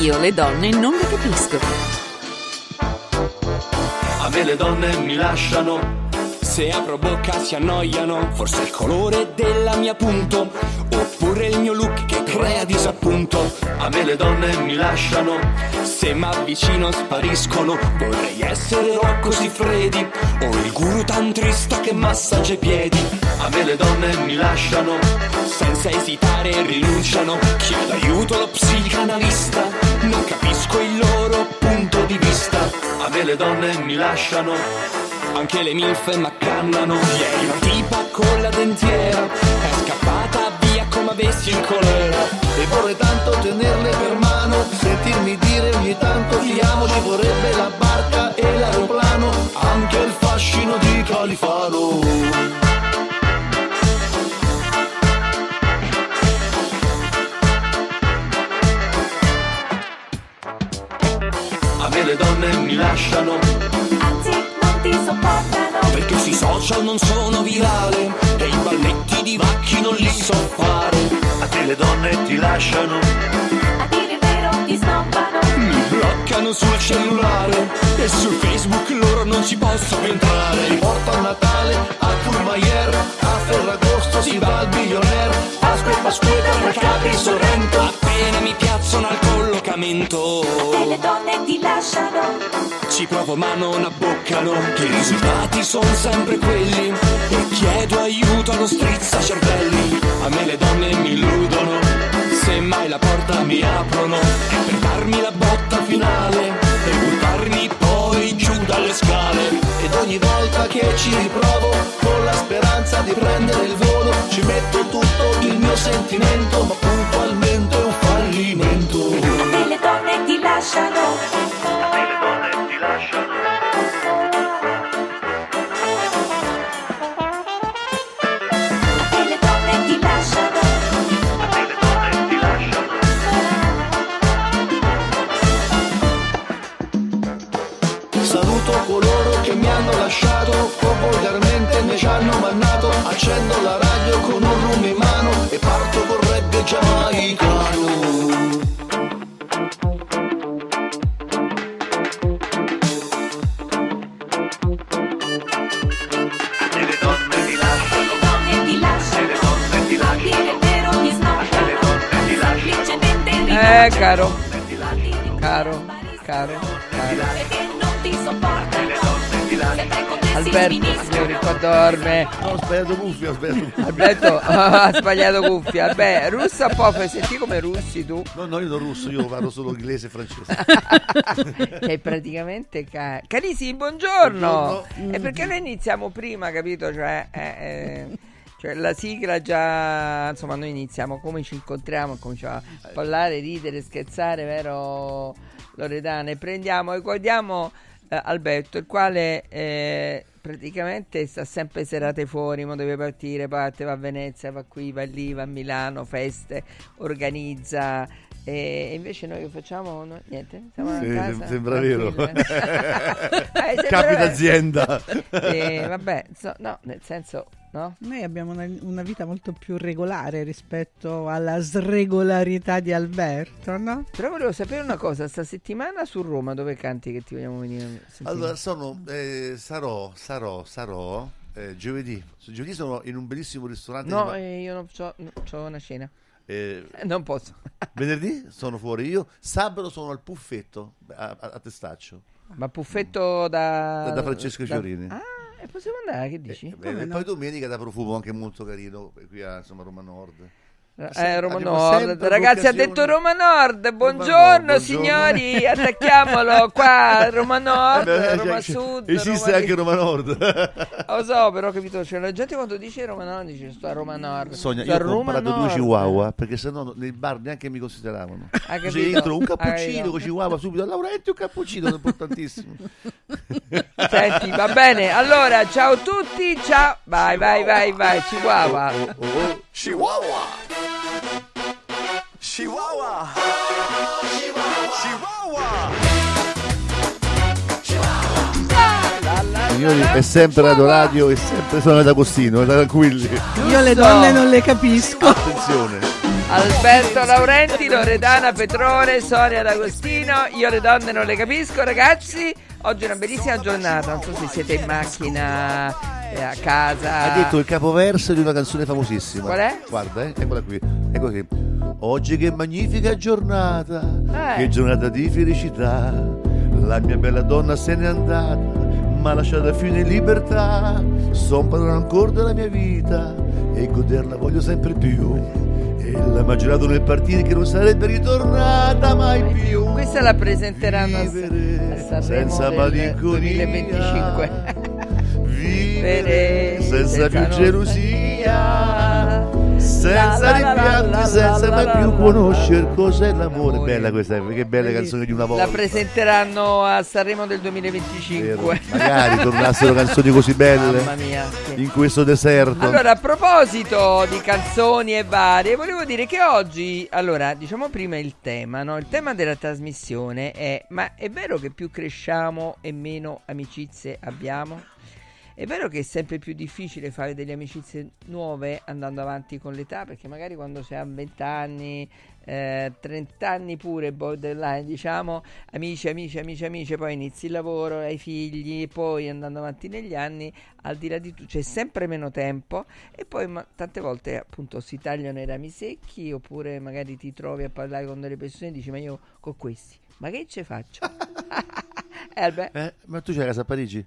Io le donne non le capisco. A me le donne mi lasciano. Se apro bocca si annoiano. Forse il colore della mia punto. Oppure il mio look che crea disappunto. A me le donne mi lasciano. Se m'avvicino spariscono. Vorrei essere Rocco Siffredi. O il guru tantrista che massaggia i piedi. A me le donne mi lasciano. Senza esitare rinunciano. Chiedo aiuto allo psicanalista. Non capisco il loro punto di vista. A me le donne mi lasciano. Anche le milfe m'accannano. Ieri una tipa con la dentiera. È scappata via come avessi il colera. E vorrei tanto tenerle per mano, sentirmi dire ogni tanto ti amo, ci vorrebbe la barca e l'aeroplano, anche il fascino di Califano. Mi lasciano Anzi, non ti sopportano. perché sui social non sono virale e i balletti di vacchi non li so fare. A te le donne ti lasciano A dire il vero, ti snobbano. Mi bloccano sul cellulare e su Facebook loro non ci possono entrare. Li porto a Natale, a Courmayeur, a Ferragosto si va al billionaire, Pasqua e Pasquetta, Mercati e Sorrento. Appena mi piazzano al collocamento E le donne ti lasciano. ci provo ma non abboccano. Che i risultati sono sempre quelli. E chiedo aiuto allo strizza cervelli. A me le donne mi illudono. Se mai la porta mi aprono. Per darmi la botta finale. E buttarmi poi giù dalle scale. Ed ogni volta che ci riprovo, con la speranza di prendere il volo, ci metto tutto il mio sentimento, ma puntualmente lasciano. Saluto coloro che mi hanno lasciato o volgarmente mi ci hanno mannato. Accendo la radio con un rum in mano e parto col reggae giamaicano Eh, caro, caro, caro, caro. Alberto, signori, qua dorme. Ho sbagliato cuffia, cuffia. Alberto ha sbagliato cuffia. Vabbè, russa un po', fai senti come russi tu. No, no, io non russo, io parlo solo inglese e francese. Sei praticamente ca- carissimi, buongiorno. Buongiorno. E perché noi iniziamo prima, capito? Cioè, eh, eh, cioè, la sigla già, insomma, noi iniziamo come ci incontriamo, cominciamo a parlare, ridere, scherzare, vero Loredana? E prendiamo e guardiamo eh, Alberto, il quale eh, praticamente sta sempre serate fuori, ma deve partire, parte, va a Venezia, va qui, va lì, va a Milano, feste, organizza. E invece noi che facciamo? No, niente, siamo Sì, a casa. sem- sembra vero. tranquille. Eh, sembra Capi vero. d'azienda. Eh, vabbè, so- no, nel senso, no? Noi abbiamo una, una vita molto più regolare rispetto alla sregolarità di Alberto, no? Però volevo sapere una cosa, sta settimana su Roma dove canti che ti vogliamo venire? Allora, sono, eh, sarò, sarò, sarò eh, giovedì. Su- Giovedì sono in un bellissimo ristorante. no, di- eh, io non c'ho una cena. eh, Eh, non posso. venerdì sono fuori io. Sabato sono al puffetto a, a- a Testaccio. Ma Puffetto da... Da- da Francesco Fiorini. Ah, e possiamo andare, che dici? Eh, e poi domenica da profumo anche molto carino qui a insomma, Roma Nord. Eh, Roma abbiamo Nord. Ragazzi, ha detto Roma Nord. Buongiorno, buongiorno. signori. Attacchiamolo qua. Roma Nord, Eh beh, Roma cioè, Sud. Esiste Roma anche Roma Nord. Lo so, però capito, cioè, la gente quando dice Roma Nord dice sto a Roma Nord. Sogna, Sto io ho Roma comprato due chihuahua perché sennò nei bar neanche mi consideravano. Hai Così capito? entro un cappuccino con chihuahua subito. Laurenti un cappuccino, importantissimo. Senti, va bene. Allora, ciao a tutti, ciao. Vai, vai, vai, vai, Chihuahua. Oh, oh, oh. Chihuahua. Chihuahua. Chihuahua. Signori, è sempre Radio Radio e sempre sono ad Agostino, tranquilli. Io le donne non le capisco. Attenzione. Alberto Laurenti, Loredana Petrone, Sonia D'Agostino. Io le donne non le capisco, ragazzi. Oggi è una bellissima giornata. Non so se siete in macchina, eh, a casa. Hai detto il capoverso di una canzone famosissima. Qual è? Guarda, eh, eccola qui. Ecco qui. Oggi che magnifica giornata, Eh. che giornata di felicità. La mia bella donna se n'è andata, ma lasciata fine in libertà. Son padrone ancora della mia vita e goderla voglio sempre più. E la magistrato nel partire che non sarebbe ritornata mai più. Questa la presenteranno a, a senza malinconia. 2025. Vivere senza senza più gelosia, senza la, senza mai più conoscere cos'è l'amore. Amore. Bella questa, che bella canzone di una volta. La presenteranno a Sanremo del Vero. 2025. Magari tornassero canzoni così belle Mamma mia. sì. in questo deserto. Allora, a proposito di canzoni e varie, volevo dire che oggi, allora, diciamo prima il tema, no? Il tema della trasmissione è: ma è vero che più cresciamo e meno amicizie abbiamo? È vero che è sempre più difficile fare delle amicizie nuove andando avanti con l'età, perché magari quando si ha 20 anni, eh, 30 anni pure, borderline, diciamo, amici, amici, amici, amici, poi inizi il lavoro, hai figli, poi andando avanti negli anni, al di là di tutto c'è sempre meno tempo e poi ma- tante volte appunto si tagliano i rami secchi oppure magari ti trovi a parlare con delle persone e dici ma io con questi, ma che ce faccio? eh, Albe- Eh, ma tu c'hai casa a Parigi?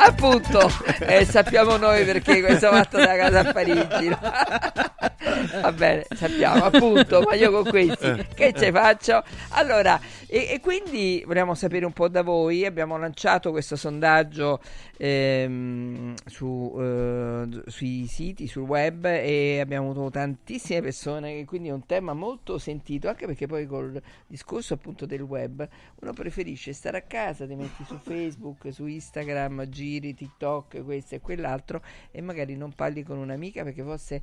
appunto. Eh, sappiamo noi perché questo fatto da casa a Parigi no? va bene sappiamo appunto ma io con questi che ce faccio? Allora e, e quindi vogliamo sapere un po' da voi. Abbiamo lanciato questo sondaggio ehm, su, eh, sui siti sul web e abbiamo avuto tantissime persone quindi è un tema molto sentito anche perché poi col discorso appunto del web uno preferisce stare a casa, ti metti su Facebook, su Instagram, giri, TikTok, questo e quell'altro e magari non parli con un'amica perché forse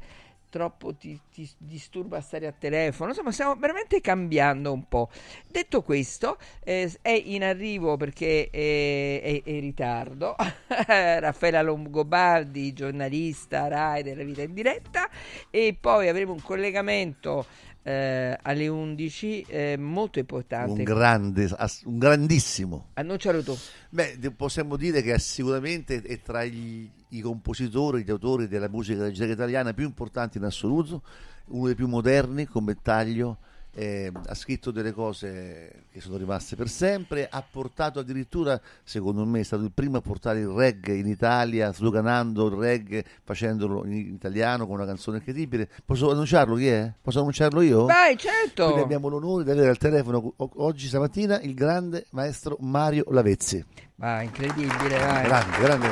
troppo ti, ti disturba stare a telefono. Insomma, stiamo veramente cambiando un po'. Detto questo, eh, è in arrivo perché è, è- è in ritardo. Raffaella Longobardi, giornalista Rai della vita in diretta, e poi avremo un collegamento eh, alle 11 eh, molto importante. Un grande, un grandissimo. Annuncialo tu. Beh, possiamo dire che è sicuramente è tra gli- i compositori, gli autori della musica leggera italiana più importanti in assoluto, uno dei più moderni come taglio, eh, ha scritto delle cose che sono rimaste per sempre, ha portato addirittura, secondo me, è stato il primo a portare il reggae in Italia, sloganando il reggae, facendolo in italiano con una canzone incredibile. Posso annunciarlo chi è? Posso annunciarlo io? Vai, certo. Quindi abbiamo l'onore di avere al telefono oggi stamattina il grande maestro Mario Lavezzi. Va, incredibile, vai. Grande, grande.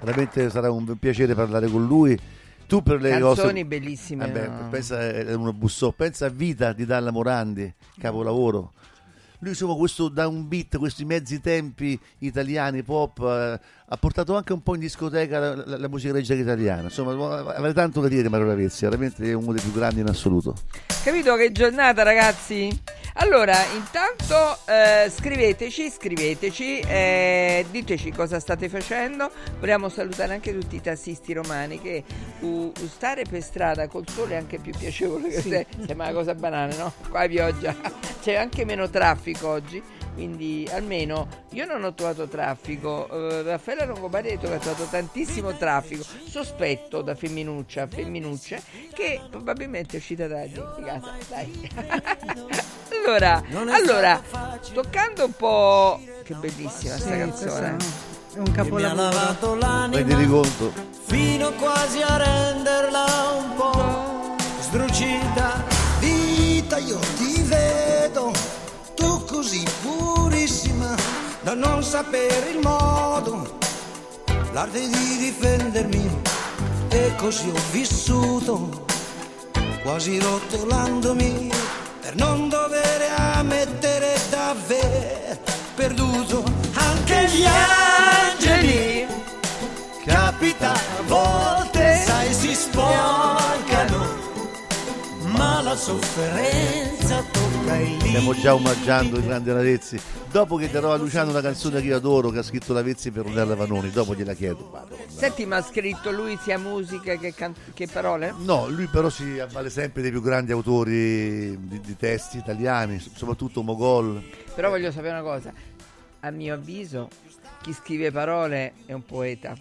Veramente sarà un piacere parlare con lui. Tu per le Canzoni cose... bellissime. Eh beh, no? pensa a uno bussò, pensa a Vita di Dalla Morandi, capolavoro. Lui insomma questo da un beat, questi mezzi tempi italiani pop eh, ha portato anche un po' in discoteca la, la- la musica leggera italiana. Insomma, avrei tanto da dire Mario Lavezzi, veramente è uno dei più grandi in assoluto. Capito che giornata, ragazzi? Allora, intanto eh, scriveteci, scriveteci, eh, diteci cosa state facendo. Vogliamo salutare anche tutti i tassisti romani che u- u- stare per strada col sole è anche più piacevole che se, sembra una cosa banale, no? Qua a pioggia c'è anche meno traffico oggi. Quindi almeno io non ho trovato traffico, eh, Raffaella Longobardi ha detto che ha trovato tantissimo traffico, sospetto da femminuccia a femminucce che probabilmente è uscita da casa, dai. allora, allora, toccando un po'... Che bellissima sta Sì, canzone. è un capolavoro. lavato Rendi l'anima conto? fino quasi a renderla un po' sdrucita. Vita, io ti vedo, così purissima, da non sapere il modo, L'arte di difendermi e così ho vissuto, quasi rotolandomi per non dover ammettere davvero perduto. Anche gli angeli capita a volte, sai, si sporcano, ma la sofferenza tocca il Stiamo già omaggiando il grande Lavezzi. Dopo che darò a Luciano una canzone che io adoro, che ha scritto Lavezzi per Ornella Vanoni, dopo gliela chiedo. Madonna. Senti, ma ha scritto lui sia musica che, can- che parole? No, lui però si avvale sempre dei più grandi autori di, di testi italiani, soprattutto Mogol. Però voglio sapere una cosa. A mio avviso, chi scrive parole è un poeta.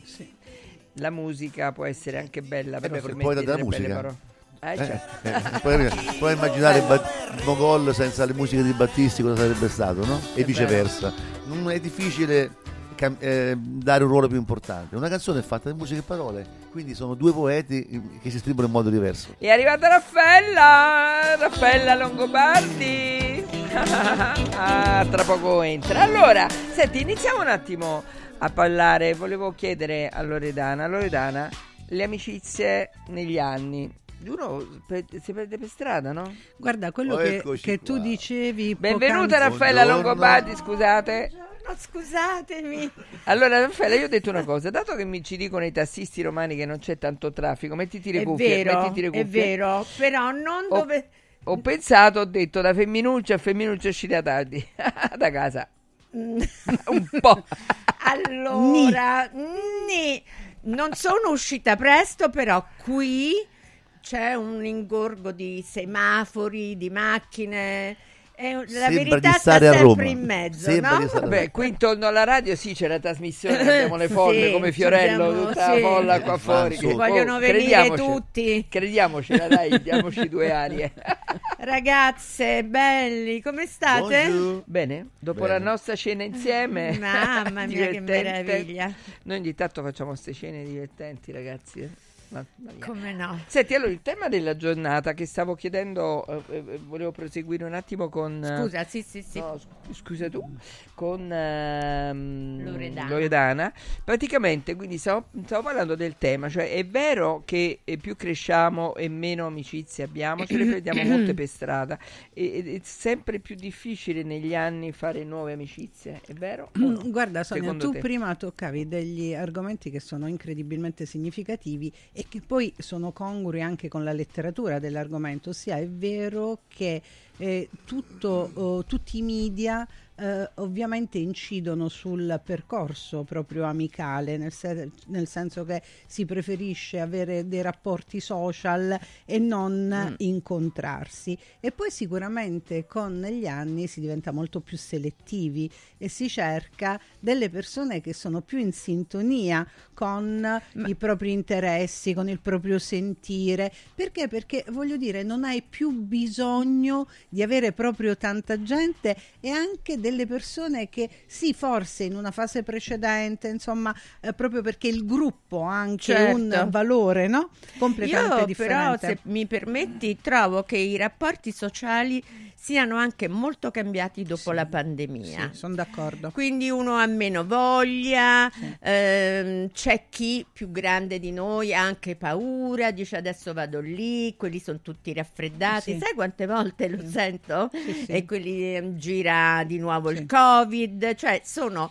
La musica può essere anche bella, però beh, se il metti poeta della delle belle musica. Eh, Eh, certo. eh, puoi, puoi immaginare Ba- Mogol senza le musiche di Battisti cosa sarebbe stato, no? E viceversa. Non è difficile cam- eh, dare un ruolo più importante. Una canzone è fatta di musica e parole, quindi sono due poeti eh, che si esprimono in modo diverso. È arrivata Raffaella, Raffaella Longobardi. ah, tra poco entra. Allora, senti, iniziamo un attimo a parlare. Volevo chiedere a Loredana, Loredana, le amicizie negli anni. Uno si perde per strada, no? Guarda, quello Oh, che, che tu dicevi Benvenuta poc'anzi- Raffaella. Longobardi, scusate. No, scusatemi. Allora, Raffaella, io ho detto una cosa, dato che mi ci dicono i tassisti romani che non c'è tanto traffico, mettiti le È cuffie, vero, mettiti le è cuffie. vero, però non Ho- dove... Ho pensato, ho detto da femminuccia a femminuccia uscita tardi da casa. Un po'. Allora, nì. non sono uscita presto, però qui c'è un ingorgo di semafori, di macchine. E la Sembra verità di sta sempre Roma. in mezzo, Sembra no? Vabbè, qui intorno alla radio sì c'è la trasmissione, abbiamo le folle Sì, come Fiorello, abbiamo- tutta sì. la folla qua fuori. insomma. Vogliono venire crediamoci. tutti. Crediamocela, dai, diamoci due arie. Ragazze, belli, come state? Buongiorno. Bene, dopo Bene. la nostra cena insieme, Mamma mia, che meraviglia. Noi ogni tanto facciamo queste cene divertenti, ragazzi. Come no? Senti, allora il tema della giornata che stavo chiedendo, eh, eh, volevo proseguire un attimo con... eh, Scusa, sì, sì, sì. No, sc- scusa tu, con ehm, Loredana. Loredana. Praticamente, quindi stavo, stavo parlando del tema, cioè è vero che eh, più cresciamo e meno amicizie abbiamo, ce le prendiamo molte per strada, e, ed è sempre più difficile negli anni fare nuove amicizie, è vero? no? Guarda Sonia, Secondo tu te? prima toccavi degli argomenti che sono incredibilmente significativi e che poi sono congrui anche con la letteratura dell'argomento, ossia è vero che eh, tutto, oh, tutti i media eh, ovviamente incidono sul percorso proprio amicale, nel, se- nel senso che si preferisce avere dei rapporti social e non incontrarsi. E poi sicuramente con gli anni si diventa molto più selettivi e si cerca delle persone che sono più in sintonia con i propri interessi, con il proprio sentire. Perché? Perché voglio dire, non hai più bisogno di avere proprio tanta gente e anche delle persone che sì, forse in una fase precedente, insomma, eh, proprio perché il gruppo ha anche Certo. un valore, no? Completamente Io differente. però, se mi permetti, trovo che i rapporti sociali siano anche molto cambiati dopo la pandemia. sono d'accordo. Quindi uno ha meno voglia, ehm, c'è chi più grande di noi ha anche paura, dice adesso vado lì, quelli sono tutti raffreddati. Sì. Sai quante volte lo sento? Sì, sì. E quelli ehm, gira di nuovo Sì. il Covid, cioè sono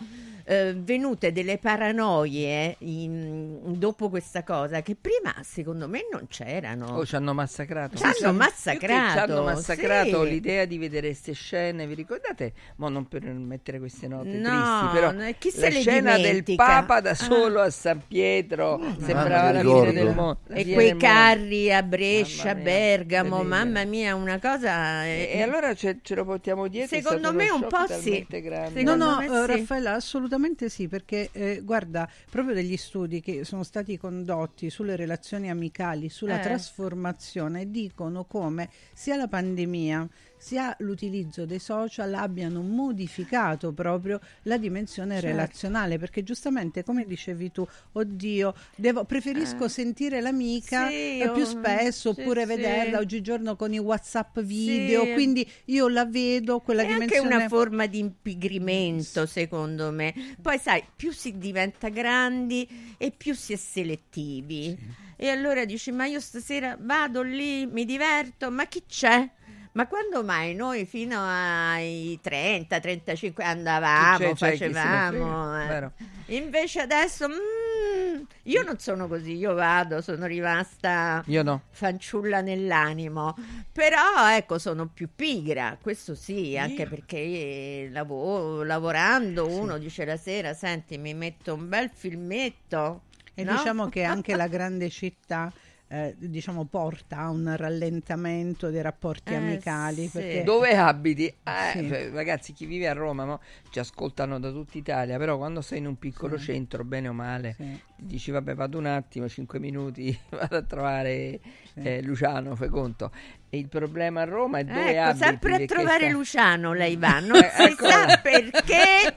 eh, venute delle paranoie in- dopo questa cosa che prima secondo me non c'erano. Oh, ci hanno massacrato. Ci hanno massacrato, Ci hanno massacrato sì. l'idea di vedere queste scene. Vi ricordate? Ma non per mettere queste note No, tristi, però no, chi se la le scena del dimentica? Papa da Ah. solo a San Pietro sembrava mi la ricordo. fine del mondo. E quei del carri a Brescia, Mamma mia, Bergamo, terribile. mamma mia, una cosa. E, eh, e allora ce, ce lo portiamo dietro? Secondo me un po' sì. grande. No, Secondo no, sì. Raffaella, assolutamente sì, perché eh, guarda, proprio degli studi che sono stati condotti sulle relazioni amicali, sulla Eh. trasformazione, dicono come sia la pandemia sia l'utilizzo dei social abbiano modificato proprio la dimensione Certo. relazionale, perché giustamente, come dicevi tu, oddio, devo- preferisco Eh. sentire l'amica Sì, eh, più oh, spesso sì, oppure sì. vederla oggigiorno con i WhatsApp video, quindi io la vedo quella È anche dimensione una forma di impigrimento, secondo me. Poi, sai, più si diventa grandi e più si è selettivi. E allora dici: Ma io stasera vado lì, mi diverto, ma chi c'è? Ma quando mai noi fino ai 30, 35 andavamo, facevamo? eh. Invece adesso mm, Io non sono così, io vado, sono rimasta Io no. fanciulla nell'animo, però ecco sono più pigra, questo sì, anche perché eh, lavo- lavorando uno dice la sera, senti mi metto un bel filmetto. E no? diciamo che anche la grande città eh, diciamo, porta a un rallentamento dei rapporti Eh, amicali. sì. Perché Dove abiti? Eh, Sì. cioè, ragazzi, chi vive a Roma mo, ci ascoltano da tutta Italia, però quando sei in un piccolo Sì. centro, bene o male, Sì. dici vabbè vado un attimo, 5 minuti, vado a trovare Sì. eh, Luciano, fai conto. E il problema a Roma è dove Ecco, abiti. sempre a trovare sta- Luciano lei va, non Eh, si ecco. sa perché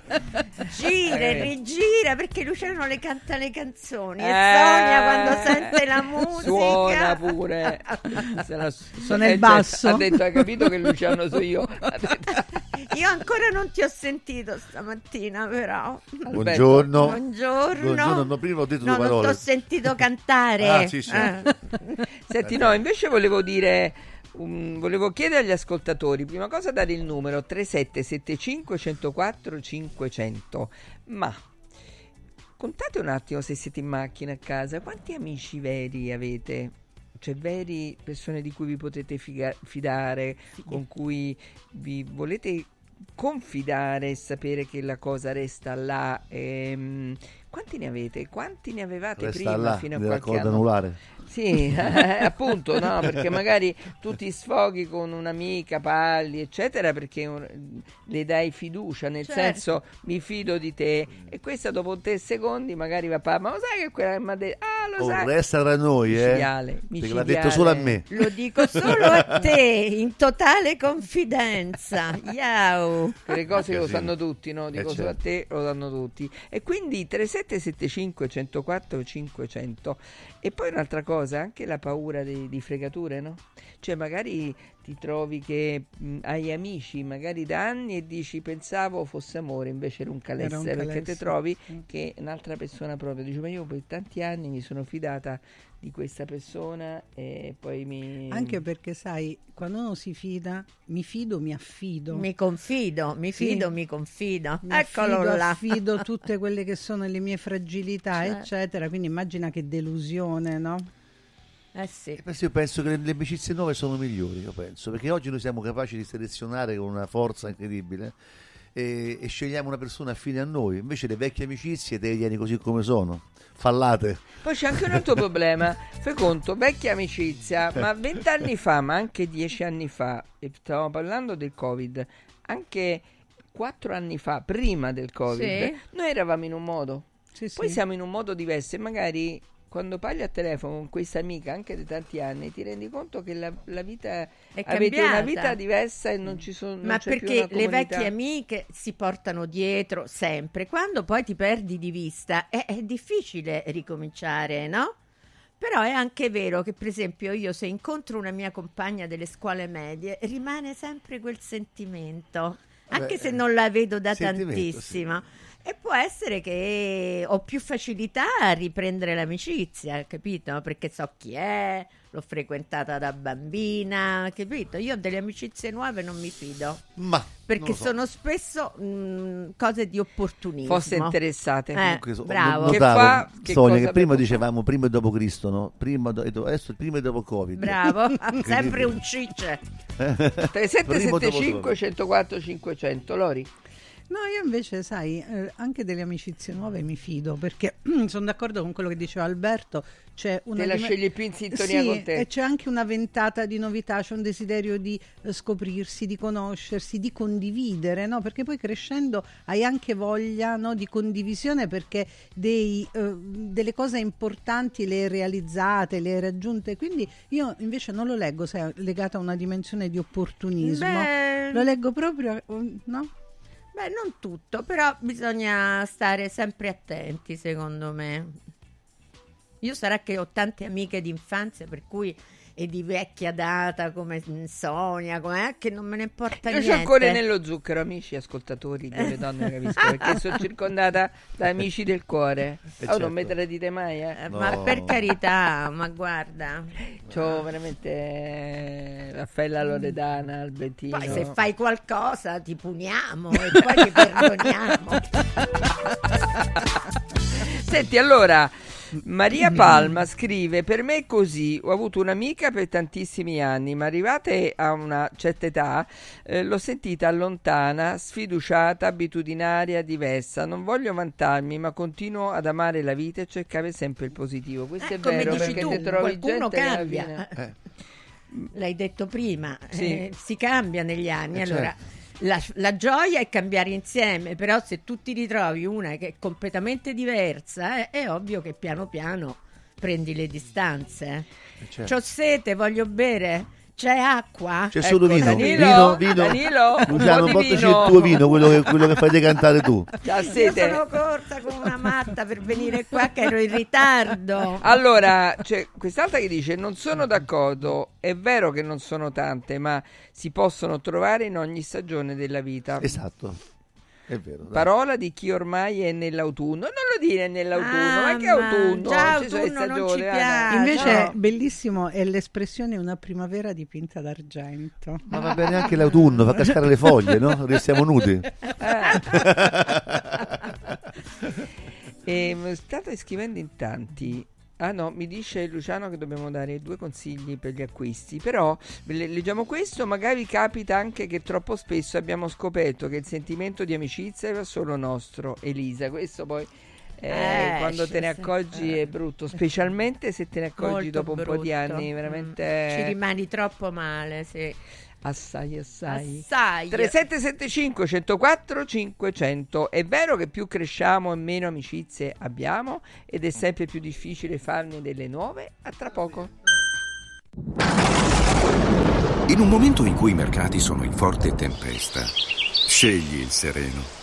gira e Eh. rigira perché Luciano le canta le canzoni e Eh, Sonia quando sente la musica Suona pure. Se la- Suona il eh, cioè, basso. ha detto, hai capito che Luciano sono io? Io ancora non ti ho sentito stamattina però Buongiorno. Buongiorno. Buongiorno, no, prima ho detto No, due non ti parole. ho sentito cantare Ah, sì, sì. Eh. Senti, no, invece volevo dire, um, volevo chiedere agli ascoltatori, prima cosa dare il numero 3775 104 500, ma contate un attimo se siete in macchina a casa, quanti amici veri avete? Cioè veri persone di cui vi potete figa- fidare, con cui vi volete confidare e sapere che la cosa resta là. ehm, quanti ne avete? Quanti ne avevate Resta prima là, fino a qualche anno? anulare. Sì, eh, appunto, no, perché magari tu ti sfoghi con un'amica, parli, eccetera, perché un- le dai fiducia, nel Certo. senso mi fido di te e questa dopo tre secondi magari va a parlare, ma lo sai che quella che mi ha detto, ah lo Oh, sai, resta tra noi, eh. Micidiale, Perché l'ha micidiale. detto solo a me. Lo dico solo a te, in totale confidenza. Yau. Quelle cose lo sanno tutti, no? Dico Eh, solo a certo. te, lo sanno tutti. E quindi 3775 104 500. E poi un'altra cosa, anche la paura di, di fregature, no? Cioè magari ti trovi che mh, hai amici magari da anni e dici pensavo fosse amore, invece era un calesse, perché ti trovi Mm. che un'altra persona proprio dice ma io per tanti anni mi sono fidata di questa persona e poi mi... Anche perché, sai, quando uno si fida, mi fido, mi affido. Mi confido, mi Sì. fido, mi confido. Mi Eccolo affido, là. affido tutte quelle che sono le mie fragilità, Certo. eccetera. Quindi immagina che delusione, no? Eh sì. Questo Io penso che le, le amicizie nuove sono migliori, io penso, perché oggi noi siamo capaci di selezionare con una forza incredibile e, e scegliamo una persona affine a noi, invece le vecchie amicizie te le tieni così come sono, fallate. Poi c'è anche un altro problema. Fai conto, vecchia amicizia, ma vent'anni fa, ma anche dieci anni fa, e stavamo parlando del Covid, anche quattro anni fa, prima del Covid, Sì. noi eravamo in un modo. Sì, Poi sì. siamo in un modo diverso e magari quando parli a telefono con questa amica anche di tanti anni ti rendi conto che la, la vita È avete una cambiata. vita diversa e non ci sono non Ma c'è più perché una le vecchie amiche si portano dietro sempre. Quando poi ti perdi di vista è, è difficile ricominciare, no? Però è anche vero che, per esempio, io se incontro una mia compagna delle scuole medie, rimane sempre quel sentimento, anche Beh, se non la vedo da sentimento, sì. E può essere che ho più facilità a riprendere l'amicizia, capito? Perché so chi è, l'ho frequentata da bambina, capito? Io delle amicizie nuove non mi fido, Ma perché so. sono spesso mh, cose di opportunismo. fosse interessate. Eh, Comunque, so- bravo. Che fa- che Sonia, che prima dicevamo prima e dopo Cristo, no? Prima do- e do- adesso prima e dopo Covid. Bravo, sempre un cicce. 3775 Prima, 104 500 Lori No, io invece, sai, eh, anche delle amicizie nuove mi fido perché sono d'accordo con quello che diceva Alberto. C'è una te la dime- scegli più in sintonia Sì, con te e c'è anche una ventata di novità, c'è un desiderio di eh, scoprirsi, di conoscersi, di condividere, no? Perché poi crescendo hai anche voglia no, di condivisione perché dei, eh, delle cose importanti le hai realizzate, le hai raggiunte. Quindi io invece non lo leggo, sai, legata a una dimensione di opportunismo. Beh, Lo leggo proprio, eh, no? Beh, non tutto, però bisogna stare sempre attenti, secondo me. Io sarà che ho tante amiche d'infanzia, per cui e di vecchia data come Sonia, come, eh, che non me ne importa io niente. c'ho ancora nello zucchero amici ascoltatori delle donne capisco perché sono circondata da amici del cuore Eh, oh, non mi certo. tradite mai eh. Eh, No. Ma per carità, ma guarda. c'ho veramente eh, Raffaella Loredana Albertino Poi se fai qualcosa ti puniamo e poi ti perdoniamo. Senti, allora, Maria Palma scrive: Per me è così. Ho avuto un'amica per tantissimi anni, ma arrivate a una certa età eh, l'ho sentita lontana, sfiduciata, abitudinaria, diversa. Non voglio vantarmi, ma continuo ad amare la vita e cercare sempre il positivo. Questo Eh, è come vero dici perché tu, trovi qualcuno gente che alla cambia. Eh. L'hai detto prima, Sì. eh, si cambia negli anni. Eh, allora, certo. La, la gioia è cambiare insieme, però se tu ti ritrovi una che è completamente diversa, eh, è ovvio che piano piano prendi le distanze. Eh, certo. C'ho sete, voglio bere. C'è acqua? C'è solo Ecco, vino, Danilo, vino, vino. Danilo, Luciano, portaci il tuo vino, quello che, quello che fai decantare tu. C'ha Io sete. sono corsa come una matta per venire qua che ero in ritardo. Allora, c'è quest'altra che dice: Non sono d'accordo. È vero che non sono tante, ma si possono trovare in ogni stagione della vita. Esatto, è vero. dai. Parola di chi ormai è nell'autunno. Non lo dire nell'autunno, ma che Ah, ma autunno? già Ci autunno non ci stagioni, guarda. piace. Invece no. bellissimo è l'espressione una primavera dipinta d'argento. Ma va bene anche l'autunno, fa cascare le foglie, no? Restiamo nudi. E mm, state scrivendo in tanti. Ah no, mi dice Luciano che dobbiamo dare due consigli per gli acquisti, però le- leggiamo questo, magari capita anche che troppo spesso abbiamo scoperto che il sentimento di amicizia era solo nostro, Elisa, questo poi eh, Eh, quando te ne accorgi eh. è brutto, specialmente se te ne accorgi Molto dopo un po' di brutto. anni, Mm. veramente Ci rimani troppo male, sì. Assai assai. Assai. 3775 104 500 È vero che più cresciamo e meno amicizie abbiamo ed è sempre più difficile farne delle nuove? A tra poco. In un momento in cui i mercati sono in forte tempesta, scegli il sereno.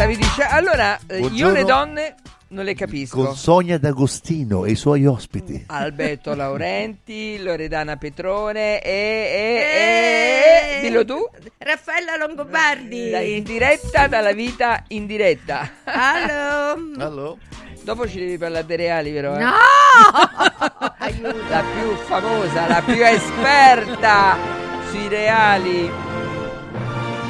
Stavi dicendo Allora, eh, io Buongiorno. le donne non le capisco. Con Sonia D'Agostino e i suoi ospiti. Alberto Laurenti, Loredana Petrone e, e, e- Eh, dillo tu. Raffaella Longobardi. Da- in diretta dalla vita in diretta. Allo. Allora, Dopo ci devi parlare dei reali, però. eh? No! La più famosa, la più esperta sui reali.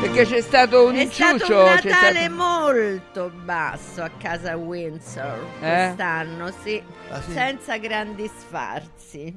Perché c'è stato un È inciucio. stato un Natale stato- molto basso a casa Windsor Eh? quest'anno, sì, Ah, sì? senza grandi sfarzi.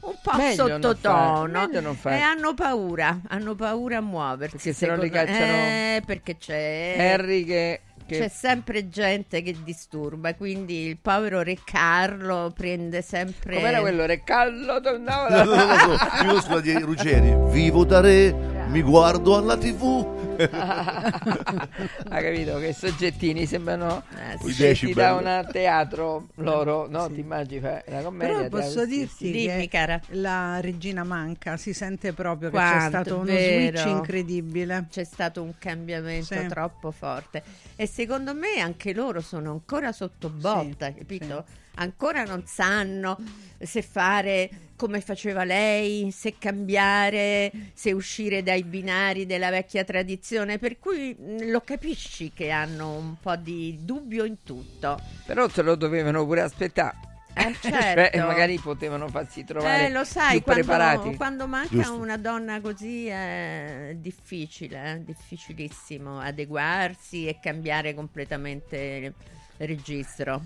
Un po' Meglio sottotono e hanno paura, hanno paura a muoversi. Perché se no li cacciano- Eh, perché c'è Harry che... che- C'è sempre gente che disturba, quindi il povero Re Carlo prende sempre. Com'era quello? Recallo tornava non lo so, io sulla di Ruggeri. Vivo da re, mi guardo alla tv. Ha capito che soggettini sembrano Eh, sì. da un teatro loro, no? Ti immagini fa la commedia? Però posso teatro, sì, dirti sì. Dimmi, che cara. la regina manca, si sente proprio che Quanto, c'è stato uno vero. switch incredibile. C'è stato un cambiamento Sì. troppo forte e secondo me anche loro sono ancora sotto botta, Sì, capito? Ancora non sanno se fare come faceva lei, se cambiare, se uscire dai binari della vecchia tradizione, per cui mh, lo capisci che hanno un po' di dubbio in tutto. Però se lo dovevano pure aspettare. Eh, Cioè, certo. magari potevano farsi trovare Eh, lo sai, più quando, preparati. quando manca Giusto. una donna così è difficile, eh, difficilissimo adeguarsi e cambiare completamente registro.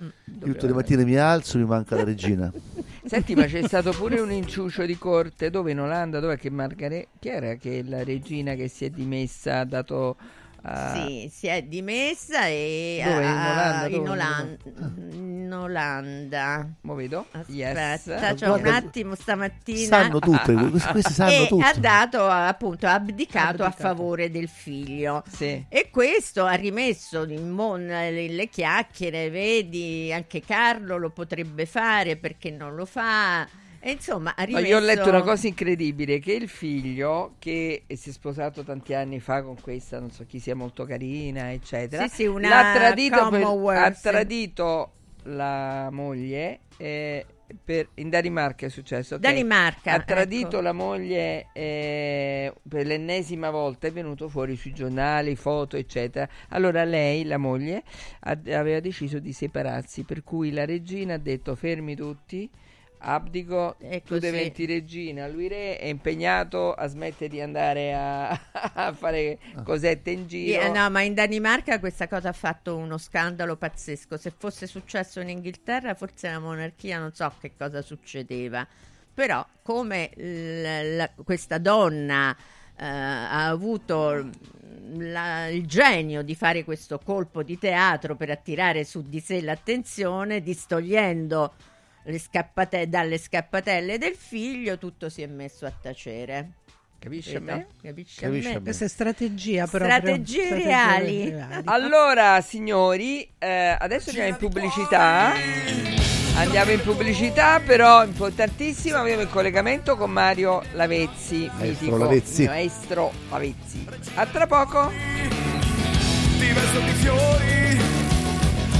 Mm, Io tutte le mattine mi alzo, mi manca la regina. Senti, ma c'è stato pure un inciucio di corte. Dove in Olanda, dove che Margaret, chi era che la regina che si è dimessa ha dato Sì, si è dimessa e Dove? In ha- Olanda? in Dove? Olan- in Olanda. Mo vedo. Aspetta, Yes. c'ho un attimo stamattina. Sanno tutte, questi, sanno e tutto. ha dato appunto ha abdicato, a Abdicato. favore del figlio Sì. e questo ha rimesso in mon- le, le chiacchiere vedi anche Carlo lo potrebbe fare perché non lo fa e insomma rimesso io ho letto una cosa incredibile, che il figlio che si è sposato tanti anni fa con questa, non so chi sia molto carina, eccetera, Sì, sì, l'ha tradito, per- ha tradito la moglie eh, per- in Danimarca è successo. Danimarca Ha tradito ecco. la moglie eh, per l'ennesima volta, è venuto fuori sui giornali, foto, eccetera. Allora lei, la moglie, ha- aveva deciso di separarsi, per cui la regina ha detto fermi tutti, abdico, E tu diventi regina, lui re è impegnato a smettere di andare a, a fare cosette in giro. Eh, no, ma in Danimarca questa cosa ha fatto uno scandalo pazzesco. Se fosse successo in Inghilterra, forse la monarchia non so che cosa succedeva. Però, come l- la- questa donna eh, ha avuto la- il genio di fare questo colpo di teatro per attirare su di sé l'attenzione, distogliendo scappate- dalle scappatelle del figlio, tutto si è messo a tacere. Capisci a me? Capisci Capisci a me? Questa è strategia proprio. Strategie strategie reali. reali. Allora, signori, eh, adesso andiamo in pubblicità. Andiamo in pubblicità, però importantissimo, abbiamo il collegamento con Mario Lavezzi, mitico, Lavezzi. maestro Lavezzi. A tra poco. diverso di fiori,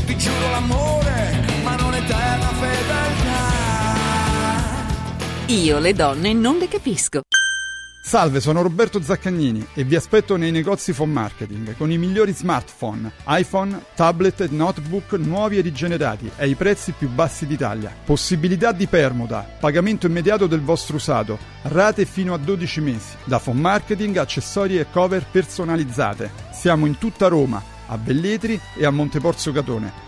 ti giuro l'amore, ma non eterna fedeltà. Io le donne non le capisco. Salve, sono Roberto Zaccagnini e vi aspetto nei negozi Phone Marketing con i migliori smartphone, iPhone, tablet e notebook nuovi e rigenerati ai prezzi più bassi d'Italia. Possibilità di permuta, pagamento immediato del vostro usato, rate fino a 12 mesi. Da Phone Marketing, accessori e cover personalizzate. Siamo in tutta Roma, a Velletri e a Monteporzio Catone.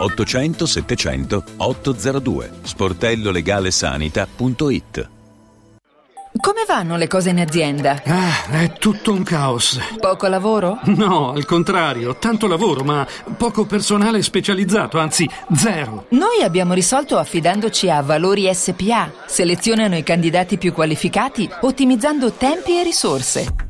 800 700 802 sportellolegalesanita.it Come vanno le cose in azienda? Ah, è tutto un caos. Poco lavoro? No, al contrario, tanto lavoro, ma poco personale specializzato, anzi zero. Noi abbiamo risolto affidandoci a Valori SPA. Selezionano i candidati più qualificati ottimizzando tempi e risorse.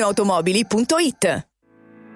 ValentinoAutomobili.it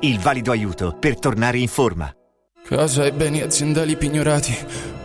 Il valido aiuto per tornare in forma. Casa e beni aziendali pignorati,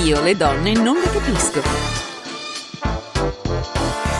Io le donne non le capisco.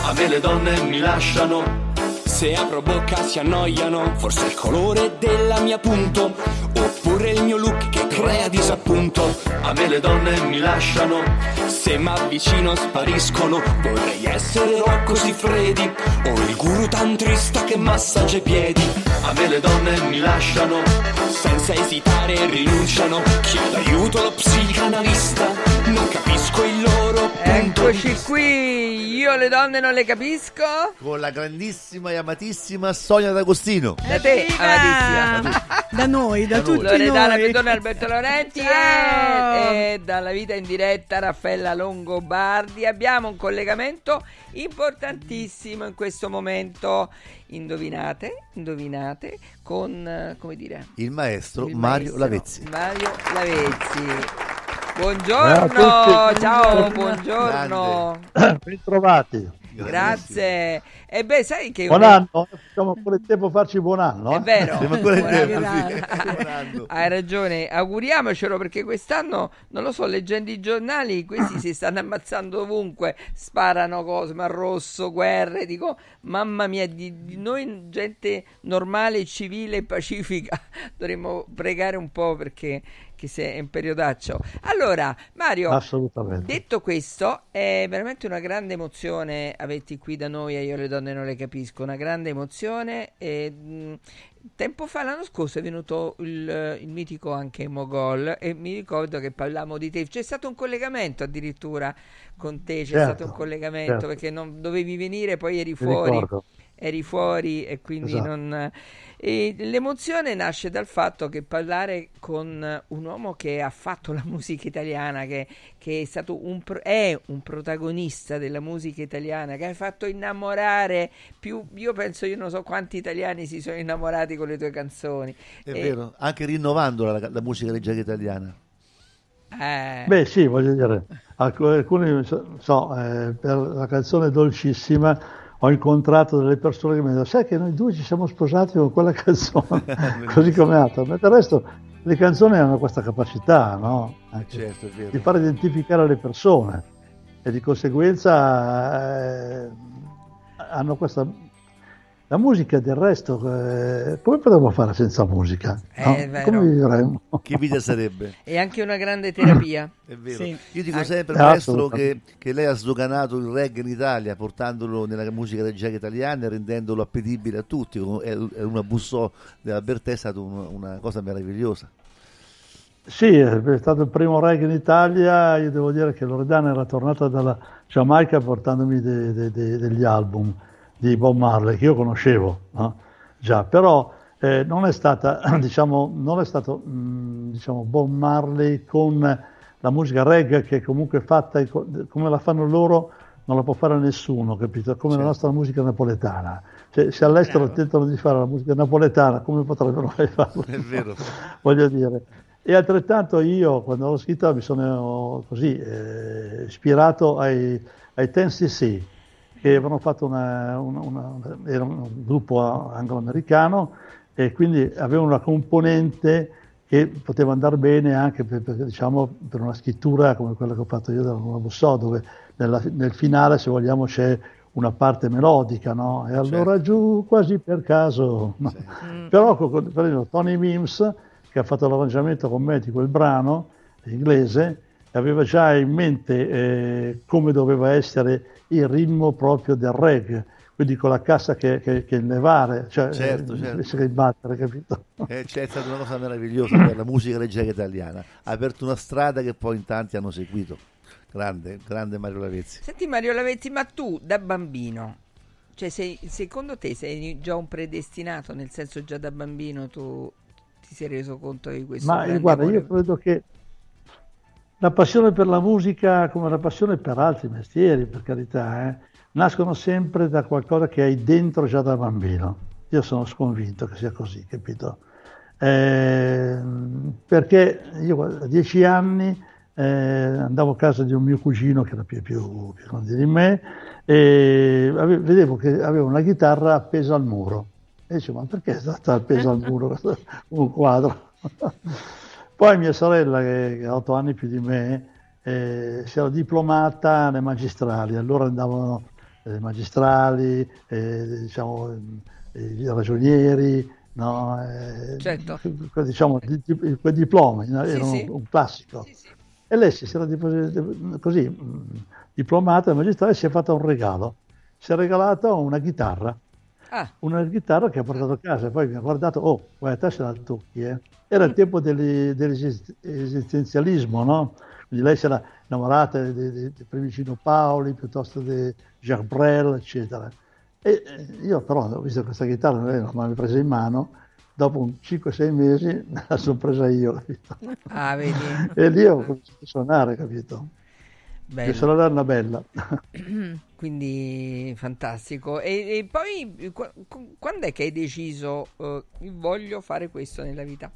A me le donne mi lasciano. Se apro bocca si annoiano. Forse il colore della mia punto. Oppure il mio look che crea disappunto. A me le donne mi lasciano. Se m'avvicino spariscono. Vorrei essere Rocco Siffredi. O il guru tantrista che massaggia i piedi. A me le donne mi lasciano. Senza esitare rinunciano. Chiedo aiuto allo psicanalista. Non capisco il loro Eccoci qui, io le donne non le capisco. Con la grandissima e amatissima Sonia D'Agostino. Da te, amatissima. Da noi, da, Da noi. tutti Loredana noi. Pedone Alberto Laurenti e, e dalla vita in diretta Raffaella Longobardi. Abbiamo un collegamento importantissimo in questo momento. Indovinate, indovinate, con, eh, come dire, Il maestro il Mario maestro Lavezzi. Mario Lavezzi. Buongiorno, tutti. ciao, buongiorno. Bentrovati. Grazie. E beh, sai che Buon anno, facciamo ancora il tempo a farci buon anno. È eh? vero, Siamo ancora in tempo, sì. Buon anno. hai ragione, auguriamocelo perché quest'anno, non lo so, leggendo i giornali, questi si stanno ammazzando ovunque, sparano cose, ma rosso, guerre, dico, mamma mia, di, di noi gente normale, civile e pacifica, dovremmo pregare un po' perché che se è un periodaccio. Allora, Mario. Detto questo, è veramente una grande emozione averti qui da noi e io le donne non le capisco, una grande emozione. E, mh, tempo fa, l'anno scorso, è venuto il, il mitico anche Mogol e mi ricordo che parlavamo di te. C'è stato un collegamento addirittura con te, c'è Certo, stato un collegamento certo. perché non dovevi venire, poi eri Mi fuori. ricordo. Eri fuori e quindi Esatto. non... E l'emozione nasce dal fatto che parlare con un uomo che ha fatto la musica italiana, che, che è stato un, pro- è un protagonista della musica italiana, che hai fatto innamorare più, io penso, io non so quanti italiani si sono innamorati con le tue canzoni. È E- vero, anche rinnovando la, la musica leggera italiana. eh, Beh, sì, voglio dire, alc- alcuni, so, so, eh, per la canzone Dolcissima ho incontrato delle persone che mi hanno detto, sai che noi due ci siamo sposati con quella canzone, così come altro. Ma del resto le canzoni hanno questa capacità, no? Certo, di far identificare le persone e di conseguenza eh, hanno questa La musica del resto, eh, come potremmo fare senza musica? Eh, no? è vero. Come vivremmo? Che vita sarebbe? È anche una grande terapia. È vero. Sì. Io dico sempre, Eh, maestro, che, che lei ha sdoganato il reggae in Italia, portandolo nella musica leggera italiana e rendendolo appetibile a tutti. È è una bussò dell'Albertè, è stata un- una cosa meravigliosa. Sì, è stato il primo reggae in Italia. Io devo dire che Loredana era tornata dalla Giamaica portandomi de- de- de- degli album di Bob Marley che io conoscevo no? già, però eh, non è stata, diciamo, non è stato mh, diciamo, Bob Marley con la musica reggae che è comunque fatta come la fanno loro, non la può fare nessuno, capito? Come la nostra musica napoletana. Cioè, se all'estero tentano di fare la musica napoletana, come potrebbero mai farlo? È vero. voglio dire. E altrettanto io, quando l'ho scritta, mi sono così eh, ispirato ai, ai 10cc, che avevano fatto una, una- una- era un gruppo anglo-americano e quindi avevano una componente che poteva andare bene anche per, per, diciamo, per una scrittura come quella che ho fatto io della Nuova So, dove nella- nel finale, se vogliamo, c'è una parte melodica, no? E allora giù quasi per caso. no? Però con- con- per esempio, Tony Mims, che ha fatto l'arrangiamento con me di quel brano inglese, aveva già in mente eh, come doveva essere il ritmo proprio del reggae, quindi con la cassa che, che, che levare, cioè Certo, eh, certo. invece che battere, capito? Eh, c'è stata una cosa meravigliosa per la musica leggera italiana. Ha aperto una strada che poi in tanti hanno seguito. Grande, grande Mario Lavezzi. Senti Mario Lavetti, ma tu da bambino, cioè sei, secondo te sei già un predestinato, nel senso già da bambino tu ti sei reso conto di questo? Ma eh, guarda, amore? io credo che la passione per la musica, come la passione per altri mestieri, per carità, eh, nascono sempre da qualcosa che hai dentro già da bambino. Io sono sconvinto che sia così, capito? Eh, perché io a dieci anni eh, andavo a casa di un mio cugino che era più, più, più grande di me e ave- vedevo che aveva una chitarra appesa al muro. E dicevo, ma perché sta appesa al muro un quadro? Poi mia sorella, che ha otto anni più di me, eh, si era diplomata alle magistrali, allora andavano eh, magistrali, eh, diciamo, eh, i ragionieri, no? eh, Certo. diciamo, di- di- quei diplomi, no? Sì, erano sì. un classico. E lei si era così, diplomata alle magistrali, si è fatta un regalo, si è regalata una chitarra Ah, una chitarra che ha portato a casa e poi mi ha guardato, oh, guarda, te se la tocchi, eh. Era il tempo degli- dell'esistenzialismo, no? Quindi lei si era innamorata di, di, di Primicino Paoli, piuttosto di Jacques Brel, eccetera. E eh, io però ho visto questa chitarra, lei non l'ha presa in mano, dopo un 5-6 mesi me la sono presa io, capito? ah, vedi? E lì ho cominciato a suonare, capito? Bello. Sorella era una bella. Quindi fantastico. E, e poi qu- qu- quando è che hai deciso eh, voglio fare questo nella vita?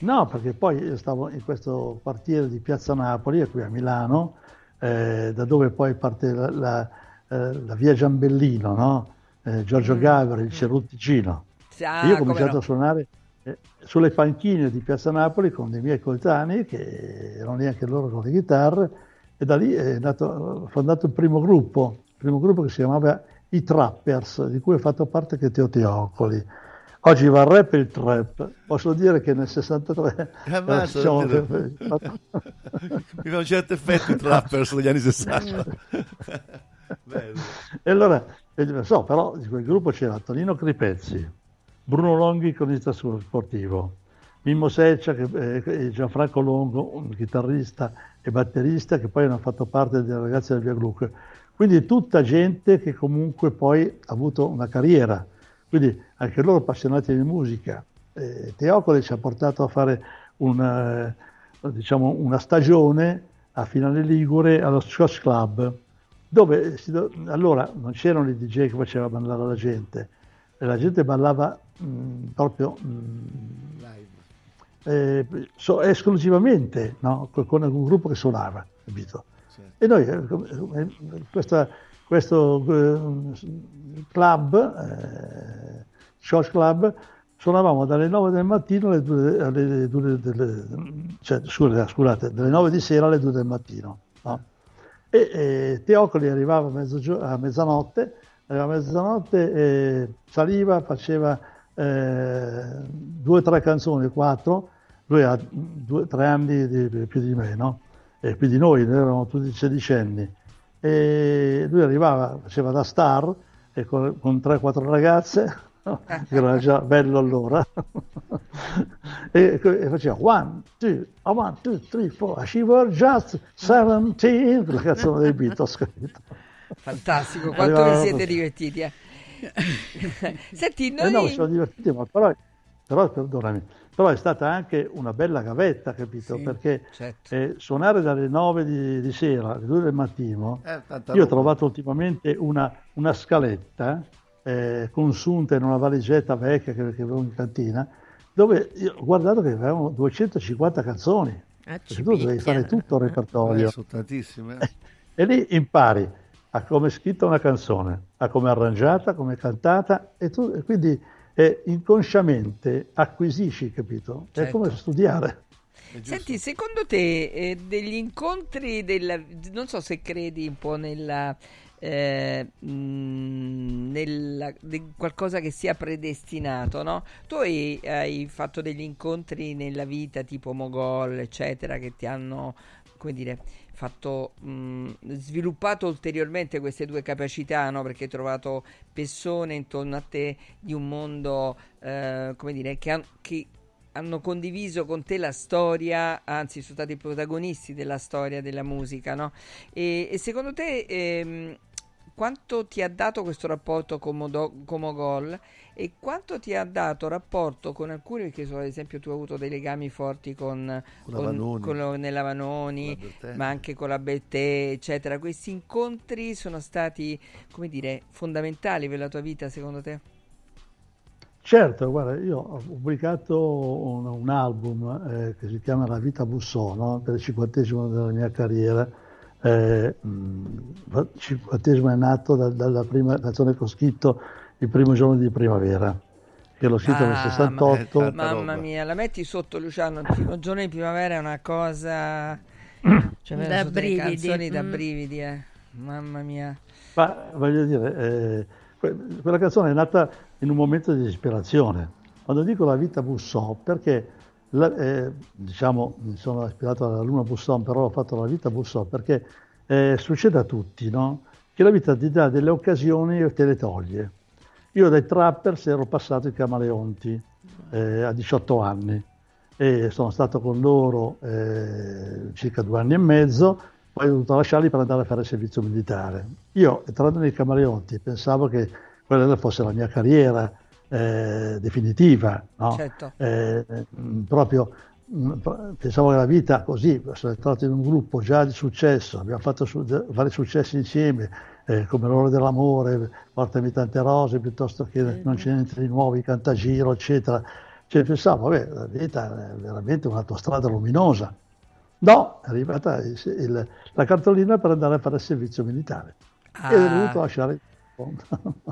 No, perché poi io stavo in questo quartiere di Piazza Napoli, qui a Milano, eh, da dove poi parte la, la, eh, la via Giambellino, no? Eh, Giorgio Gaveri, il Cerruticino. Sì, ah, io ho cominciato no. a suonare eh, sulle panchine di Piazza Napoli con dei miei coetanei che erano lì anche loro con le chitarre e da lì è nato, fondato il primo gruppo, il primo gruppo che si chiamava I Trappers, di cui ho fatto parte anche Teo Teocoli. Oggi va il rap e il trap. Posso dire che nel 63 Ammazza, eh, davvero. che- Mi fa un certo effetto i trappers degli anni 60. Bello. E allora, so, però di quel gruppo c'era Antonino Cripezzi, Bruno Longhi, cronista sportivo, Mimmo Seccia che, eh, e Gianfranco Longo, un chitarrista e batterista, che poi hanno fatto parte delle ragazze del Via Gluck. Quindi tutta gente che comunque poi ha avuto una carriera, quindi anche loro appassionati di musica. Eh, Teocoli ci ha portato a fare una, diciamo, una stagione a Finale Ligure allo Scotch Club, dove si allora non c'erano i DJ che facevano ballare la gente, la gente ballava mh, proprio mh, eh, so- esclusivamente no? con, un gruppo che suonava, capito? E noi, eh, come- questa- questo eh, club, eh, Club, suonavamo dalle 9 del mattino alle 2, alle 2 delle, cioè, scusa- scusate, dalle 9 di sera alle 2 del mattino. no? E, e Teocoli arrivava a, mezzanotte, arrivava a mezzanotte, saliva, faceva eh, due o tre canzoni, quattro, lui ha due, tre anni di, più di me, no? E più di noi, noi eravamo tutti sedicenni. E lui arrivava, faceva da star, e con, con tre o quattro ragazze, che era già bello allora, e, e, faceva one, two, one, two, three, four, she was just 17, la canzone dei Beatles, capito? Fantastico, quanto vi siete divertiti, eh? Senti, noi... Eh no, siamo divertiti, ma però, però, perdonami, però è stata anche una bella gavetta, capito? Sì, Perché certo. eh, suonare dalle 9 di, di sera alle 2 del mattino, Eh, io ho trovato ultimamente una, una scaletta eh, consunta in una valigetta vecchia che, che avevo in cantina, dove io ho guardato che avevamo 250 canzoni. Perché tu devi fare tutto il repertorio. Eh, sono tantissime. E lì impari a come è scritta una canzone, a come è arrangiata, come è cantata, e tu e quindi eh, inconsciamente acquisisci, capito? È Certo. come studiare. Senti, secondo te eh, degli incontri della... non so se credi un po' nella... eh, nella- di qualcosa che sia predestinato, no? Tu hai, hai fatto degli incontri nella vita tipo Mogol, eccetera, che ti hanno, come dire, fatto mh, sviluppato ulteriormente queste due capacità, no? Perché hai trovato persone intorno a te di un mondo, eh, come dire, che, han- che hanno condiviso con te la storia, anzi sono stati protagonisti della storia della musica, no? E, e secondo te ehm, quanto ti ha dato questo rapporto con, Modo- con Mogol e quanto ti ha dato rapporto con alcuni, perché so, ad esempio tu hai avuto dei legami forti con, Con la Vanoni. con Vanoni, Con la Bertè. ma anche con la Beltè, eccetera. Questi incontri sono stati, come dire, fondamentali per la tua vita, secondo te? Certo, guarda, io ho pubblicato un, un album eh, che si chiama La vita bussò, no? per il cinquantesimo della mia carriera. Eh, mh, il cinquantesimo è nato da- dalla prima canzone che ho scritto il primo giorno di primavera, che l'ho scritto nel Ah, 68. ma- mamma mia, la metti sotto Luciano, il primo giorno di primavera è una cosa... Cioè, Da brividi, canzoni da mm. brividi, eh. Mamma mia. Ma voglio dire, eh, que- quella canzone è nata in un momento di disperazione. Quando dico la vita bussò, perché la- eh, diciamo, mi sono ispirato alla Luna Busson, però ho fatto la vita bussò perché eh, succede a tutti, no? Che la vita ti dà delle occasioni e te le toglie. Io dai trappers ero passato ai camaleonti eh, a 18 anni e sono stato con loro eh, circa due anni e mezzo, poi ho dovuto lasciarli per andare a fare il servizio militare. Io, entrando nei camaleonti, pensavo che quella fosse la mia carriera eh, definitiva, no? Certo. Eh, mh, proprio mh, pensavo che la vita così, sono entrato in un gruppo già di successo, abbiamo fatto su- vari successi insieme, eh, come l'ora dell'amore, portami tante rose, piuttosto che non c'è niente di nuovo, cantagiro, eccetera. Cioè pensavo, vabbè, la vita è veramente un'autostrada luminosa. No, è arrivata il- il- la cartolina per andare a fare il servizio militare. E ho Ah. dovuto lasciare il mondo.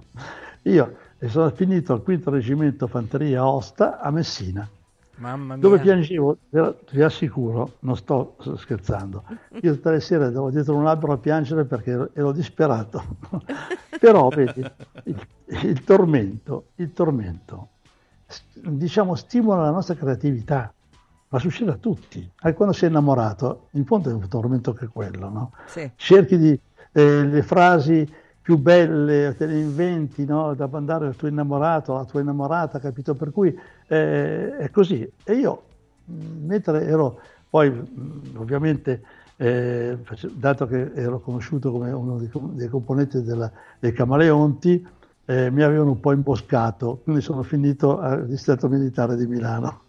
Io e sono finito al quinto reggimento fanteria Osta a Messina, Mamma mia. dove piangevo, vi assicuro, non sto scherzando, io tutte le sere andavo dietro un albero a piangere perché ero, ero disperato. Però vedi, il, il tormento, il tormento, diciamo, stimola la nostra creatività, ma succede a tutti. Anche quando sei innamorato, in fondo è un tormento che quello, no? Sì. cerchi di eh, le frasi più belle, te le inventi no? da mandare al tuo innamorato, alla tua innamorata, capito? Per cui eh, è così. E io, mh, mentre ero poi, mh, ovviamente, eh, dato che ero conosciuto come uno dei, dei componenti della- dei Camaleonti, eh, mi avevano un po' imboscato, quindi sono finito al distretto militare di Milano.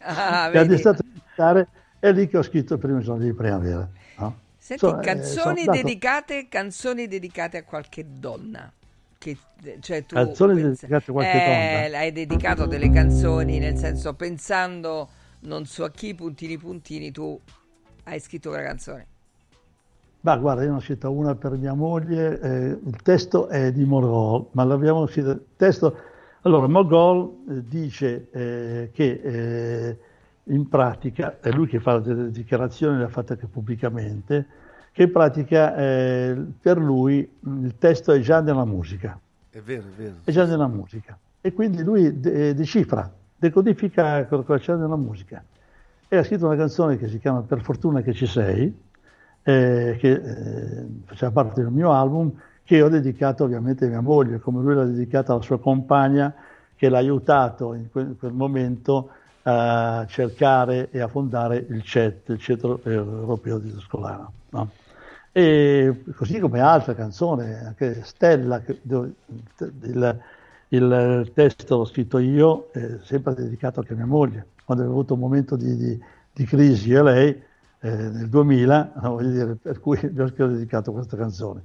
Ah, e al distretto militare è lì che ho scritto il primo giorno di primavera. no? Senti, Insomma, eh, canzoni andato- dedicate, canzoni dedicate a qualche donna. Che, cioè tu Canzoni pensi- dedicate a qualche eh, donna? Hai dedicato delle canzoni, nel senso pensando non so a chi, puntini puntini, tu hai scritto quella canzone. Ma guarda, io ne ho scelta una per mia moglie, eh, il testo è di Mogol, ma l'abbiamo scritto. Il testo, allora, Mogol eh, dice eh, che eh, in pratica, è lui che fa delle dichiarazioni, le ha fatte anche pubblicamente, che in pratica eh, per lui il testo è già nella musica. È vero, è vero. È già nella musica. E quindi lui de- decifra, decodifica quello che c'è nella musica. E ha scritto una canzone che si chiama Per fortuna che ci sei, eh, che eh, faceva parte del mio album, che ho dedicato ovviamente a mia moglie, come lui l'ha dedicata alla sua compagna, che l'ha aiutato in quel, in quel momento a cercare e a fondare il CET, il Centro Europeo di Tuscolana. No? E così come altre canzoni, anche Stella, che, il, il, testo l'ho scritto io, eh, sempre dedicato anche a mia moglie. Quando avevo avuto un momento di, di, di crisi io e lei, eh, nel 2000, voglio dire, per cui vi ho dedicato questa canzone.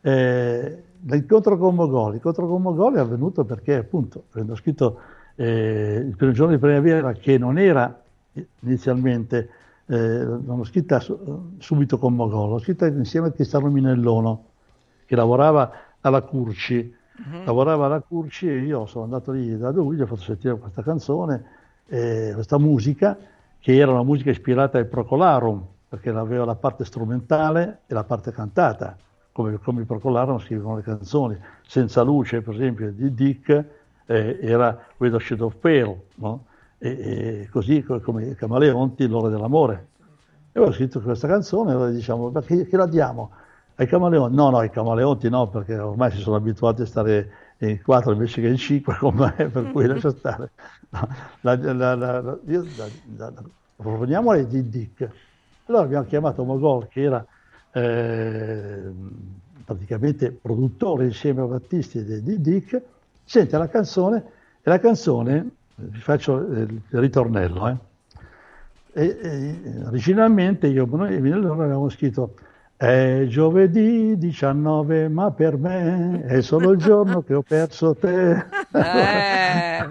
Eh, l'incontro con Mogoli, l'incontro con Mogoli è avvenuto perché appunto, avendo scritto eh, il primo giorno di primavera, che non era inizialmente, eh, l'ho scritta su, subito con Mogol, l'ho scritta insieme a Cristiano Minellono, che lavorava alla Curci, uh-huh. lavorava alla Curci e io sono andato lì da lui, gli ho fatto sentire questa canzone, eh, questa musica, che era una musica ispirata al Procolarum, perché aveva la parte strumentale e la parte cantata, come, come i Procolarum scrivono le canzoni. Senza luce, per esempio, di Dick, eh, era Shade of Pale, no? e, e così come Camaleonti, l'ora dell'amore. E ho scritto questa canzone e allora diciamo, ma che, che la diamo? Ai Camaleonti? No, no, ai Camaleonti no, perché ormai si sono abituati a stare in quattro invece che in cinque con me, per cui lascia stare. La, la, la, proponiamola di Dick. Allora abbiamo chiamato Mogol, che era eh, praticamente produttore insieme a Battisti di Dick, sente la canzone e la canzone, vi faccio il ritornello, eh. e, e, originalmente io e Minellone avevamo scritto è giovedì 19, ma per me è solo il giorno che ho perso te. Eh.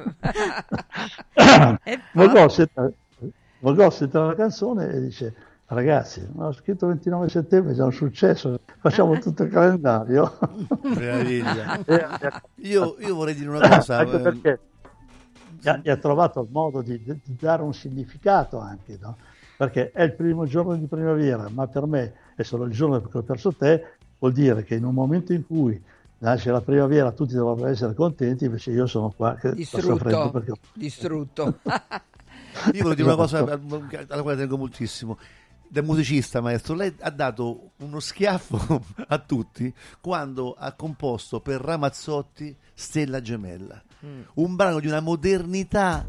Mogol sente la canzone e dice Ragazzi, ho scritto 29 settembre, è già un successo, facciamo tutto il calendario. Meraviglia. io, io, vorrei dire una cosa. Anche perché gli ha, trovato il modo di, di, dare un significato anche, no? perché è il primo giorno di primavera, ma per me è solo il giorno che ho perso te, vuol dire che in un momento in cui nasce la primavera tutti dovrebbero essere contenti, invece io sono qua che distrutto. Perché... distrutto. io voglio dire una cosa alla quale tengo moltissimo da musicista maestro, lei ha dato uno schiaffo a tutti quando ha composto per Ramazzotti Stella Gemella, mm. un brano di una modernità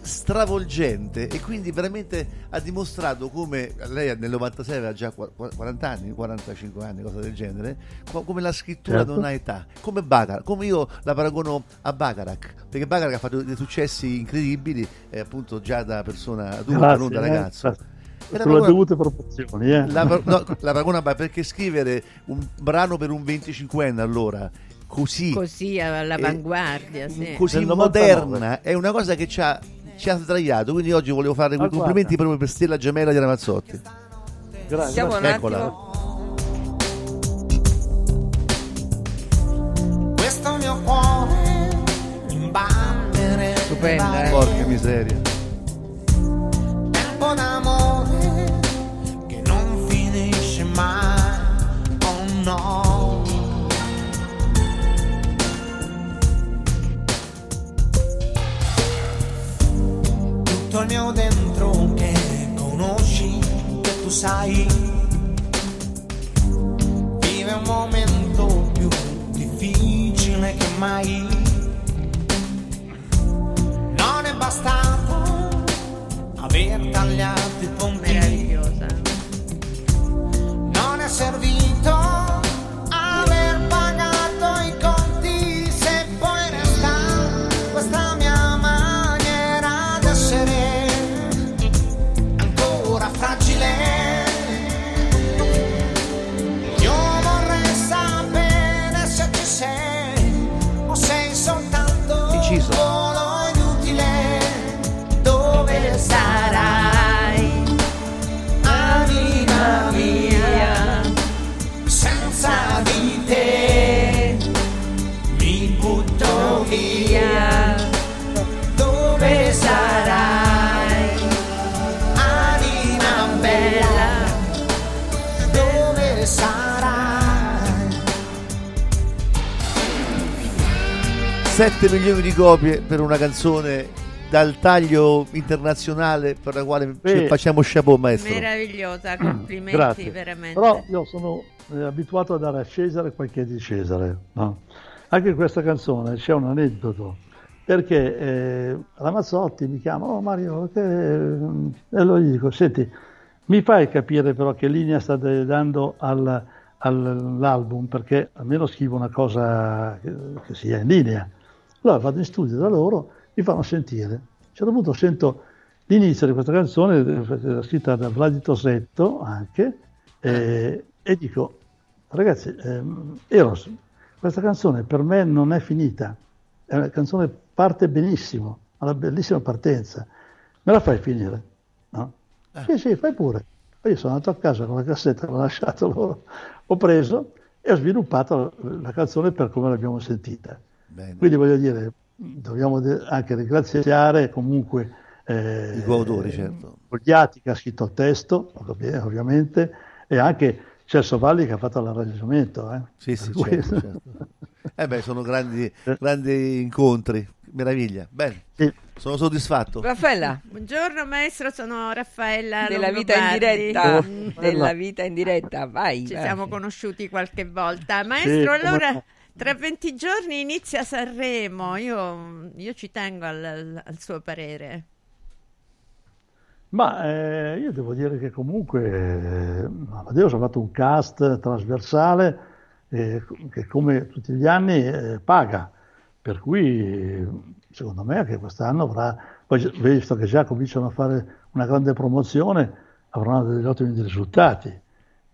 stravolgente e quindi veramente ha dimostrato come lei nel 96 aveva già 40 anni, 45 anni, cosa del genere, come la scrittura certo. non ha età, come Baccarat, come io la paragono a Baccarat, perché Baccarat ha fatto dei successi incredibili eh, appunto già da persona adulta, Grazie, non da eh. Ragazzo. Eh, sulle dovute proporzioni. Eh. La, no, la paragona perché scrivere un brano per un 25enne allora così, così all'avanguardia, eh, sì. così moderna è una cosa che ci ha, ci ha sdraiato. Quindi oggi volevo fare ah, complimenti guarda. proprio per Stella Gemella di Ramazzotti. Grazie. Siamo Eccola. Questo mio cuore in Stupenda, eh? Porca miseria. Il mio dentro che conosci, che tu sai, vive un momento più difficile che mai. Non è bastato aver tagliato i ponti. Meravigliosa è servito 7 milioni di copie per una canzone dal taglio internazionale per la quale ci Beh. facciamo chapeau maestro. Meravigliosa, complimenti Grazie. veramente. Però io sono eh, abituato a dare a Cesare quel che è di Cesare. no? Anche in questa canzone c'è un aneddoto, perché eh, Ramazzotti mi chiama, oh Mario, che... e allora gli dico, senti, mi fai capire però che linea state dando al- al- all'album, perché almeno scrivo una cosa che, che sia in linea. Allora vado in studio da loro, mi fanno sentire. A un certo punto sento l'inizio di questa canzone, eh, scritta da Vladi Tosetto anche, eh, e dico, ragazzi, ehm, Eros, questa canzone per me non è finita, è una canzone parte benissimo, ha una bellissima partenza, me la fai finire? No? Sì, sì, fai pure. Poi io sono andato a casa con la cassetta, l'ho lasciato loro, ho preso e ho sviluppato la canzone per come l'abbiamo sentita. Quindi voglio dire, dobbiamo anche ringraziare comunque eh, I coautori, certo. Fogliati che ha scritto il testo, ovvi- ovviamente, e anche Celso Valli che ha fatto l'arrangiamento. Eh. Sì, sì, certo, certo. Eh beh, sono grandi, grandi incontri, meraviglia. Bene, sono soddisfatto. Raffaella, Buongiorno maestro, sono Raffaella della vita in diretta, della vita in diretta, vai. Ci vai. siamo conosciuti qualche volta. Maestro, come allora no. Tra 20 giorni inizia Sanremo. Io, io ci tengo al, al- suo parere. Ma eh, io devo dire che comunque eh, Amadeus ha fatto un cast trasversale eh, che come tutti gli anni eh, paga, per cui secondo me anche quest'anno avrà, poi visto che già cominciano a fare una grande promozione, avranno degli ottimi risultati.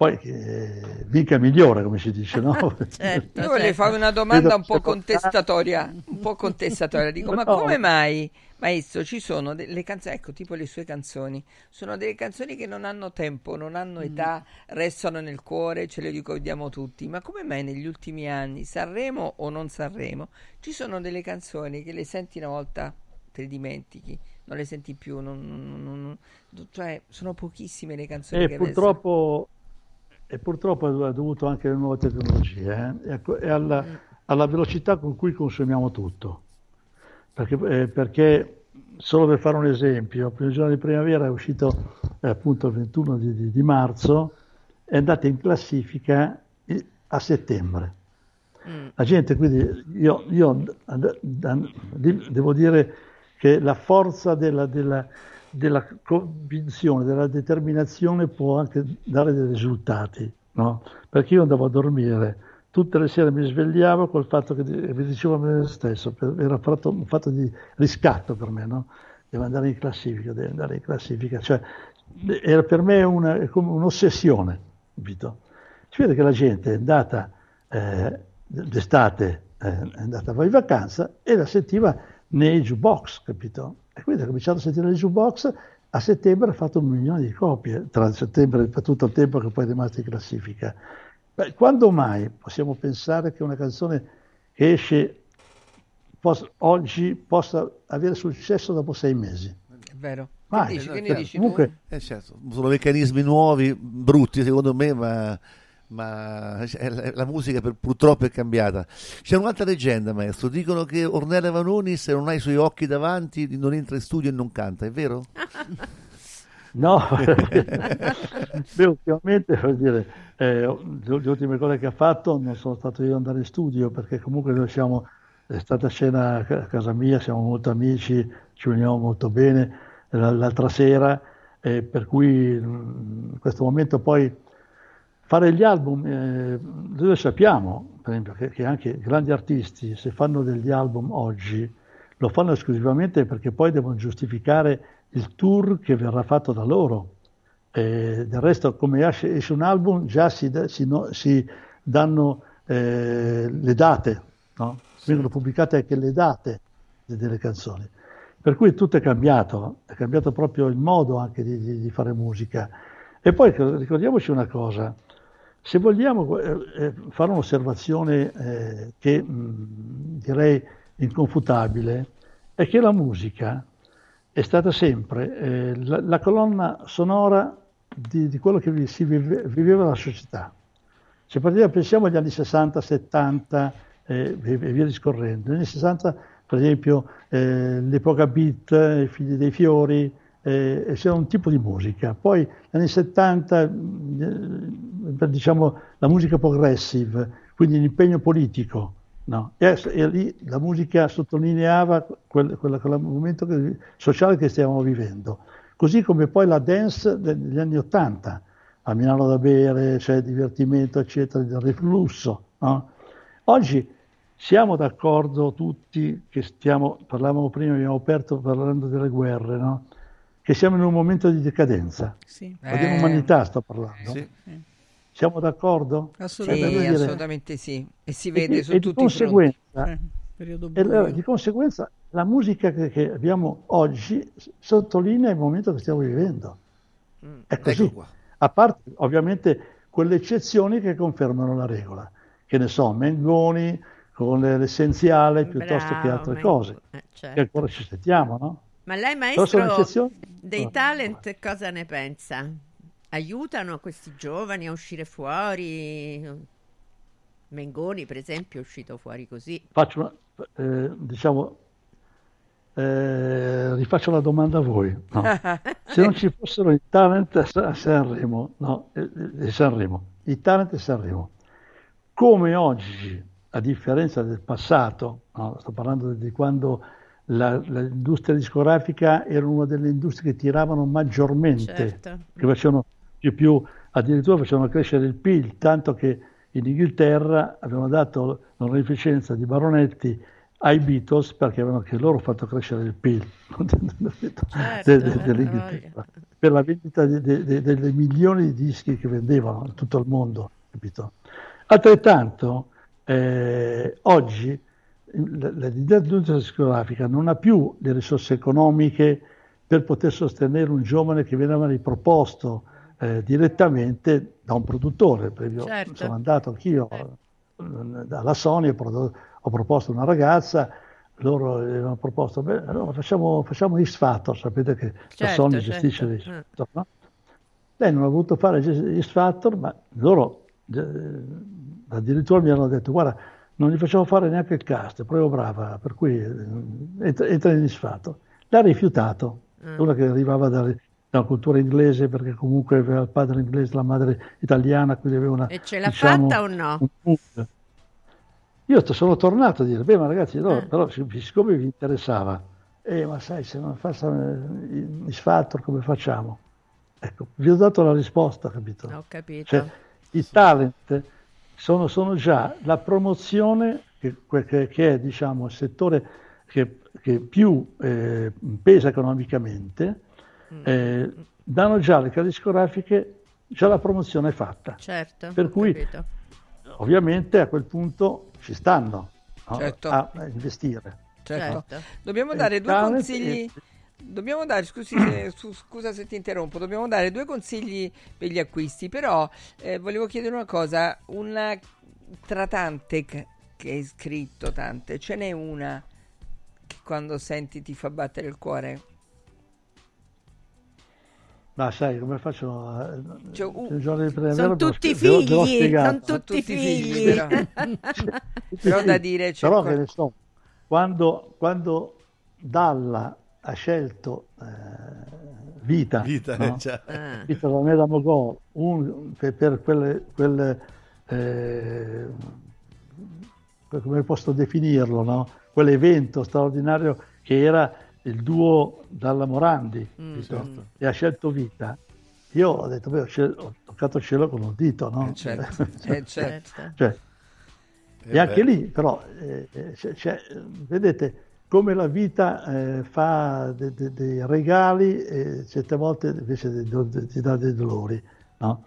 Poi che vinca migliore, come si dice, no? Certo, Io volevo fare una domanda un po' contestatoria, un po' contestatoria. Dico, ma No. come mai, maestro, ci sono delle canzoni, ecco, tipo le sue canzoni, sono delle canzoni che non hanno tempo, non hanno Mm. età, restano nel cuore, ce le ricordiamo tutti. Ma come mai negli ultimi anni, Sanremo o non Sanremo, ci sono delle canzoni che le senti una volta, te le dimentichi, non le senti più, non- non- non- cioè sono pochissime le canzoni E che purtroppo, e purtroppo è dovuto anche alle nuove tecnologie eh, e que- e alla, alla velocità con cui consumiamo tutto. Perché, eh, perché solo per fare un esempio, il primo giorno di primavera è uscito eh, appunto il 21 di, di- di marzo, è andato in classifica i- a settembre. La gente, quindi io, io devo dire che la forza della, della- della convinzione, della determinazione può anche dare dei risultati, no? Perché io andavo a dormire, tutte le sere mi svegliavo col fatto che mi dicevo a me stesso, era fatto, un fatto di riscatto per me, no? Devo andare in classifica, devo andare in classifica, cioè era per me una, come un'ossessione, capito? Si vede che la gente è andata eh, d'estate, eh, è andata in vacanza e la sentiva nei jukebox, capito? E quindi ha cominciato a sentire nei jukebox, a settembre ha fatto un milione di copie, tra settembre e tutto il tempo che poi è rimasto in classifica. Beh, quando mai possiamo pensare che una canzone che esce pos- oggi possa avere successo dopo sei mesi? È vero. Mai. Che dici? Che ne Cioè, dici comunque- tu? Eh, certo, sono meccanismi nuovi, brutti secondo me, ma, ma la, musica per- purtroppo è cambiata. C'è un'altra leggenda, maestro. Dicono che Ornella Vanoni, se non ha i suoi occhi davanti, non entra in studio e non canta, è vero? No, Beh, ultimamente vuol dire, eh, le ultime cose che ha fatto non sono stato io ad andare in studio perché comunque noi siamo, è stata cena a ca- a casa mia, siamo molto amici, ci uniamo molto bene l'altra sera, eh, per cui mm, in questo momento poi fare gli album, eh, noi sappiamo per esempio che, che anche grandi artisti se fanno degli album oggi lo fanno esclusivamente perché poi devono giustificare il tour che verrà fatto da loro. Eh, del resto, come esce, esce un album, già si, da- si no- si danno eh, le date, no? vengono pubblicate anche le date de- delle canzoni. Per cui tutto è cambiato, è cambiato proprio il modo anche di, di- di fare musica. E poi ricordiamoci una cosa, se vogliamo eh, eh, fare un'osservazione eh, che mh, direi inconfutabile, è che la musica è stata sempre eh, la, la colonna sonora di, di quello che si vive- viveva la società. Se partiamo, pensiamo agli anni 60, 70, e, e via discorrendo. Negli anni 60, per esempio, eh, l'epoca beat, i figli dei fiori, eh, c'era un tipo di musica. Poi negli anni 70, eh, diciamo, la musica progressive, quindi l'impegno politico. No? E, e, lì la musica sottolineava quel, quel, quel momento che, sociale che stiamo vivendo. Così come poi la dance degli anni 80, a Milano da bere, c'è cioè divertimento, eccetera, il riflusso. No? Oggi siamo d'accordo tutti che stiamo, parlavamo prima, abbiamo aperto parlando delle guerre, no? Che siamo in un momento di decadenza. Sì. Eh, dell'umanità sto parlando. Sì. Siamo d'accordo? Assolutamente sì, assolutamente sì. E si vede e, su e tutti di conseguenza, eh, e, di conseguenza la musica che, che, abbiamo oggi sottolinea il momento che stiamo vivendo. Mm. È così. Ecco A parte ovviamente quelle eccezioni che confermano la regola. Che ne so, Mengoni con l'essenziale piuttosto Bravo, che altre Mengo. cose. Eh, certo. Che ancora ci sentiamo, no? Ma lei, maestro, dei No. talent cosa ne pensa? Aiutano questi giovani a uscire fuori? Mengoni, per esempio, è uscito fuori così. Faccio una, eh, diciamo, eh, rifaccio la domanda a voi. No. Se non ci fossero i talent a Sanremo, no, eh, eh, Sanremo, i talent a Sanremo, come oggi, a differenza del passato, no, sto parlando di quando la- l'industria discografica era una delle industrie che tiravano maggiormente, Certo. che facevano più, più addirittura facevano crescere il PIL, tanto che in Inghilterra avevano dato l'onorificenza di baronetti ai Beatles perché avevano anche loro fatto crescere il PIL de- de- de- dell'Inghilterra per la vendita di- de- de- delle milioni di dischi che vendevano in tutto il mondo, capito? Altrettanto, eh, oggi l- l- l'industria discografica non ha più le risorse economiche per poter sostenere un giovane che veniva riproposto eh, direttamente da un produttore. Per esempio, Certo. Sono andato anch'io eh, alla Sony, ho, prodo- ho proposto una ragazza, loro avevano proposto, beh, allora facciamo, facciamo X Factor, sapete che la Certo, Sony certo. gestisce X Eh. Factor, no? Lei non ha voluto fare X Factor, ma loro eh, addirittura mi hanno detto, guarda, non gli facciamo fare neanche il cast, è proprio brava, per cui eh, in X Factor. L'ha rifiutato, Mm. una che arrivava dalle- da una cultura inglese, perché comunque aveva il padre inglese, la madre italiana, quindi aveva una... E ce l'ha diciamo, fatta o no? un. Io sono tornato a dire, beh ma ragazzi, no, Eh. però sic- siccome vi interessava, eh, ma sai, se non fa il X Factor come facciamo? Ecco, vi ho dato la risposta, capito? Ho capito. Cioè, i talent sono, sono già la promozione che, che- che è diciamo, il settore che, che più eh, pesa economicamente, Mm. eh, danno già le case discografiche, già la promozione è fatta. Certo, Per cui capito. ovviamente a quel punto ci stanno no? Certo. a, a investire. Certo. Certo. Dobbiamo dare due consigli. Dobbiamo dare, scusi se- su- scusa se ti interrompo, dobbiamo dare due consigli per gli acquisti, però eh, volevo chiedere una cosa, una tra tante che, che hai scritto, tante, ce n'è una che quando senti ti fa battere il cuore? Ma sai come faccio? a- Cioè, uh, Sono tutti devo- devo figli, spiegare. sono tutti figli. però, però da dire però che ne so, quando, quando Dalla ha scelto eh, Vita, Vita, no? eh, già. Ah. Vita da me da Mogol, un- per, per quelle, quelle eh, come posso definirlo, no? quell'evento straordinario che era il duo Dalla Morandi Mm, mm. e ha scelto Vita. Io ho detto, beh, ho, scel- ho toccato il cielo con un dito, no? Eh, certo, eh, certo. Cioè, Eh e anche beh. lì, però, c'è- vedete come la vita eh, fa de- de- dei regali e certe volte invece dei de- ti dà dei dolori. no?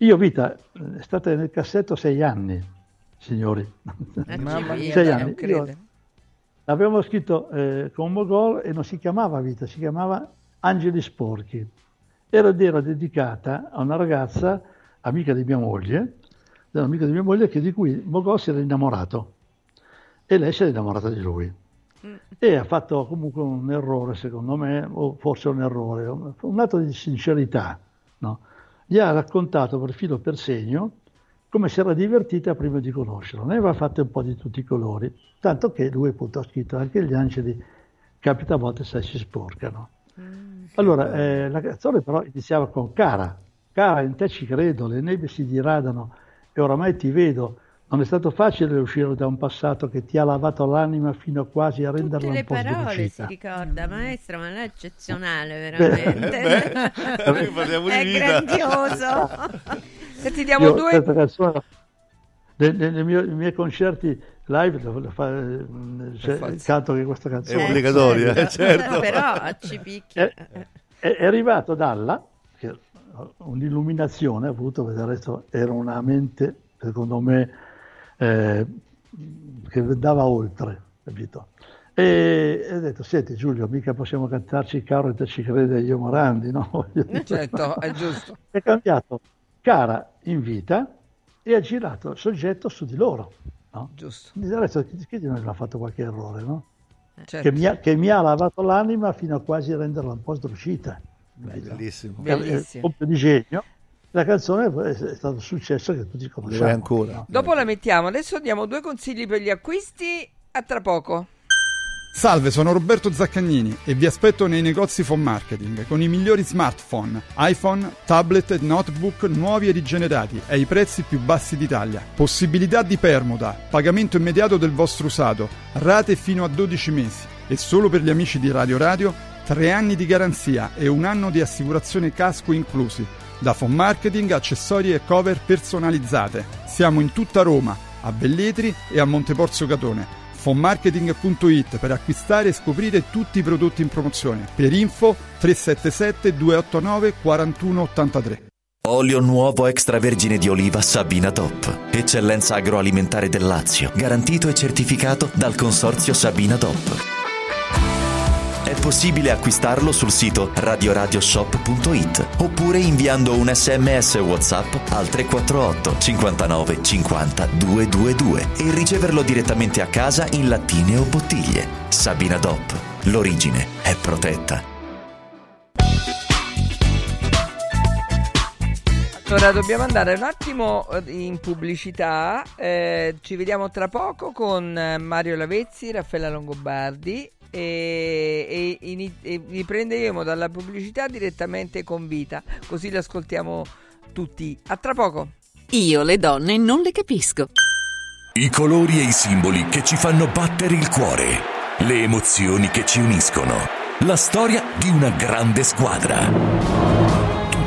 Io vita eh, è stata nel cassetto sei anni, signori. Mamma mia, sei anni. non Io. L'abbiamo scritto eh, con Mogol e non si chiamava Vita, si chiamava Angeli Sporchi. Era, era dedicata a una ragazza, amica di mia moglie, amica di mia moglie che di cui Mogol si era innamorato e lei si era innamorata di lui. E ha fatto comunque un errore, secondo me, o forse un errore, un atto di sincerità. no? Gli ha raccontato per filo per segno come si era divertita prima di conoscerlo. Ne aveva fatte un po' di tutti i colori, tanto che lui appunto ha scritto anche gli angeli, capita a volte se si sporcano. Allora, eh, la canzone però iniziava con Cara, cara in te ci credo, le nebbie si diradano e oramai ti vedo. Non è stato facile uscire da un passato che ti ha lavato l'anima fino a quasi a renderla Tutte un le po' parole si ricorda, maestra, ma lei è eccezionale, veramente. beh, è grandioso. Se ti diamo Io due... questa canzone, nei, nei- nei miei, nei miei concerti live lo- lo fa- eh, cioè, canto anche questa canzone. È obbligatoria, eh, certo. Però ci picchia. È, è- è arrivato Dalla, che un'illuminazione ha avuto, perché del resto era una mente, secondo me, eh, che andava oltre, capito? E, ha detto, senti Giulio, mica possiamo cantarci Caro e te ci crede io Morandi, no? Certo, è giusto. è cambiato Cara in vita e ha girato il soggetto su di loro. No? Giusto. Quindi resto chi, di noi non ha fatto qualche errore, no? Certo. Che, mi ha, che mi ha lavato l'anima fino a quasi renderla un po' sdrucita. Bellissimo. È- È un compio di genio. La canzone è stato un successo che tutti conosciamo. Ancora. Dopo la mettiamo, adesso diamo due consigli per gli acquisti. A tra poco. Salve, sono Roberto Zaccagnini e vi aspetto nei negozi Phone Marketing con i migliori smartphone, iPhone, tablet e notebook nuovi e rigenerati ai prezzi più bassi d'Italia. Possibilità di permuta, pagamento immediato del vostro usato, rate fino a 12 mesi e solo per gli amici di Radio Radio 3 anni di garanzia e un anno di assicurazione casco inclusi. Da Phone Marketing, accessori e cover personalizzate. Siamo in tutta Roma, a Velletri e a Monteporzio Catone fonmarketing.it per acquistare e scoprire tutti i prodotti in promozione. Per info 377 289 4183. Olio nuovo extravergine di oliva Sabina Top. Eccellenza agroalimentare del Lazio. Garantito e certificato dal consorzio Sabina Top. Possibile acquistarlo sul sito radioradioshop.it oppure inviando un sms WhatsApp al 348 59 50 222 e riceverlo direttamente a casa in lattine o bottiglie. Sabina Dop. L'origine è protetta. Allora dobbiamo andare un attimo eh, in pubblicità, eh, ci vediamo tra poco con eh, Mario Lavezzi, Raffaella Longobardi e, e ini- e riprenderemo dalla pubblicità direttamente con Vita, così l'ascoltiamo tutti. A tra poco. Io le donne non le capisco. I colori e i simboli che ci fanno battere il cuore, le emozioni che ci uniscono, la storia di una grande squadra.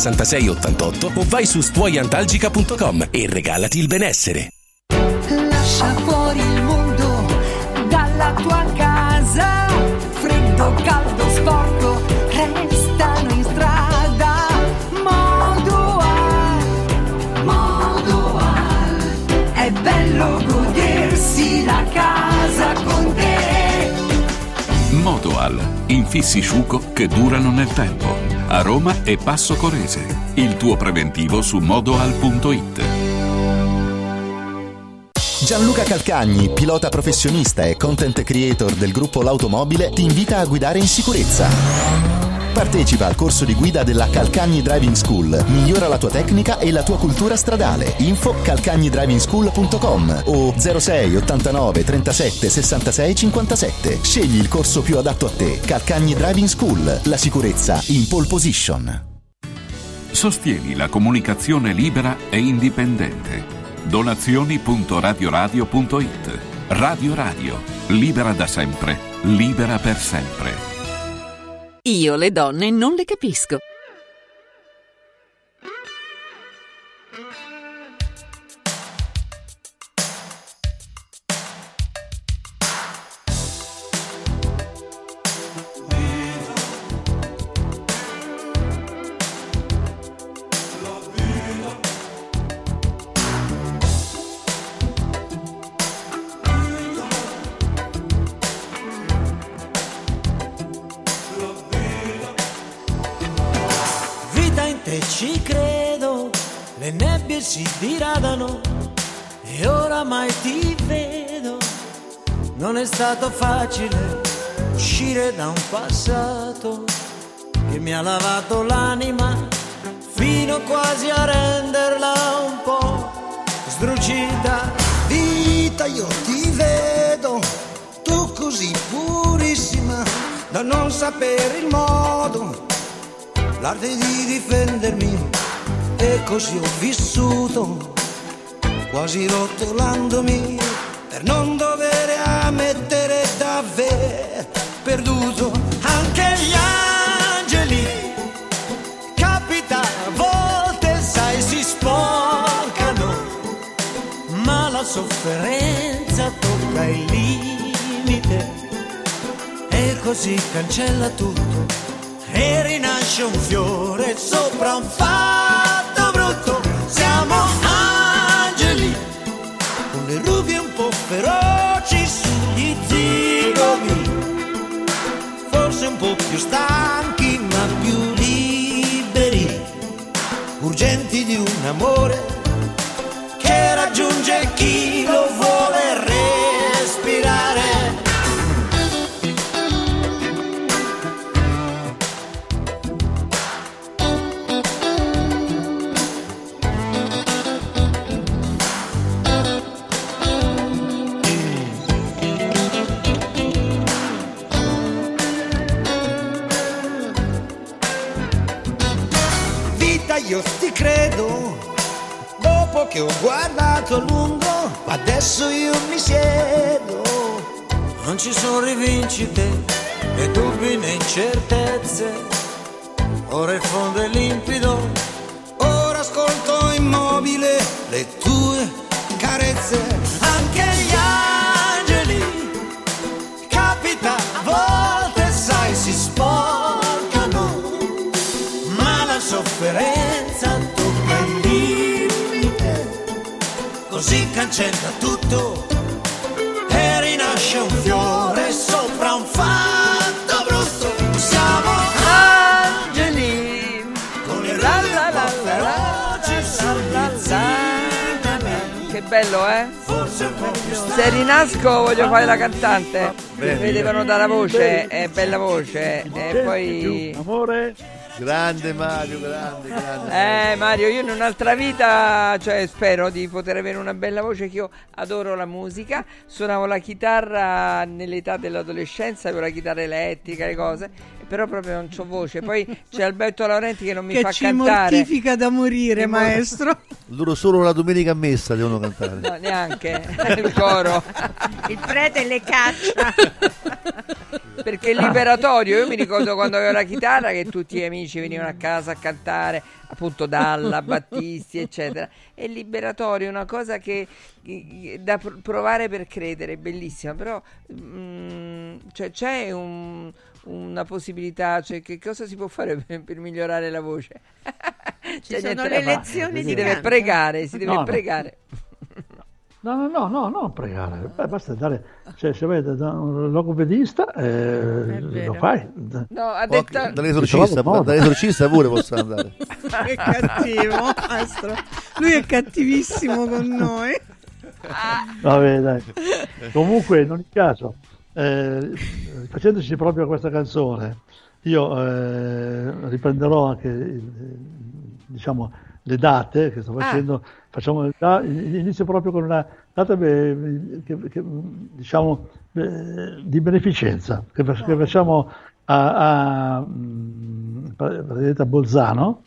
66 88 o vai su stuoiantalgica.com e regalati il benessere. Lascia fuori il mondo dalla tua casa. Freddo, caldo, sporco, Modoal, infissi sciuco che durano nel tempo. A Roma e Passo Corese. Il tuo preventivo su modoal.it. Gianluca Calcagni, pilota professionista e content creator del gruppo L'Automobile, ti invita a guidare in sicurezza. Partecipa al corso di guida della Calcagni Driving School. Migliora la tua tecnica e la tua cultura stradale. Info calcagnidrivingschool.com o 06 89 37 66 57. Scegli il corso più adatto a te. Calcagni Driving School. La sicurezza in pole position. Sostieni la comunicazione libera e indipendente. Donazioni.radioradio.it Radio Radio. Libera da sempre. Libera per sempre. Io le donne non le capisco. Ha lavato l'anima fino quasi a renderla un po' sdrucita. Vita, io ti vedo, tu così purissima, da non sapere il modo, l'arte di difendermi, e così ho vissuto, quasi rotolandomi, per non dover ammettere davvero perduto. Anche gli angeli, sofferenza tocca il limite e così cancella tutto e rinasce un fiore sopra un fatto brutto. Siamo angeli, con le ruvi un po' feroci sugli zigomi, forse un po' più stanchi ma più liberi, urgenti di un amore raggiunge chi lo vuole respirare. Vita, io ti credo dopo che ho guardato a lungo, adesso io mi siedo. Non ci sono rivincite, né dubbi né incertezze. Ora il fondo è limpido, ora ascolto immobile le tue carezze. Così cancella tutto e rinasce un fiore sopra un fatto brutto. Siamo angeli con il La la la la la, zinami. Che bello, eh? Se rinasco voglio fare la cantante. Bene. Mi devono dare la voce, è bella voce. E poi. Amore, Grande Mario, grande, grande. Eh Mario, io in un'altra vita, cioè spero di poter avere una bella voce, che io adoro la musica, suonavo la chitarra nell'età dell'adolescenza, avevo la chitarra elettrica, le cose, però proprio non ho voce. Poi c'è Alberto Laurenti che non mi che fa ci cantare. mortifica da morire, Che mo- maestro. Loro solo la domenica a messa devono cantare. No, neanche il coro. Il prete le caccia. Perché il liberatorio, io mi ricordo quando avevo la chitarra che tutti gli amici venivano a casa a cantare, appunto Dalla, Battisti, eccetera. Il liberatorio è una cosa che, che- da pr- provare per credere, è bellissima, però mm, cioè, c'è un- una possibilità, cioè che cosa si può fare per, per migliorare la voce? Ci C'è sono le fare. lezioni si di deve canto. pregare, si deve No, no. pregare. No, no, no, no, non pregare, Beh, basta dare, cioè se vai da un logopedista eh, lo fai. No, ha detto... anche Dall'esorcista, dall'esorcista pure posso andare. che cattivo, maestro. Lui è cattivissimo con noi. Vabbè, dai. Comunque, in ogni caso, eh, facendoci proprio questa canzone, io eh, riprenderò anche diciamo, le date che sto facendo. Facciamo le da- inizio proprio con una data che- che, diciamo, di beneficenza che, che facciamo a, a, mm, a Bolzano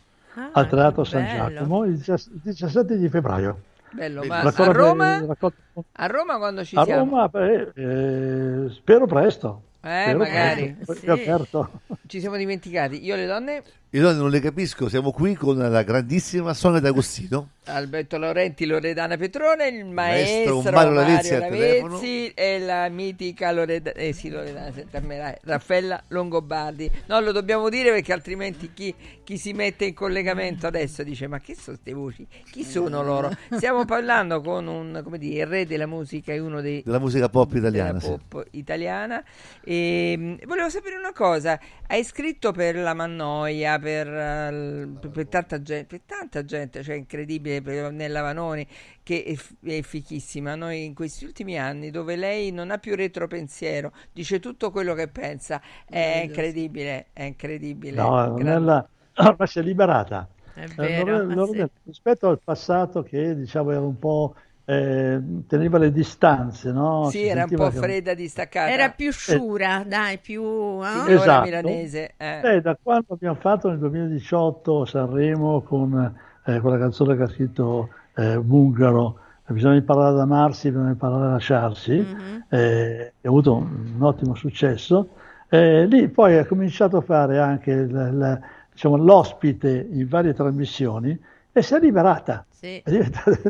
al Teatro San. Giacomo il 17 di febbraio. Bello, ma a Roma, raccolta- a Roma quando ci a siamo? Roma, beh, eh, spero presto. Eh, Spero magari. presto. Sì. Ci siamo dimenticati. Io le donne, Io non le capisco, siamo qui con la grandissima Sonia D'Agostino. Alberto Laurenti, Loredana Petrone, il Maestro maestro Mario Mario Lavezzi Lavezzi, al e la mitica Loredana, eh sì, Loredana, senta a me, dai, Raffaella Longobardi. No, lo dobbiamo dire perché altrimenti chi, chi si mette in collegamento adesso dice ma che sono queste voci? Chi sono loro? Stiamo parlando con un, come dire, il re della musica e uno dei Della musica pop italiana, sì. pop italiana. E, mh, volevo sapere una cosa: hai scritto per la Mannoia, per, eh, per- tanta gente, per tanta gente, cioè incredibile, per Nella Vanoni, che è, f- è fichissima. Noi in questi ultimi anni, dove lei non ha più retropensiero, dice tutto quello che pensa, è incredibile, è incredibile. No, ormai si è liberata. È Eh, vero, Lorena- ah, Lorena, Rispetto al passato che diciamo era un po' eh, teneva le distanze, no? Sì, Si era un po' che- fredda, distaccata. Era più sciura, dai, più... eh? Signora Esatto. milanese. eh. Eh, da quando abbiamo fatto nel 2018 Sanremo con eh, quella canzone che ha scritto eh, Bungaro, bisogna imparare ad amarsi, bisogna imparare a lasciarsi, eh, ha avuto un, un ottimo successo. Eh, lì poi ha cominciato a fare anche il- la- diciamo, l'ospite in varie trasmissioni e si è liberata. Sì. È diventata-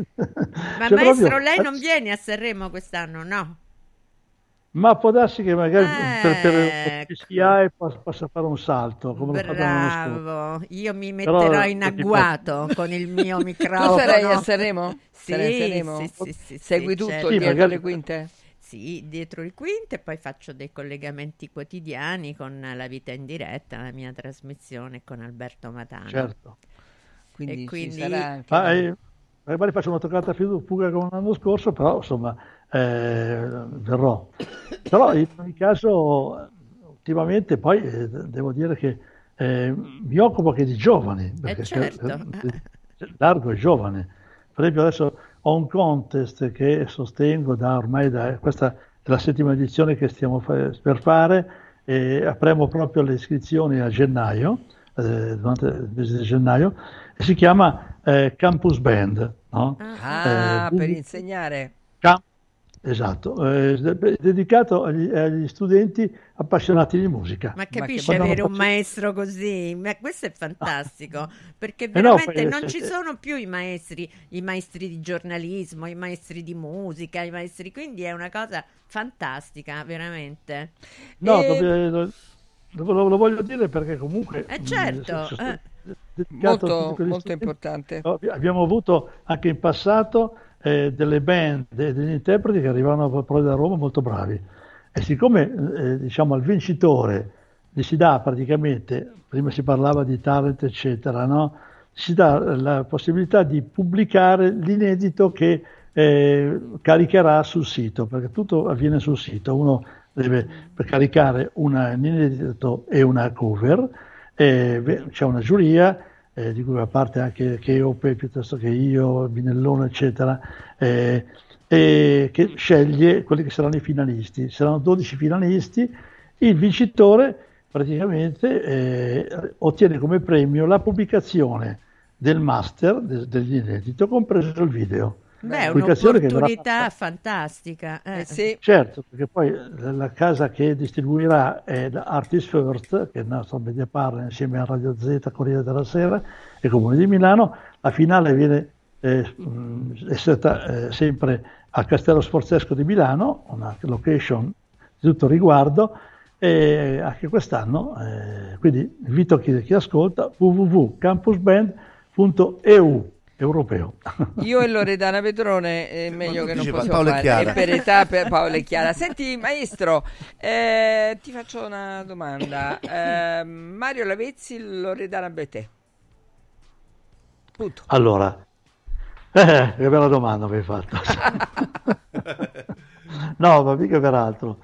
Ma cioè, maestro, proprio- lei non viene a Sanremo quest'anno, no? Ma può darsi che magari per, per Eh, PCI possa, possa fare un salto, come. Bravo, io mi Però, metterò in perché agguato con il mio microfono. Tu sarai a Sanremo? Sì, Sarai a Sanremo? sì, sì, sì, Segui sì, tutto certo. Dietro magari- le quinte? Sì, dietro le quinte, poi faccio dei collegamenti quotidiani con la vita in diretta, la mia trasmissione con Alberto Matano. Certo. Quindi, E ci quindi- sarà anche... Ma, eh, magari faccio una toccata più fuga come l'anno scorso, però insomma eh, verrò. Però in ogni caso, ultimamente poi eh, devo dire che eh, mi occupo anche di giovani, perché certo. eh, largo e giovane. Per esempio adesso ho un contest che sostengo da ormai da questa è la settima edizione che stiamo fa- per fare e apriamo proprio le iscrizioni a gennaio eh, durante il mese di gennaio si chiama eh, Campus Band. No? Ah, Eh, per insegnare. Cam- esatto, eh, de- dedicato agli, agli studenti appassionati di musica. Ma capisci Quando avere non un faccio- maestro così? Ma questo è fantastico, perché Eh no, veramente poi, non se- ci sono più i maestri, i maestri di giornalismo, i maestri di musica, i maestri, quindi è una cosa fantastica, veramente. No, E- dove- lo- lo voglio dire perché comunque... Eh mh, certo, se- eh. a Molto- molto importante. Abbiamo avuto anche in passato eh, delle band, de- degli interpreti che arrivavano proprio da Roma molto bravi. E siccome eh, diciamo al vincitore gli si dà praticamente, prima si parlava di talent eccetera, no? si dà la possibilità di pubblicare l'inedito che eh, caricherà sul sito, perché tutto avviene sul sito, uno deve per caricare una- un inedito e una cover, eh, c'è una giuria eh, di cui fa parte anche Cheope piuttosto che io, Binellone eccetera, eh, che sceglie quelli che saranno i finalisti. Saranno 12 finalisti, il vincitore praticamente eh, ottiene come premio la pubblicazione del master de- dell'inedito, compreso il video. Beh, è Pubblicazione che verrà un'opportunità fantastica. eh. Certo, perché poi la casa che distribuirà è Artist First, che è il nostro media partner insieme a Radio Z, Corriere della Sera e Comune di Milano. La finale viene, eh, mh, è stata eh, sempre a Castello Sforzesco di Milano, una location di tutto riguardo, e anche quest'anno, eh, quindi invito chi, chi ascolta www.campusband.eu europeo. Io e Loredana Pedrone è meglio che non possiamo Paolo fare. Chiara. E per età per Paolo e Chiara. Senti, maestro, eh, ti faccio una domanda. Eh, Mario Lavezzi, Loredana Betè. Punto. Allora, eh, che bella domanda mi hai fatto. no, ma mica per altro.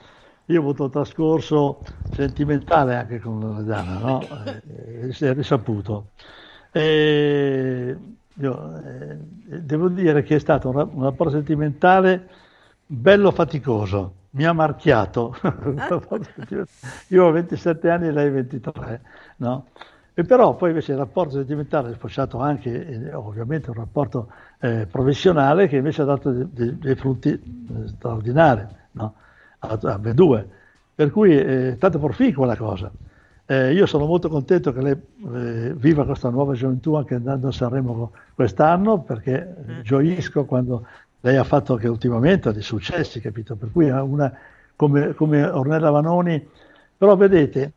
Io ho avuto un trascorso sentimentale anche con Loredana, no? Eh, si è risaputo. E io, eh, devo dire che è stato un, un rapporto sentimentale bello faticoso, mi ha marchiato. Io ho 27 anni e lei 23, no? E però poi invece il rapporto sentimentale è sfociato anche, eh, ovviamente, un rapporto eh, professionale che invece ha dato de- de- dei frutti eh, straordinari, no? A, a ambedue. Per cui è stata proficua la cosa. Eh, io sono molto contento che lei eh, viva questa nuova gioventù anche andando a Sanremo quest'anno, perché eh, gioisco quando lei ha fatto che ultimamente ha dei successi, capito? Per cui ha una come, come Ornella Vanoni, però vedete,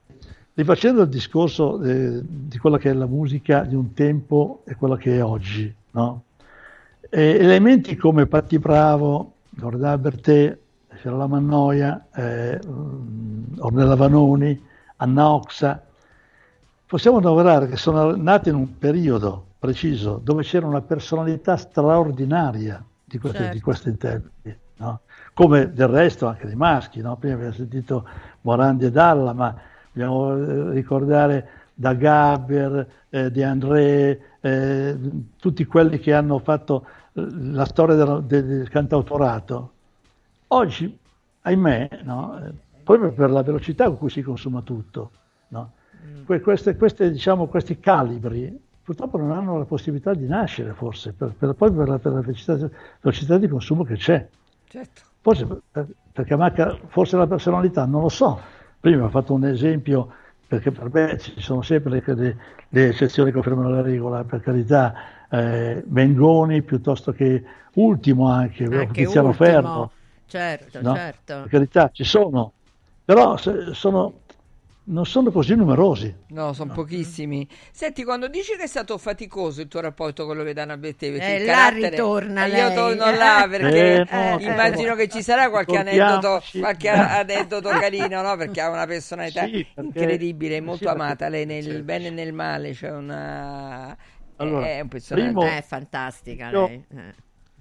rifacendo il discorso eh, di quella che è la musica di un tempo e quella che è oggi, no? Elementi come Patti Bravo, Loredana Bertè, Fiorella Mannoia, eh, mm, Ornella Vanoni, Anna Oxa, possiamo annoverare che sono nati in un periodo preciso dove c'era una personalità straordinaria di questi, Certo. di questi interpreti, no? come del resto anche dei maschi. no? Prima abbiamo sentito Morandi e Dalla, ma dobbiamo eh, ricordare da Gaber, eh, De André, eh, tutti quelli che hanno fatto eh, la storia del, del cantautorato. Oggi, ahimè, no? Proprio per la velocità con cui si consuma tutto, no? Que- queste, queste, diciamo, questi calibri purtroppo non hanno la possibilità di nascere forse, per, per- proprio per la, per la velocità, velocità di consumo che c'è. Certo. Forse per- perché manca forse la personalità, non lo so. Prima ho fatto un esempio, perché per me ci sono sempre le, le- le eccezioni che confermano la regola, per carità, eh, Mengoni piuttosto che ultimo anche, Anche Tiziano Ferro. certo, no? certo. Per carità, ci sono, però se- sono- non sono così numerosi. No, sono pochissimi. Senti, quando dici che è stato faticoso il tuo rapporto con Loredana perché Eh, il là carattere- ritorna Eh, io torno là perché Eh, no, immagino eh, che ci sarà qualche aneddoto, qualche aneddoto carino, no? Perché ha una personalità Sì, perché- incredibile, molto sì, amata lei nel sì. bene e nel male, c'è una Allora, è un personaggio. primo- È fantastica Io- lei. eh.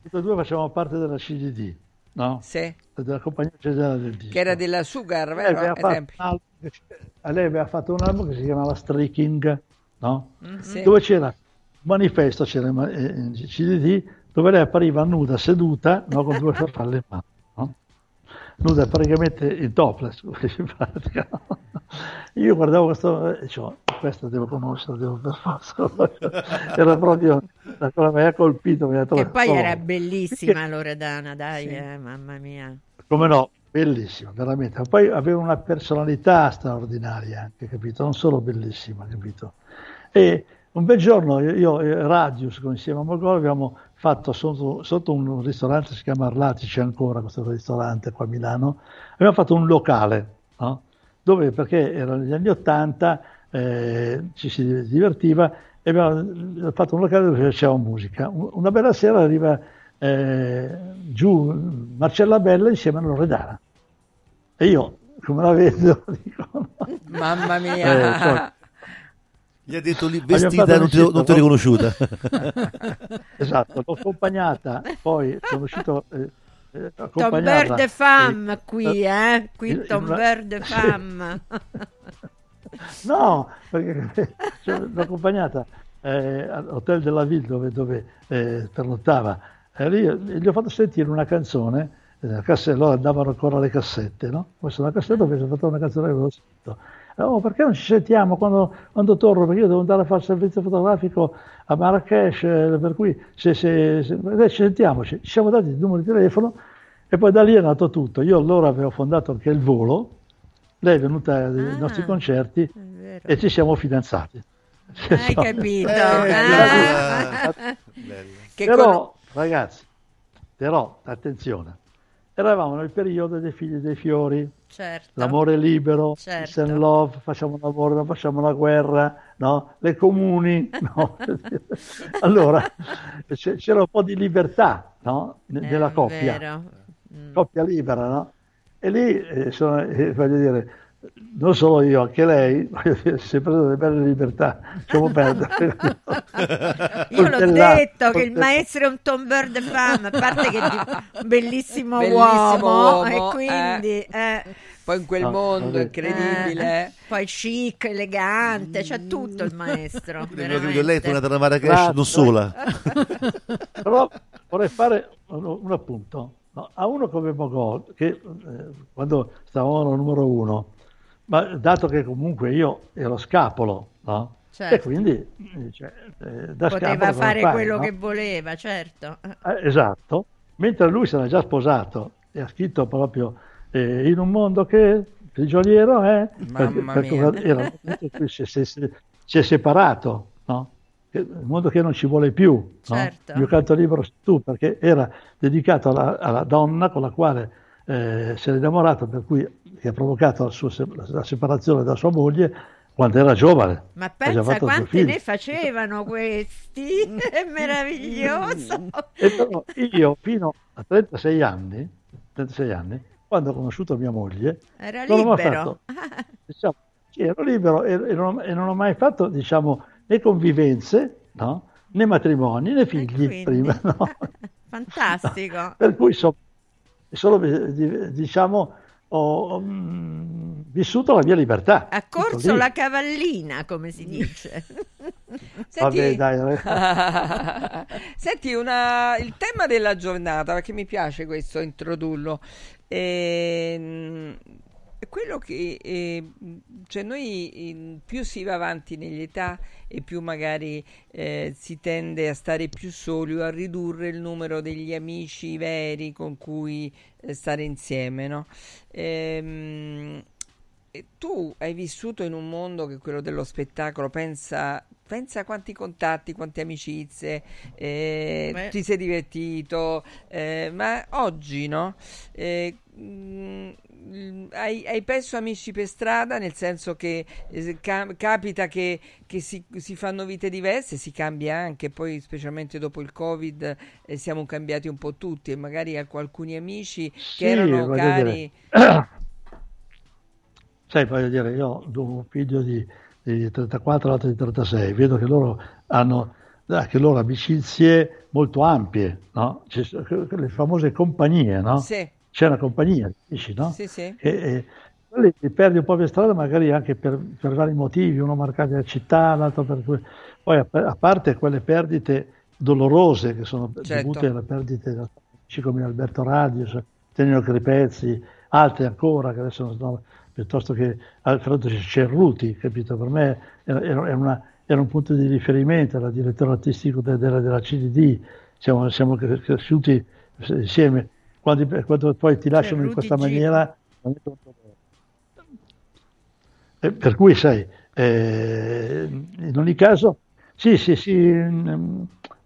Tutti e due facciamo parte della CGD, no? Sì. Della compagnia generale del disco. che era della Sugar, Lei vero? aveva Ai fatto tempi. un album che- a lei aveva fatto un album che si chiamava Streaking, no? Mhm. Sì. dove c'era un manifesto, c'era in in CDD, dove lei appariva nuda, seduta, no? con due farfalle in mano. Nuda praticamente in topless, no? Io guardavo questo e dicevo, questa devo conoscere, devo per forza. Era proprio la cosa mi ha colpito. Mi ha Che poi oh. era bellissima Loredana, dai, eh, mamma mia. Come no, bellissima, veramente. Ma poi aveva una personalità straordinaria anche, capito? Non solo bellissima, capito? E un bel giorno io, io e Radius, insieme a Mogol, abbiamo fatto sotto, sotto un ristorante, si chiama Arlati, c'è ancora questo ristorante qua a Milano, abbiamo fatto un locale, no? dove perché erano gli anni Ottanta, eh, ci si divertiva e abbiamo fatto un locale dove faceva musica. Un- Una bella sera arriva eh, giù Marcella Bella insieme a Loredana. E io, come la vedo, dico, no. Mamma Eh, mia. poi- Gli ha detto lì vestita non ti, non ti ho riconosciuta. esatto, l'ho accompagnata, poi sono uscito eh, eh, Tom. Bird Fam e- qui, eh? Qui in- Tom Bird sì. Fam. No, perché cioè, l'ho accompagnata eh, all'Hotel della Ville dove, dove eh, pernottava. E lì eh, gli ho fatto sentire una canzone, eh, la cassetta, allora andavano ancora le cassette, no? Questa è una cassetta dove ho fatto una canzone che avevo scritto. Oh, perché non ci sentiamo quando, quando torno? Perché io devo andare a fare il servizio fotografico a Marrakesh, eh, per cui se, se, se- eh, ci sentiamoci. Ci siamo dati il numero di telefono e poi da lì è nato tutto. Io allora avevo fondato anche il volo, lei è venuta ai nostri concerti e ci siamo fidanzati. Hai capito? Eh, Ah. Che però, ragazzi, però, attenzione, eravamo nel periodo dei figli dei fiori, Certo. l'amore libero, Certo. and love, facciamo l'amore, facciamo la guerra, no? le comuni. no? allora, c'è- c'era un po' di libertà no? Ne- nella È coppia, vero. coppia libera, no? E lì, eh, sono, eh, voglio dire, non solo io, anche lei, si è preso delle belle libertà, lasciamo perdere. Io l'ho detto che il maestro è un Tom Bird Fam, a parte che è un bellissimo, Bellissimo uomo, uomo, e quindi... eh, Poi in quel No, mondo vabbè. incredibile. eh, poi chic, elegante, c'ha tutto il maestro. Lei è tornata da Marrakesh non sola. Però vorrei fare un, un appunto. no? A uno come Mogol, che eh, quando stavamo al numero uno, ma dato che comunque io ero scapolo, no? Certo. E quindi eh, cioè, eh, da Poteva fare fai, quello no? che voleva, certo. Eh, esatto, mentre lui si era già sposato e ha scritto proprio eh, in un mondo che prigioniero è, Mamma perché- mia. perché era si, è- si è- si è separato, no? Un mondo che non ci vuole più, no? Certo. il mio canto libero sei tu, perché era dedicato alla, alla donna con la quale eh, si era innamorato, per cui che ha provocato la, sua la separazione da sua moglie quando era giovane. Ma pensa quante figli. ne facevano questi? È meraviglioso. E però io fino a 36 anni, 36 anni, quando ho conosciuto mia moglie, Era non ho mai libero. fatto, diciamo, sì, ero libero e, e non, e non ho mai fatto, diciamo, né convivenze, no? né matrimoni, né figli quindi? prima, no? Fantastico. Per cui so- solo, eh, di- diciamo, ho mm, vissuto la mia libertà. Ha corso la cavallina, come si dice. Vabbè, dai, Senti, una- il tema della giornata, perché mi piace questo introdurlo, ehm, è quello che eh, cioè noi eh, più si va avanti nell'età e più magari eh, si tende a stare più soli o a ridurre il numero degli amici veri con cui eh, stare insieme, no? Ehm, tu hai vissuto in un mondo che è quello dello spettacolo, pensa, pensa a quanti contatti, quante amicizie, eh, ti sei divertito, eh, ma oggi no? Eh, hai, hai perso amici per strada, nel senso che eh, ca- capita che, che si, si fanno vite diverse, si cambia anche, poi specialmente dopo il Covid eh, siamo cambiati un po' tutti e magari alcuni amici Sì, che erano voglio cari. dire, sai, voglio dire, io ho un figlio di, di 34, l'altro di 36, vedo che loro hanno anche loro amicizie molto ampie, no? Le famose compagnie, no? Sì. C'è una compagnia, dici, no? Sì, sì. E, e quelli li perdi un po' per strada, magari anche per, per vari motivi, uno marcato la città, l'altro per cui... Poi a, a parte quelle perdite dolorose che sono Certo. dovute alle perdite da amici come Alberto Radius, Tenio Cripezzi, altri ancora che adesso non sono, piuttosto che Alfredo Cerruti, capito? Per me era, era una- era un punto di riferimento, era direttore artistico de- della, della CDD, siamo, siamo cre- cresciuti insieme. Quando, quando poi ti lasciano in questa maniera, non è tanto vero. Eh, per cui sai, eh, in ogni caso, sì, sì, sì, mm,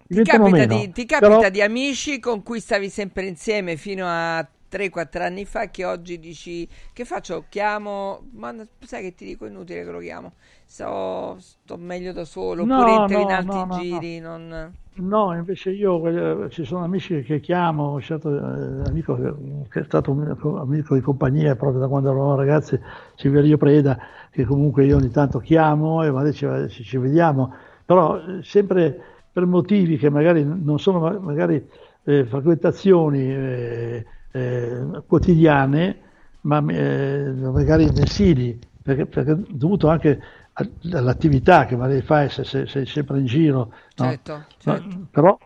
Ti capita, di, ti capita però- di amici con cui stavi sempre insieme fino a 3-4 anni fa che oggi dici che faccio? Chiamo, ma sai che ti dico inutile che lo chiamo. Sto, sto meglio da solo, No, oppure entri in no, altri no, no, no. giri. Non... No, invece io eh, ci sono amici che chiamo, un certo eh, amico che, è stato un amico di compagnia proprio da quando eravamo ragazzi, Silverio Preda, che comunque io ogni tanto chiamo e magari ci, ci- vediamo, però eh, sempre per motivi che magari non sono ma- magari eh, frequentazioni eh, quotidiane, ma eh, magari mensili, perché, perché dovuto anche all'attività che magari fai se se- sei sempre in giro, no? Certo, certo. però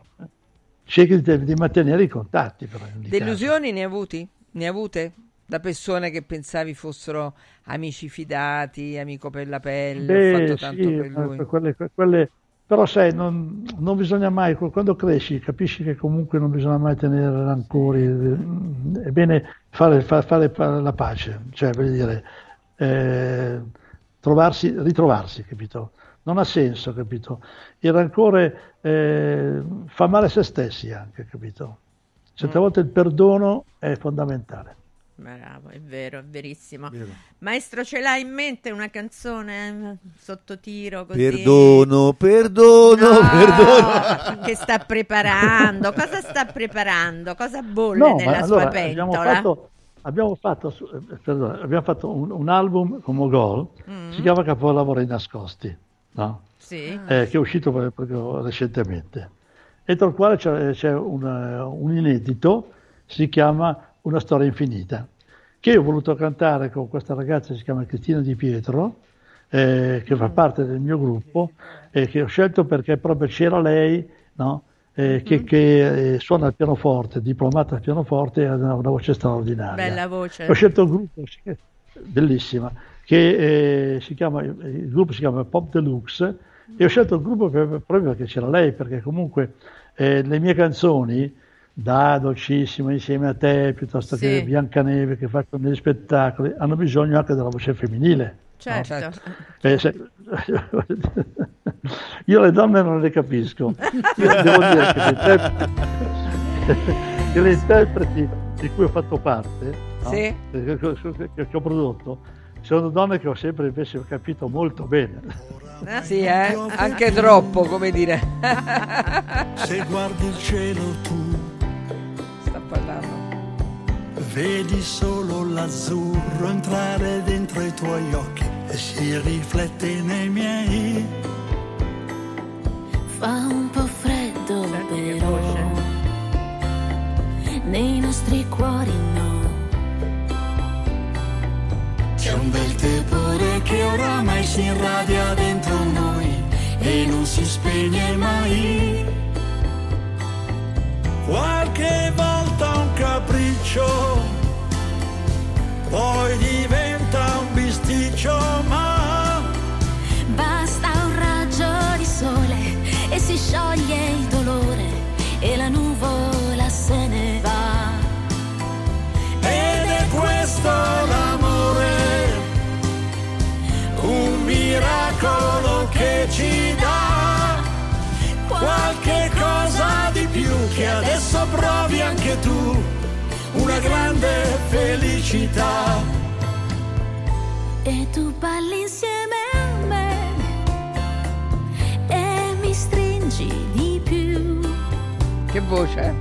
cerchi di, di mantenere i contatti. Però, ogni caso. Delusioni ne hai avuti? Ne avute? Da persone che pensavi fossero amici fidati, amico per la pelle, ho Beh, fatto tanto sì, per lui. quelle- quelle- però sai, non, non bisogna mai, quando cresci capisci che comunque non bisogna mai tenere rancori, eh, è bene fare, fa- fare la pace, cioè voglio dire, eh, trovarsi, ritrovarsi, capito? Non ha senso, capito? Il rancore eh, fa male a se stessi anche, capito? Certe Mm. volte il perdono è fondamentale. Bravo, è vero, è verissimo. Maestro, ce l'ha in mente una canzone eh, sotto tiro così? Perdono, perdono, No, perdono. Che sta preparando? Cosa sta preparando? Cosa bolle No, nella sua allora abbiamo pentola? fatto, abbiamo fatto, eh, perdona, abbiamo fatto un, un album con Mogol, Mm. si chiama Capolavori nascosti, no? Sì. Eh, che è uscito proprio- recentemente, entro il quale c'è, c'è un, eh, un inedito, si chiama Una storia infinita, che ho voluto cantare con questa ragazza che si chiama Cristina Di Pietro, eh, che fa parte del mio gruppo, e che ho scelto perché proprio c'era lei, no? Eh, che, che, eh, suona il pianoforte, diplomata al pianoforte, ha una, una voce straordinaria. Bella voce. Ho scelto il gruppo, sì, bellissima, che eh, si chiama, il gruppo si chiama Pop Deluxe e ho scelto il gruppo per- proprio perché c'era lei, perché comunque eh, le mie canzoni, da Dolcissima insieme a te, piuttosto che Sì. Biancaneve che faccio negli spettacoli, hanno bisogno anche della voce femminile. no? Certo. Eh, se- Io le donne non le capisco. Io devo dire che le interpreti, che le interpreti di cui ho fatto parte, no? Sì. che, che- che- che ho prodotto, sono donne che ho sempre invece capito molto bene. Sì, eh? Anche troppo, come dire. Se guardi il cielo tu Sta parlando. vedi solo l'azzurro entrare dentro i tuoi occhi e si riflette nei miei. Fa un po' freddo però Nei nostri cuori no C'è un bel tepore che oramai si irradia dentro noi e non si spegne mai. Qualche volta un capriccio, poi diventa un bisticcio, ma Basta un raggio di sole E si scioglie il dolore E la nuvola se ne va. Ed è questo l'amore, un miracolo che ci dà qualche che adesso provi anche tu, una grande felicità. E tu balli insieme a me E mi stringi di più Che voce?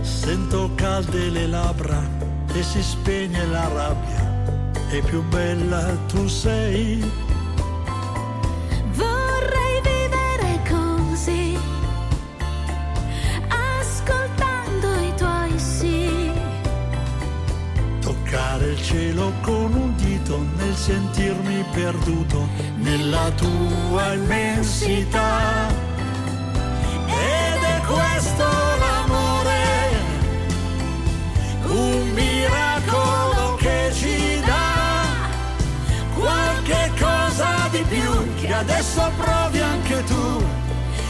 Sento calde le labbra e si spegne la rabbia, e più bella tu sei. toccare il cielo con un dito nel sentirmi perduto nella tua immensità. Ed è questo l'amore, un miracolo che ci dà qualche cosa di più che adesso provi anche tu,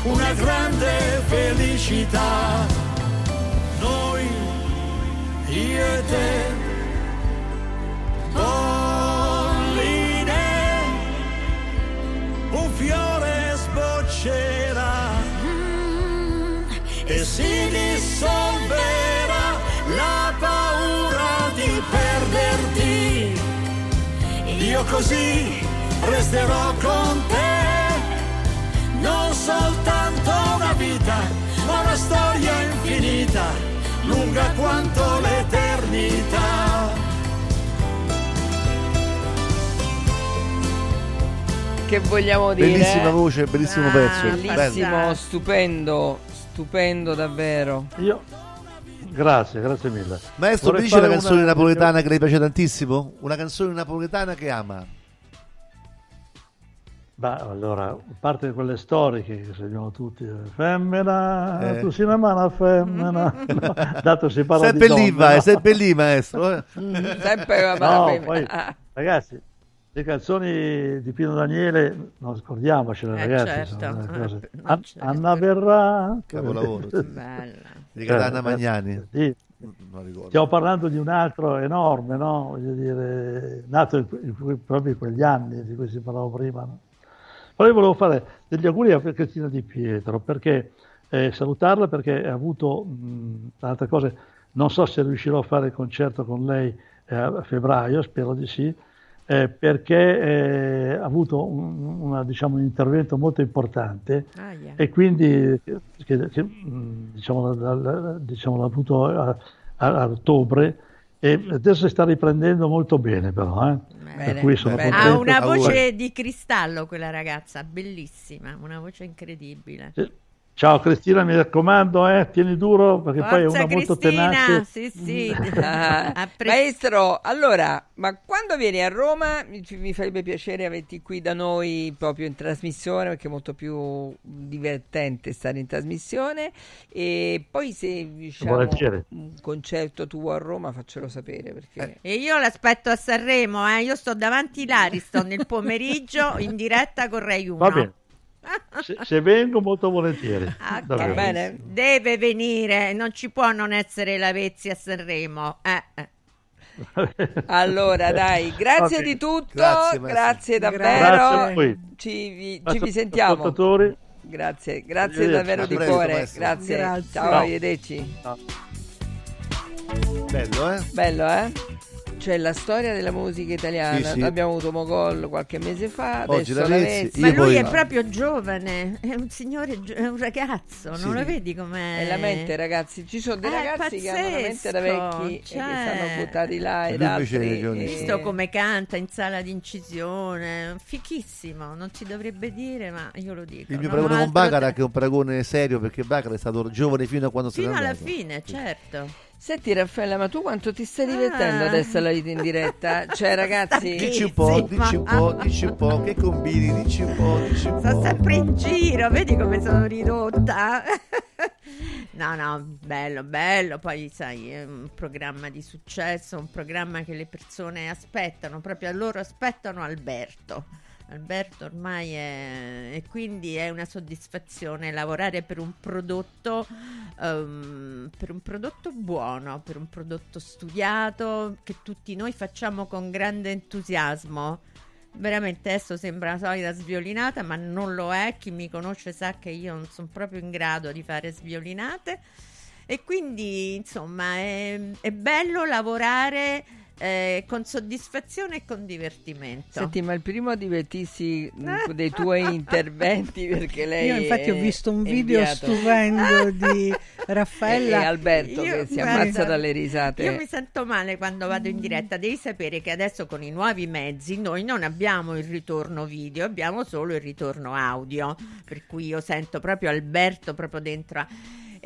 una grande felicità. Noi, io e te polline, un fiore sboccerà e si dissolverà la paura di perderti. Io così resterò con te, non soltanto una vita, ma una storia infinita, lunga quanto l'eternità. Che vogliamo dire? Bellissima voce, bellissimo pezzo. Bellissimo, Bello. stupendo, stupendo davvero. Io, grazie, grazie mille. Maestro, mi Vorrei dice una canzone napoletana che le piace tantissimo? Una canzone napoletana che ama? Beh, allora, a parte quelle storiche che sappiamo tutti, eh, femmina, Eh. tu sei una mano femmina, no, dato si parla Sempre di lì, vai, no? sempre lì, maestro. eh. Sempre la No, femmina. poi, ragazzi, le canzoni di Pino Daniele, non scordiamocele, Eh, ragazzi. certo. sono delle cose- Eh, An- Anna Verrà, Capolavoro. Di Catana Eh, Magnani. sì. Non ricordo. Stiamo parlando di un altro enorme, no? Voglio dire, nato in, in proprio in quegli anni di cui si parlava prima. no? Però io volevo fare degli auguri a Cristina Di Pietro, perché eh, salutarla perché ha avuto mh, tante cose. Non so se riuscirò a fare il concerto con lei eh, a febbraio, spero di sì, eh, perché eh, ha avuto un, una, diciamo, un intervento molto importante Aia. e quindi che, che- diciamo, la- la- diciamo, l'ha avuto a, a- a ottobre e adesso si sta riprendendo molto bene però eh. Bene. contento Ha una voce di cristallo quella ragazza, bellissima, una voce incredibile. Ciao Cristina mi raccomando eh, tieni duro perché poi è Forza una molto Cristina, tenace sì sì. Ah, A pre- Maestro, allora, ma quando vieni a Roma mi, mi farebbe piacere averti qui da noi proprio in trasmissione perché è molto più divertente stare in trasmissione e poi se diciamo un concerto tuo a Roma faccelo sapere perché E io l'aspetto a Sanremo, eh. io sto davanti l'Ariston il pomeriggio in diretta con Rai 1. va bene se, se vengo molto volentieri Ah, davvero. ok. Deve venire, non ci può non essere Lavezzi a Sanremo. Eh, eh. Allora, dai, grazie Ok. di tutto, Grazie, grazie, davvero. Grazie a voi. Ci, vi, ci Grazie vi sentiamo. Grazie, grazie Arrivederci. davvero di cuore. maestro. Grazie. Grazie. Ciao, Ciao. arrivederci. Bello, eh? Bello, eh? Cioè la storia della musica italiana. Sì, sì. Abbiamo avuto Mogol qualche mese fa, Oggi adesso Lavezzi, Lavezzi. Ma Io lui poi- è proprio giovane, è un signore, è un ragazzo, Sì. non lo vedi com'è? E la mente, ragazzi, ci sono dei È ragazzi che hanno la mente da pazzesco, vecchi e che cioè. stanno buttati là E ed lui invece altri. è e- Visto come canta in sala di incisione, fichissimo, non si dovrebbe dire, ma io lo dico. Il mio non paragone con Bacara da- che è un paragone serio perché Bacara è stato giovane fino a quando se n'è Fino alla andato. fine, certo. Senti Raffaella, ma tu quanto ti stai divertendo Ah. adesso alla vita in diretta? Cioè ragazzi, Dici un po', dici un po', dici un po', che combini, dici un po', dici un Sto po'. sempre in giro, vedi come sono ridotta. No, no, bello, bello. Poi, sai, è un programma di successo, un programma che le persone aspettano, proprio loro aspettano Alberto. Alberto ormai è... e quindi è una soddisfazione lavorare per un prodotto ehm, per un prodotto buono, per un prodotto studiato che tutti noi facciamo con grande entusiasmo. Veramente adesso sembra una solita sviolinata, ma non lo è. Chi mi conosce sa che io non sono proprio in grado di fare sviolinate. E quindi, insomma, è, è bello lavorare eh, con soddisfazione e con divertimento. Senti, ma il primo a divertirsi mh, dei tuoi interventi perché lei Io infatti ho visto un video inviato. stupendo di Raffaella E- e Alberto Io- che si guarda, ammazza dalle risate. Io mi sento male quando vado in diretta. Devi sapere che adesso con i nuovi mezzi noi non abbiamo il ritorno video, abbiamo solo il ritorno audio. Per cui io sento proprio Alberto proprio dentro. a-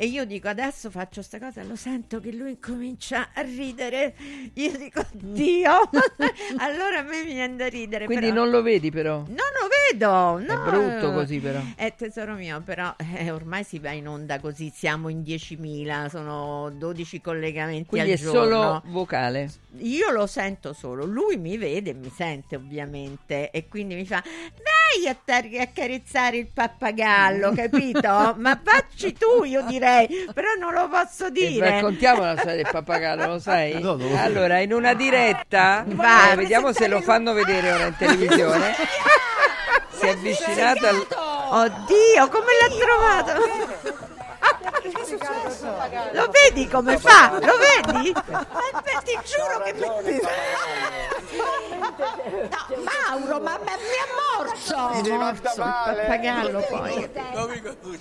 E io dico adesso faccio questa cosa, lo sento che lui comincia a ridere. Io dico Dio. allora a me mi viene da ridere. Quindi però- non lo vedi però. Non lo vedo, no. È brutto così però. Eh, tesoro mio, però eh, ormai si va in onda così, siamo in 10.000, sono 12 collegamenti Quindi al è giorno. solo vocale. Io lo sento solo, lui mi vede e mi sente ovviamente e quindi mi fa Beh, vai a tar- accarezzare il pappagallo, capito? Ma facci tu, io direi, però non lo posso E dire. raccontiamo la storia del pappagallo, lo sai? No, so. allora, in una diretta, Vai. eh, vediamo se lo fanno vedere ora in televisione. Si è avvicinato al. Oddio, come l'ha trovato? Lo vedi come fa? Lo vedi? Eh, ti giuro che mi... No, Mauro, ma, ma mi ha morso! Ti Morso, il pappagallo poi.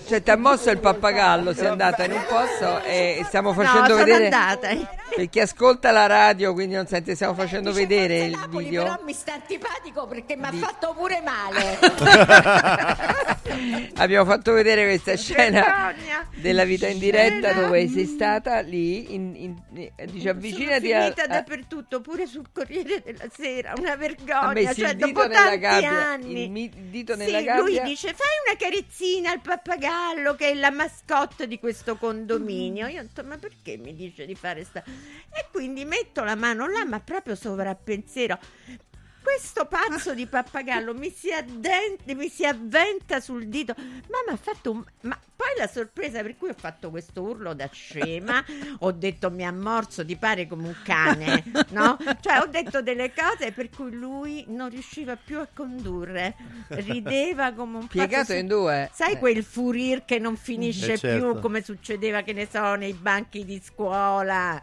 Cioè, ti ha mosso il pappagallo, sei andata in un posto e stiamo No, facendo sono vedere. andata. Per chi ascolta la radio, quindi non sente, stiamo facendo vedere il Napoli, video. però mi sta antipatico perché mi ha fatto pure male. Abbiamo fatto vedere questa scena della vita in diretta dove sei stata lì, in, in- dice Sono avvicinati a, finita a- dappertutto, pure sul Corriere della Sera, una vergogna, messo cioè il dito dopo nella tanti gabbia, anni. il, mi- il dito Sì, nella lui gabbia. dice fai una carezzina al pappagallo che è la mascotte di questo condominio. Io ho detto ma perché mi dice di fare sta... E quindi metto la mano là ma proprio sovrappensiero. Questo pazzo di pappagallo mi si, addente, mi si avventa sul dito, ma mi ha fatto un... Ma poi la sorpresa per cui ho fatto questo urlo da scema, ho detto mi ha morso, ti pare come un cane, no? Cioè ho detto delle cose per cui lui non riusciva più a condurre, rideva come un pazzo. Piegato in due. Sai Eh. quel furir che non finisce Eh, certo. più come succedeva, che ne so, nei banchi di scuola.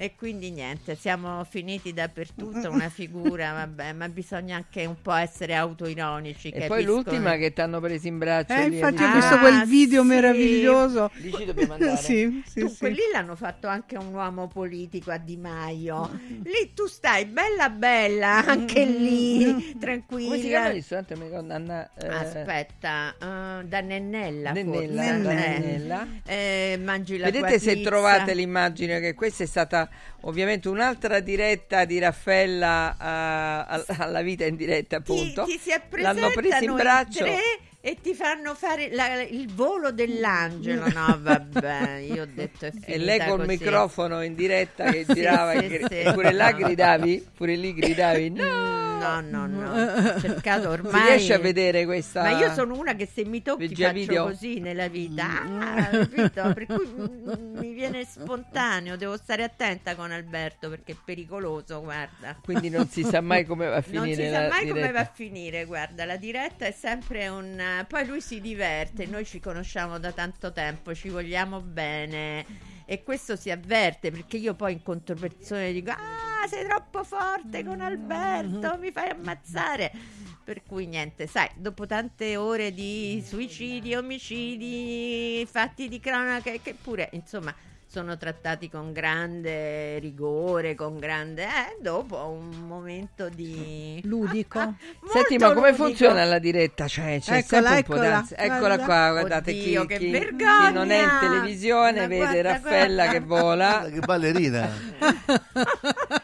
E quindi niente, siamo finiti dappertutto, una figura, vabbè, ma bisogna anche un po' essere autoironici. E poi capisco? l'ultima che ti hanno preso in braccio. Eh, lì, infatti ho a- visto Ah, quel video sì. meraviglioso. Lì ci dobbiamo andare. sì, sì, Dunque sì. lì l'hanno fatto anche un uomo politico a Di Maio. Lì tu stai bella bella, anche lì, tranquilla. Come si chiama il ristorante? Anna, eh, Aspetta, eh, da Nennella, Nennella, Eh, Nennella. eh, mangi la Vedete se trovate l'immagine che questa è stata ovviamente un'altra diretta di Raffaella a- alla vita in diretta ti, appunto. ti si L'hanno presa in braccio. tre e ti fanno fare la- il volo dell'angelo. No, vabbè, io ho detto è E lei col così. microfono in diretta che Sì, girava sì, e sì. e pure là gridavi, pure lì gridavi. No! No, no, no. Ho cercato ormai. Si riesce a vedere questa Ma io sono una che se mi tocchi faccio video? così nella vita, ah, capito? Per cui mm, mi viene spontaneo, devo stare attenta con Alberto perché è pericoloso, guarda. Quindi non si sa mai come va a Non finire si sa mai come diretta. va a finire, guarda, la diretta è sempre un... Poi lui si diverte, noi ci conosciamo da tanto tempo, ci vogliamo bene e questo si avverte perché io poi incontro persone e dico ah sei troppo forte con Alberto, mi fai ammazzare. Per cui niente, sai, dopo tante ore di suicidi, omicidi, fatti di cronaca, che pure, insomma, sono trattati con grande rigore, con grande... Eh, dopo un momento di... Ludico. Senti, Molto ma come ludico. funziona la diretta? Cioè, c'è Eccola, sempre un po' eccola. Eccola Guarda. qua, guardate Oddio, chi, che chi- chi non è in televisione Ma vede guarda, Raffaella guarda. che vola, Che ballerina.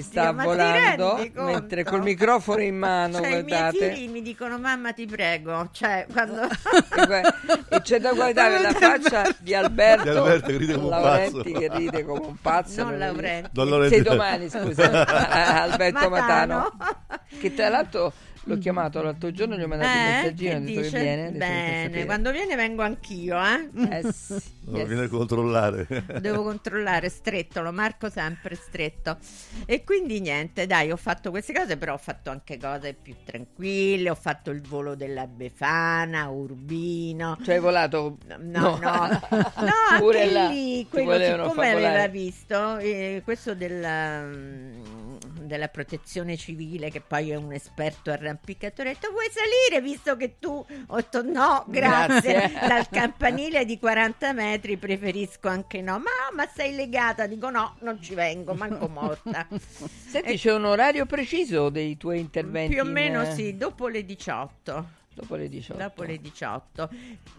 che sta Oddio, ma ti volando, rendi conto? mentre col microfono in mano, Cioè, i miei guardate. figli mi dicono mamma ti prego, cioè quando... E c'è da guardare la faccia di Alberto, Di Alberto che ride come un Laurenti pazzo. che ride come un pazzo. Non Laurenti. Sei domani, scusa, Alberto Matano. Matano. Che tra l'altro l'ho chiamato l'altro giorno, gli ho mandato un Eh, messaggino, che ho detto dice? che viene. Bene, quando viene vengo anch'io, eh? Eh sì, Non yes. viene a controllare. Devo controllare stretto, lo marco sempre stretto. E quindi niente, dai, ho fatto queste cose, però ho fatto anche cose più tranquille. Ho fatto il volo della Befana, Urbino. Cioè hai volato? No, no, no, Pure anche là lì, quello siccome aveva visto, eh, questo della, mm, della protezione civile, che poi è un esperto arrampicatore, ha detto vuoi salire visto che tu, ho detto no, grazie, Grazie. dal campanile di 40 metri preferisco anche no, ma, ma sei legata, dico no, non ci vengo, manco morta. Senti, c'è un orario preciso dei tuoi interventi? Più o in, meno eh, sì, dopo le 18. Dopo le 18. Dopo le 18,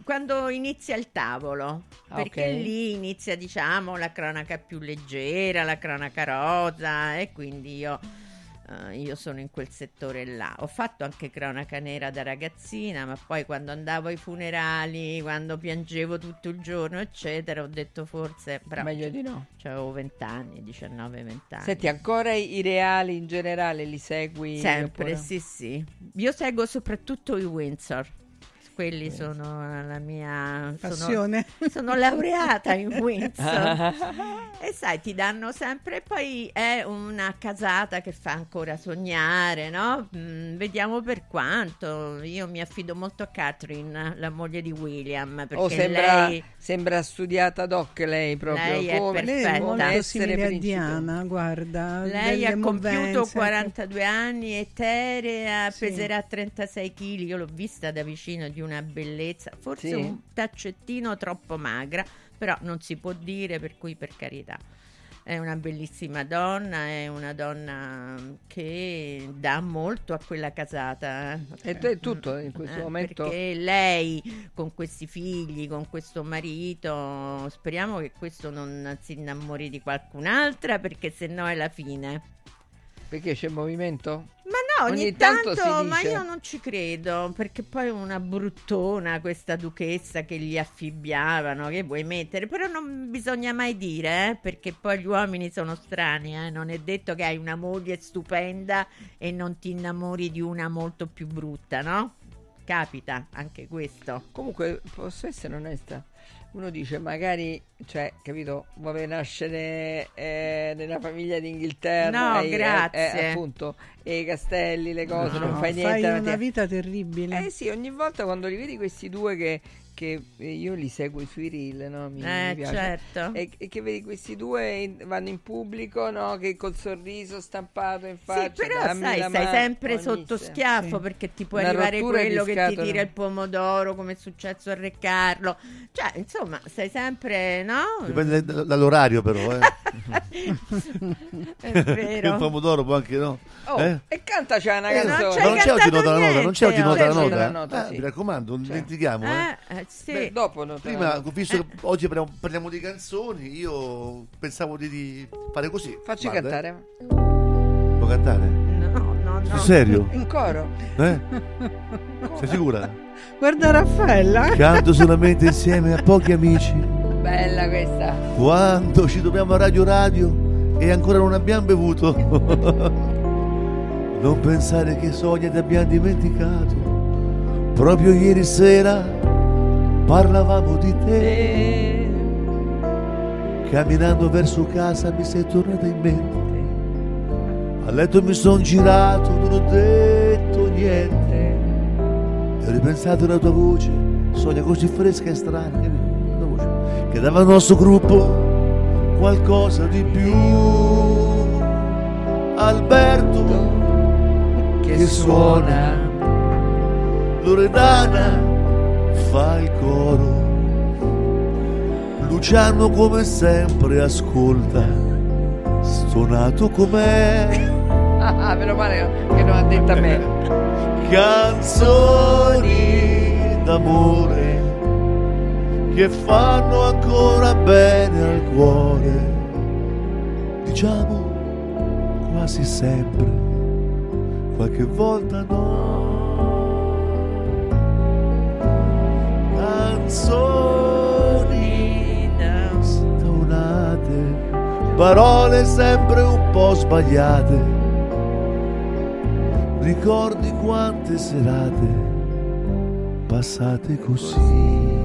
quando inizia il tavolo, Ah, perché ok. lì inizia diciamo la cronaca più leggera, la cronaca rosa e quindi io eh, io sono in quel settore là. Ho fatto anche cronaca nera da ragazzina, ma poi quando andavo ai funerali, quando piangevo tutto il giorno, eccetera, ho detto forse però Meglio di no. Avevo 20 anni, 19, 20 anni. Senti, ancora i i reali in generale li segui? Sempre, oppure- sì, sì. Io seguo soprattutto i Windsor. Quelli sono la mia sono- Passione. Sono, laureata in Windsor. e sai, ti danno sempre. Poi è una casata che fa ancora sognare, no? Mm, vediamo per quanto. Io mi affido molto a Catherine, la moglie di William. Perché Oh, sembra, lei. sembra studiata doc lei proprio. Lei è come Lei è perfetta. molto essere simile. Diana, guarda. Lei ha compiuto movenze, 42 anni, eterea, Sì. peserà 36 kg. Io l'ho vista da vicino di una bellezza, forse Sì. un taccettino troppo magra, però non si può dire, per cui per carità. È una bellissima donna, è una donna che dà molto a quella casata. eh. E te tutto in questo Eh, momento? Perché lei con questi figli, con questo marito, speriamo che questo non si innamori di qualcun'altra perché sennò è la fine. Perché c'è movimento? Ma no, ogni, Ogni tanto tanto, ma io non ci credo, perché poi è una bruttona questa duchessa che gli affibbiavano, che vuoi mettere, però non bisogna mai dire, eh, perché poi gli uomini sono strani, eh, non è detto che hai una moglie stupenda e non ti innamori di una molto più brutta, no? Capita anche questo. Comunque, posso essere onesta? Uno dice, magari, cioè, capito, vuole nascere eh, nella famiglia d'Inghilterra. No, e, grazie. eh, appunto, e i castelli, le cose, No, non fai niente. fai una mattina. vita terribile. Eh sì, ogni volta quando li vedi questi due che, che io li seguo sui reel, no? Mi, Eh, mi piace. certo. E, e che vedi questi due in- vanno in pubblico, no? Che col sorriso stampato in faccia. Sì, però dammi sai, la stai mano, sempre sotto schiaffo Sì. perché ti può Una arrivare quello che ti tira il pomodoro, come è successo a Re Carlo. Cioè, insomma, stai sempre, no? Dipende da- dall'orario però, eh. È vero. Il pomodoro può anche no. Oh, Eh? e cantaci una Eh, canzone. ma non c'è oggi nota la nota, non c'è oggi nota la C'è nota. eh? nota, Eh, sì. Mi raccomando, non dimentichiamo. eh. Eh, eh, sì. Beh, dopo la Prima, visto che oggi parliamo, parliamo di canzoni, io pensavo di, di fare così. Facci Guarda, cantare. eh. Può cantare? No, no, no. Sul serio? In coro. Eh? Sei sicura? Guarda Raffaella. Canto solamente insieme a pochi amici. Bella questa. Quando ci troviamo a Radio Radio e ancora non abbiamo bevuto. non pensare che sogni ti abbiamo dimenticato. Proprio ieri sera parlavamo di te. Camminando verso casa mi sei tornata in mente. A letto mi son girato, non ho detto niente. E ho ripensato alla tua voce, sogna così fresca e strana, voce, che dava al nostro gruppo qualcosa di più. Alberto che, suona, Loredana fa il coro, Luciano come sempre ascolta, stonato com'è. Ah, meno male che non ha detto a me. canzoni d'amore che fanno ancora bene al cuore. Diciamo quasi sempre, qualche volta no. Canzoni stonate, parole sempre un po' sbagliate. Ricordi quante serate passate così.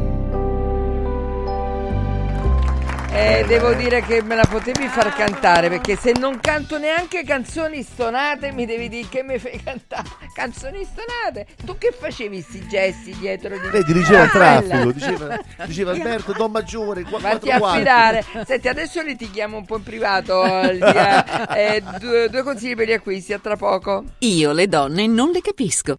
Eh, devo dire che me la potevi far cantare perché se non canto neanche canzoni stonate mi devi dire che mi fai cantare canzoni stonate. Tu che facevi sti gesti dietro di Lei dirigeva il traffico, diceva, diceva Alberto, Don Maggiore, qua- Vatti quattro a affidare. Senti, adesso li ti chiamo un po' in privato. dia- eh, due, due consigli per gli acquisti, a tra poco. Io le donne non le capisco.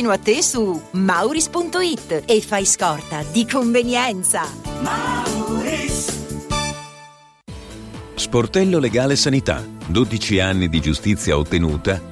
a te su mauris.it e fai scorta di convenienza. Sportello Legale Sanità. 12 anni di giustizia ottenuta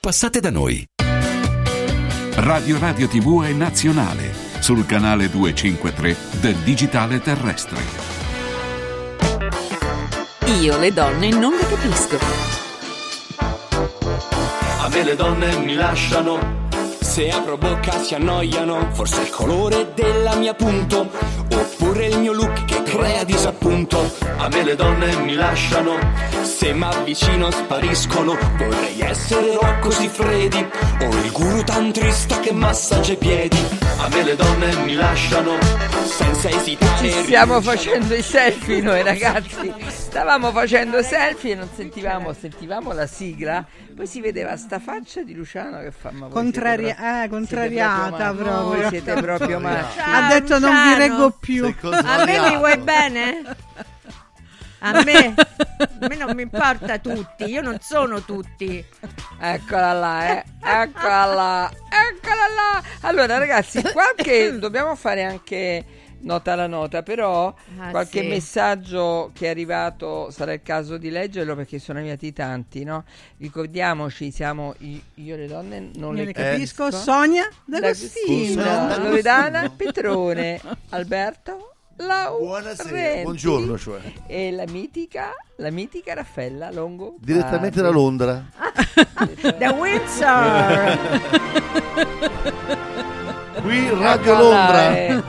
Passate da noi. Radio Radio TV è nazionale sul canale 253 del digitale terrestre. Io le donne non le capisco. A me le donne mi lasciano Se apro bocca si annoiano, forse è il colore della mia punto, oppure il mio look che crea disappunto. A me le donne mi lasciano, Se m'avvicino spariscono, vorrei essere Rocco Siffredi, o il guru tantrista che massaggia i piedi. a me le donne mi lasciano. Senza esitare Ci stiamo facendo i selfie noi ragazzi. Stavamo facendo selfie e non sentivamo, sentivamo la sigla. Poi si vedeva sta faccia di Luciano che fa ma siete pro- eh, contrariata siete proprio. proprio. Voi siete proprio male. ha detto non vi reggo più. A me mi vuoi bene? A me, a me non mi importa tutti, io non sono tutti. Eccola là, eh. Eccola là. Eccola là. Allora ragazzi, qualche dobbiamo fare anche nota alla nota, però Ah, qualche sì. messaggio che è arrivato sarà il caso di leggerlo perché sono arrivati tanti, no? Ricordiamoci, siamo i- io le donne non Non le ne capisco. capisco. Sonia D'Agostino, D'Agostino. Loredana Petrone, Alberto Lau Buonasera, buongiorno, cioè. e la mitica, la mitica Raffaella Longo Direttamente da Londra. Da Windsor. Qui Radio Londra.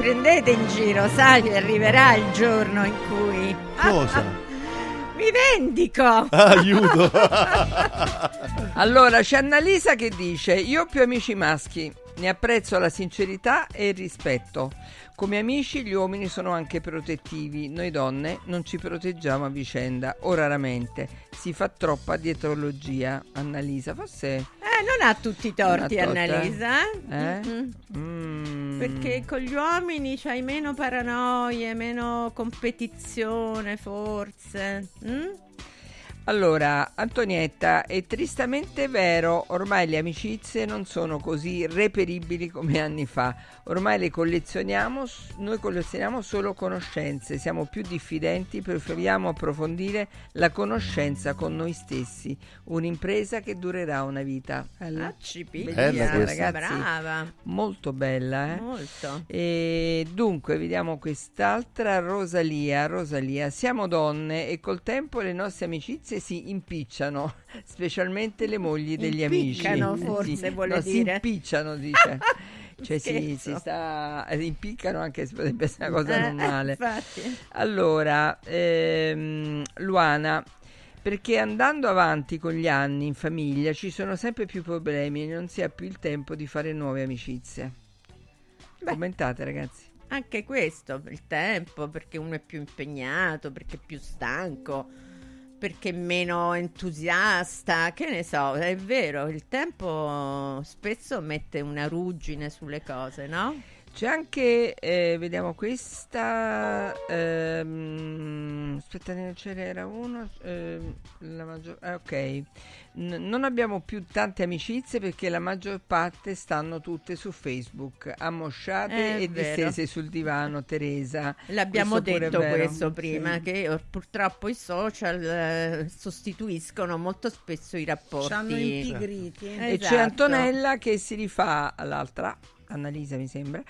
Prendete in giro, sai che arriverà il giorno in cui Cosa? mi vendico. Aiuto. Allora, c'è Annalisa che dice: Io ho più amici maschi, ne apprezzo la sincerità e il rispetto. Come amici, gli uomini sono anche protettivi. Noi donne non ci proteggiamo a vicenda, o raramente. Si fa troppa dietrologia. Annalisa, forse. Eh, non ha tutti i torti, Annalisa. eh? Mm-mm. Mm. Perché con gli uomini c'hai meno paranoie, meno competizione, forse. Mm? Allora, Antonietta, è tristamente vero, ormai le amicizie non sono così reperibili come anni fa. Ormai le collezioniamo, noi collezioniamo solo conoscenze, siamo più diffidenti, preferiamo approfondire la conoscenza con noi stessi. Un'impresa che durerà una vita. Bella. Ah, cipi. Bella Bellissima, questa. ragazzi. Brava. Molto bella, eh? Molto. E dunque, vediamo quest'altra Rosalia. Rosalia, siamo donne e col tempo le nostre amicizie si impicciano, specialmente le mogli degli amici. Impiccano, Eh, forse, sì. vuole No, dire. Si impicciano, dice. Cioè si, si sta eh, impiccano anche se potrebbe essere una cosa Eh, normale. infatti. Allora, ehm, Luana, perché andando avanti con gli anni in famiglia ci sono sempre più problemi e non si ha più il tempo di fare nuove amicizie. Commentate ragazzi. Anche questo, il tempo, perché uno è più impegnato, perché è più stanco, perché meno entusiasta, che ne so, è vero, il tempo spesso mette una ruggine sulle cose, no? C'è anche, eh, vediamo questa, ehm, aspetta, ne c'era uno, ehm, la maggior, ah, ok, N- non abbiamo più tante amicizie perché la maggior parte stanno tutte su Facebook, ammosciate È e vero. distese sul divano, Teresa. L'abbiamo Questo detto questo prima, Sì. che eh, purtroppo i social eh, sostituiscono molto spesso i rapporti. Ci hanno impigriti. E c'è Esatto. Antonella che si rifà all'altra, Annalisa mi sembra.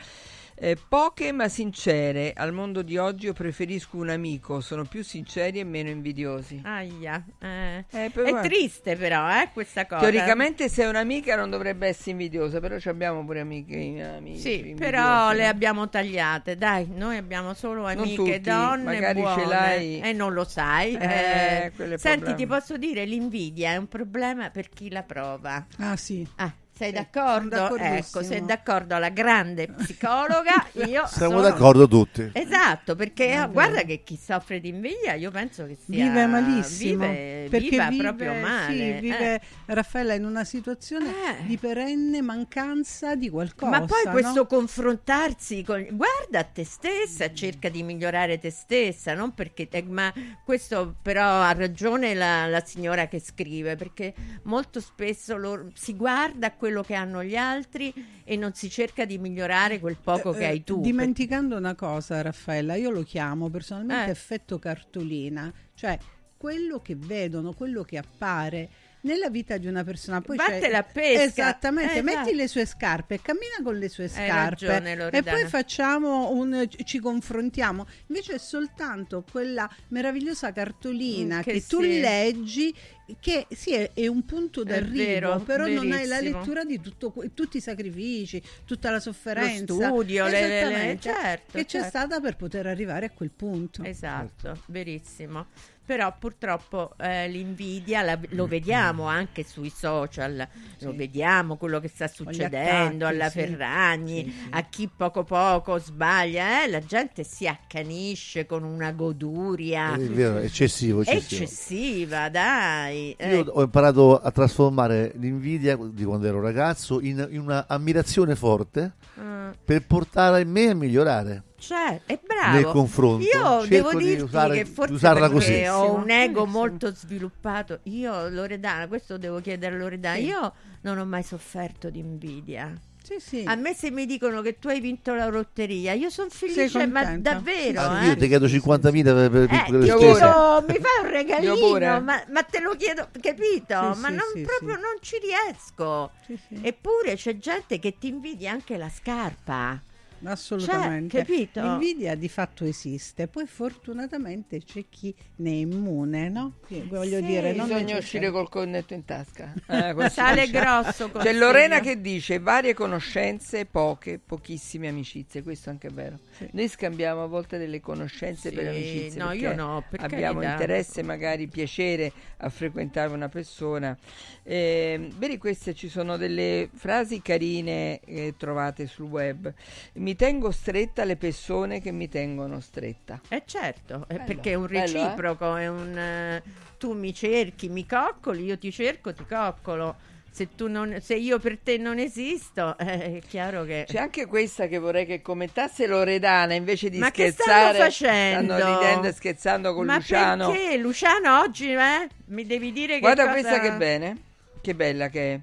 Eh, poche ma sincere, al mondo di oggi io preferisco un amico, sono più sinceri e meno invidiosi. Aia, eh. Eh, però È triste però, eh, questa cosa. Teoricamente se è un'amica non dovrebbe essere invidiosa, però ci abbiamo pure amiche, amici Sì, però le no? abbiamo tagliate. Dai, noi abbiamo solo Non amiche tutti, donne magari ce buone. l'hai. e non lo sai. Eh, eh. Senti, problema. ti posso dire, l'invidia è un problema per chi la prova. Ah sì. Ah, sei d'accordo? Ecco, sei d'accordo alla grande psicologa, io Siamo sono- d'accordo tutti. Esatto, perché eh, vero. guarda che chi soffre di invidia, io penso che sia Vive malissimo vive, perché viva vive, proprio male. sì, eh. vive Raffaella in una situazione Eh. di perenne mancanza di qualcosa. Ma poi no? questo confrontarsi con... Guarda a te stessa, cerca di migliorare te stessa, non perché... te- Ma questo però ha ragione la, la signora che scrive, perché molto spesso loro- si guarda a quello che hanno gli altri e non si cerca di migliorare quel poco che Eh, hai tu. Dimenticando una cosa, Raffaella, io lo chiamo personalmente Eh. effetto cartolina, cioè quello che vedono, quello che appare nella vita di una persona. Poi Vatte c'è- la pesca. Esattamente, Eh, metti esatto. le sue scarpe, cammina con le sue scarpe ragione, e poi facciamo un ci confrontiamo. Invece è soltanto quella meravigliosa cartolina Mm, che, che tu sì. leggi che sì, è, è un punto d'arrivo, vero, però non hai la verissimo. lettura di tutto, tutti i sacrifici, tutta la sofferenza. Lo studio, le- le- le- certo, che c'è certo. stata per poter arrivare a quel punto. Esatto, verissimo. Però purtroppo eh, l'invidia la- lo vediamo anche sui social, lo vediamo quello che sta succedendo attacchi, alla sì. Ferragni, Sì, sì. a chi poco poco sbaglia, eh, la gente si accanisce con una goduria È vero, eccessivo, eccessivo. eccessiva, dai. Io Eh, ho imparato a trasformare l'invidia di quando ero ragazzo in, in una ammirazione forte Mm. per portare me a migliorare. Cioè, è bravo. Nel confronto. Io Cerco devo di dirti usare- che forse usarla così. ho un ego molto sviluppato. Io, Loredana, questo devo chiedere a Loredana. Sì. Io non ho mai sofferto di invidia. Sì, sì. A me se mi dicono che tu hai vinto la lotteria, io sono felice, ma davvero. Anche eh. io ti chiedo 50.000 per, per Eh, piccole spese. chiedo, mi fai un regalino, ma, ma te lo chiedo, capito? Sì, ma sì, non, sì, proprio sì. non ci riesco. Sì, sì. Eppure c'è gente che ti invidia anche la scarpa. Assolutamente. Cioè, capito? L'invidia di fatto esiste, poi fortunatamente c'è chi ne è immune, no? Che Voglio Sì, dire, non Bisogna uscire col cornetto in tasca. Eh, Sale dice. grosso C'è. Lorena che dice varie conoscenze, poche, pochissime amicizie. Questo anche è vero. Noi scambiamo a volte delle conoscenze Sì, per amicizie. no, perché io no, per abbiamo interesse, magari piacere a frequentare una persona. Eh, vedi, queste ci sono delle frasi carine eh, trovate sul web. Mi tengo stretta alle persone che mi tengono stretta. Eh certo, è Bello. perché è un Bello, eh? reciproco, è un eh, tu mi cerchi, mi coccoli, io ti cerco, ti coccolo. Se, tu non, se io per te non esisto, eh, è chiaro che... C'è anche questa che vorrei che commentasse Loredana invece di Ma che scherzare. stanno facendo? Stanno ridendo e scherzando con Ma Luciano. perché Luciano oggi eh, mi devi dire che Guarda cosa... questa che bene, che bella che è.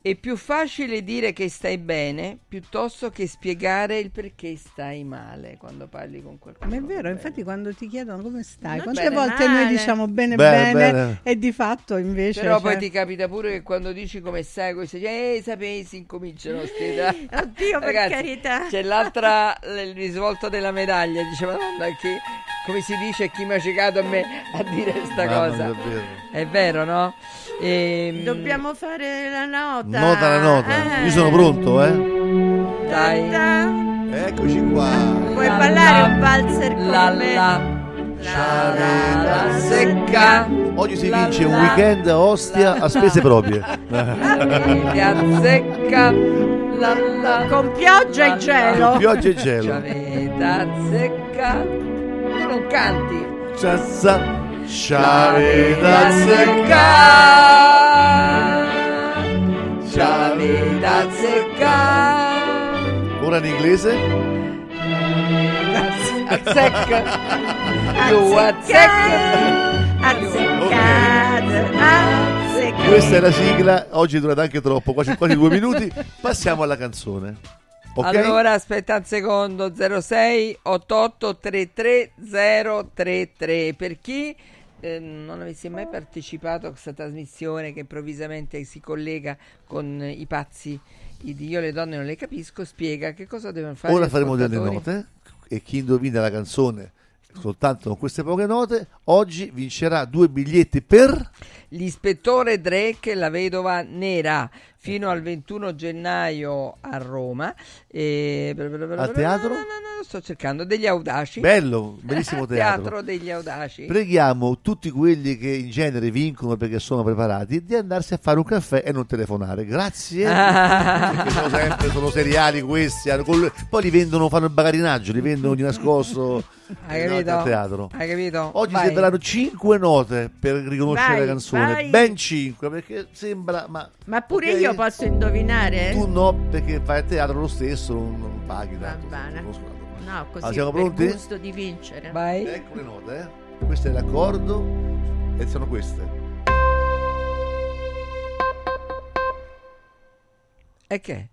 È più facile dire che stai bene piuttosto che spiegare il perché stai male quando parli con qualcuno. Ma è vero, infatti quando ti chiedono come stai, Non quante bene, volte noi male. diciamo bene Bene, bene, bene. e di fatto invece... Però poi cioè- ti capita pure che quando dici come stai, così dici, eh, sapessi, incominciano ste Oddio, per Ragazzi, carità. C'è l'altra, il risvolto della medaglia, dice, madonna, che, come si dice, chi mi ha ciecato a me a dire questa Mamma cosa. è vero. È vero, no? Ehm, Dobbiamo fare la nota. Nota la nota. Eh. Io sono pronto, eh. Dai. Eccoci qua. Puoi La ballare la, un valzer con la la, la, la secca. Oggi si La vince un la, weekend a Ostia a spese proprie. Ti azzecca. La, la, Con pioggia e gelo. Pioggia e gelo. Ci azzecca. Non canti. Ciazza, sciaveta Ci avete azzecca. Ora in inglese? Azzecca. You azzecca. Azzeccato, azzeccato. Questa è la sigla, oggi è durata anche troppo, quasi, quasi due minuti. Passiamo alla canzone. Ok? Allora, aspetta un secondo, 06 88 33 033. Per chi eh, non avesse mai partecipato a questa trasmissione che improvvisamente si collega con i pazzi di Io le donne non le capisco, spiega che cosa devono fare. Ora faremo delle note e chi indovina la canzone soltanto con queste poche note, oggi vincerà due biglietti per... L'ispettore Drake e la vedova nera fino al 21 gennaio a Roma. E... Al teatro? No, no, no, lo sto cercando. Degli audaci. Bello, bellissimo teatro. Teatro degli audaci. Preghiamo tutti quelli che in genere vincono perché sono preparati di andarsi a fare un caffè e non telefonare. Grazie. perché sono sempre sono seriali questi. Poi li vendono, fanno il bagarinaggio, li vendono di nascosto Hai capito? teatro. Hai capito? Oggi Vai. sembreranno 5 note per riconoscere Vai, la canzone. vai. Ben 5 perché sembra. Ma, Ma pure ok, io posso indovinare? Tu no, perché fai il teatro lo stesso, non, non paghi Va tanto. bene. non so. No, così Ah, siamo pronti? gusto di vincere. Vai. Ecco le note, eh. Questo è l'accordo e sono queste. E che?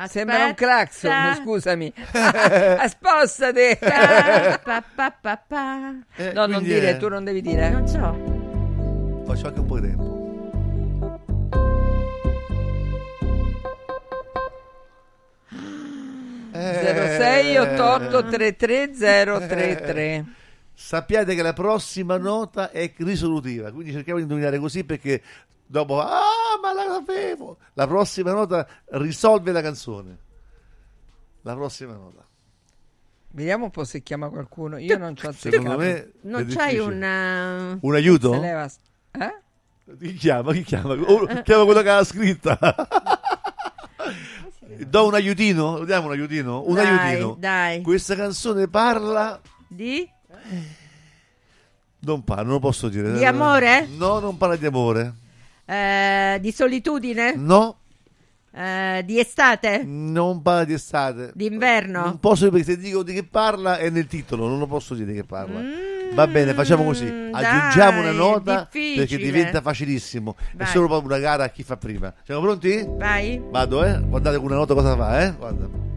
Aspetta. Sembra un clacson, scusami. Ah, Spostati. Pa, pa, pa, pa, pa. Eh, No, non dire, è- tu non devi dire. Non so. Faccio anche un po' di tempo. Eh, 06 88 33 033. Sappiate che la prossima nota è risolutiva, quindi cerchiamo di indovinare così perché dopo ah, ma la sapevo. La prossima nota risolve la canzone. La prossima nota. Vediamo un po' se chiama qualcuno. Io non ci ho Secondo me Non c'hai difficile. un... Un aiuto? Leva- Eh? Chi chiama? Chi chiama? Oh, chiama quello che ha scritta. Do un aiutino? Diamo un aiutino? Un Dai, aiutino. dai. Questa canzone parla. Di? Non parla, non lo posso dire. Di amore? No, non parla di amore. Eh, di solitudine? No, Eh, di estate? non parla di estate. D'inverno? Non posso dire perché se dico di che parla è nel titolo, non lo posso dire di che parla. Va bene, facciamo così. Aggiungiamo Mm, dai, una nota difficile. perché diventa facilissimo. È Vai. solo proprio una gara a chi fa prima. Siamo pronti? Vai. Vado, eh? Guardate con una nota cosa fa, eh? Guarda.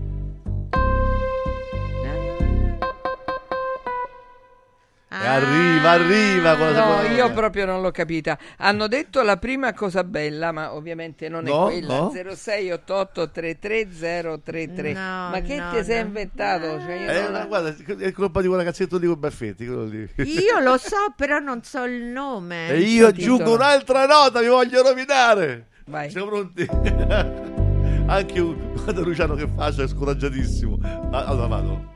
E arriva, arriva con la No, seconda io proprio non l'ho capita. Hanno detto la prima cosa bella, ma ovviamente non No, è quella. no. 0688333033. No, ma che no, ti sei inventato? Cioè, io Eh, ma guarda, è colpa di quel ragazzetto lì con i baffetti. Io lo so, però non so il nome. E io aggiungo un'altra nota, mi voglio rovinare. Vai. Siamo pronti? Anche un... Guarda Luciano che faccia, è scoraggiatissimo. Ma- Allora vado.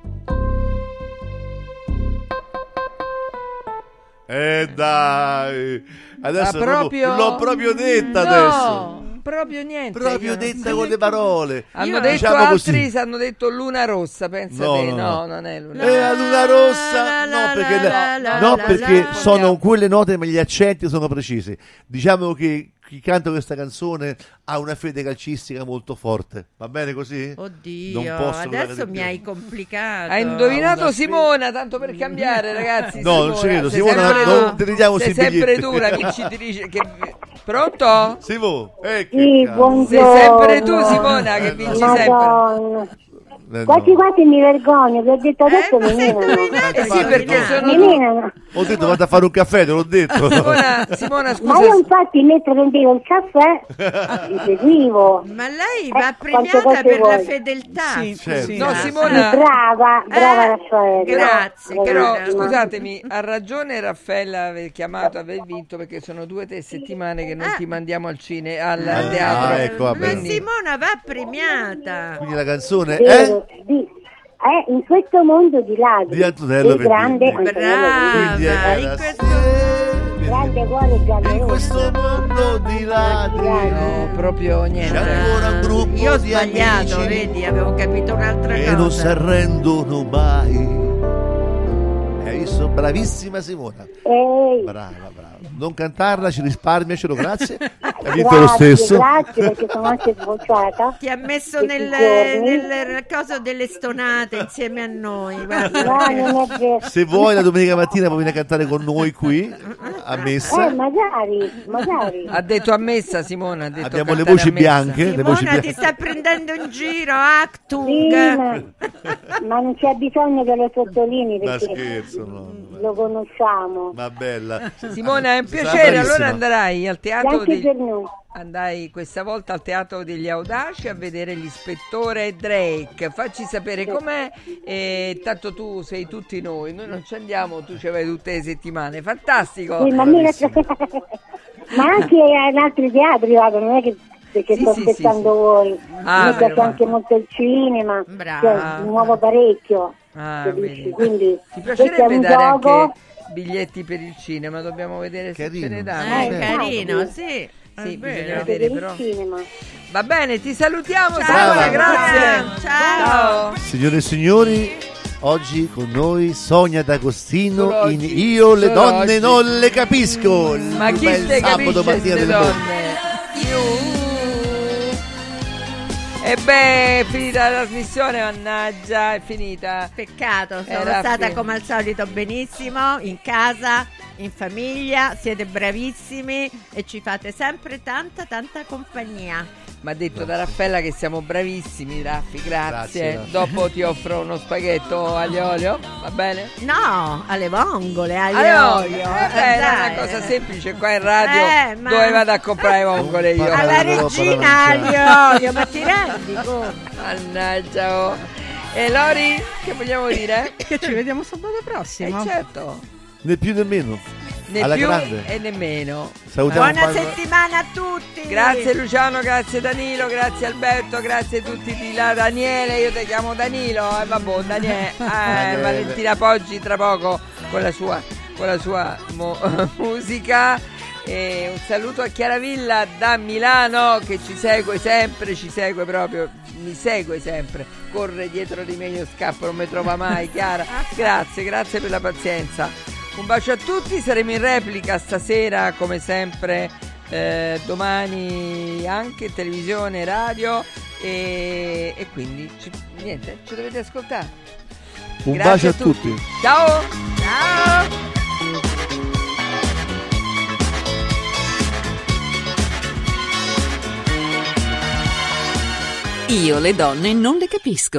Eh dai, adesso Ma proprio- l'ho proprio detta No, adesso. proprio niente. Proprio io- detta con le parole. Hanno detto Diciamo altri, così. hanno detto luna rossa, pensa No, te. no, No, no. non è luna Eh, la luna rossa, no, perché, la, no, perché sono quelle note, ma gli accenti sono precisi. Diciamo che chi canta questa canzone ha una fede calcistica molto forte. Va bene così? Oddio, Non adesso mi più. hai complicato. Hai indovinato Simona, tanto per cambiare, ragazzi. No, non ci credo, Simona, sempre non tu. ti ridiamo Sei sempre biglietti. tu, amici, ti dice che... Pronto? Simo, eh, Sì, buongiorno. Sei sempre tu, Simona, che vinci sempre. Madonna. Eh, Quasi no. quasi mi vergogno, vi ho detto adesso mi menano. Eh sì, perché sono Mi menano. Ho detto vado a fare un caffè, te l'ho detto. Simona, Simona, Ma scusa. io infatti mentre prendevo il caffè mi seguivo. Ma lei Eh, va premiata per la fedeltà. Sì, Certo. sì. No, Sì, Simona, brava, brava Eh, Raffaele. grazie, però scusatemi, ha ragione Raffaella aver chiamato, aver vinto perché sono due o tre settimane che non ti mandiamo al cinema, al Ah, teatro. ecco, Ma Simona va premiata. Quindi la canzone è Di- eh, in questo mondo di ladri Di Antonello il grande. Antonello Brava, questo... grande in questo mondo di ladri No, proprio c'è niente. ancora un gruppo Io ho di sbagliato, amici vedi, avevo capito un'altra che cosa. non si arrendono mai. Hai visto? Bravissima Simona. Ehi, Brava, brava. Non cantarla, ci risparmiacelo, grazie. Hai vinto lo grazie, stesso. grazie perché sono anche sbocciata. Ti ha messo nel, nel coso delle stonate insieme a noi. No, non è vero. Se vuoi la domenica mattina puoi venire a cantare con noi qui a Eh, messa. magari, magari. Ha detto a messa Simona, ha detto Abbiamo le voci bianche, le voci Simona ti bianche. sta prendendo in giro, Sì, Actung. ma, ma non c'è bisogno che lo sottolinei Ma perché scherzo, no. lo conosciamo. Ma bella. Simona, è un piacere. Allora andrai al teatro degli... noi. Andai questa volta al teatro degli Audaci a vedere l'ispettore Drake. Facci sapere com'è. E tanto tu sei tutti noi. Noi non ci andiamo, tu ci vai tutte le settimane. Fantastico. Sì, ma, mica- ma anche in altri teatri vado, non è che perché Sì, sto sì, aspettando sì, voi. Ah, Mi piace anche molto il cinema, Brava. cioè, mi muovo parecchio. Ah. Quindi Ti piacerebbe un dare gioco. anche biglietti per il cinema? Dobbiamo vedere se Carino. ce ne Eh, danno. Certo. carino, sì. Sì, è bisogna vedere per però. il cinema. Va bene, ti salutiamo Ciao, Brava. grazie. Ciao. Signore e signori, oggi con noi Sonia D'Agostino Solo in oggi. Io le Solo donne oggi. non le capisco. Ma chi le sabato capisce mondo. donne? E beh, è finita la trasmissione, mannaggia, è finita. Peccato, sono Era stata fi- come al solito benissimo, in casa, in famiglia, siete bravissimi e ci fate sempre tanta tanta compagnia. Mi ha detto da Raffaella che siamo bravissimi, Raffi, grazie. Grazie, Raffi. Dopo ti offro uno spaghetto aglio olio, va bene? No, alle vongole, alle Allora, olio. eh, eh, beh, è dai. una cosa semplice qua in radio Eh, ma- dove vado a comprare vongole io. Alla regina aglio olio, ma ti rendi conto? Mannaggia, oh. E Lori, che vogliamo dire? Che ci vediamo sabato prossimo. Eh certo, Né più né meno. Né Alla più grande. e nemmeno. Salutiamo Buona Paolo- settimana a tutti. Grazie Luciano, grazie Danilo, grazie Alberto, grazie a tutti di là. Daniele, io ti chiamo Danilo, e vabbè, Daniele, eh, Daniele. Valentina Poggi tra poco con la sua, con la sua mo- musica. E un saluto a Chiaravilla da Milano che ci segue sempre, ci segue proprio, mi segue sempre, corre dietro di me, io scappo, non mi trova mai, Chiara. Grazie, grazie per la pazienza. Un bacio a tutti, saremo in replica stasera come sempre, eh, domani anche televisione, radio e, e quindi ci- niente, ci dovete ascoltare. Un Grazie bacio a tutti. Ciao! Ciao. Io le donne non le capisco.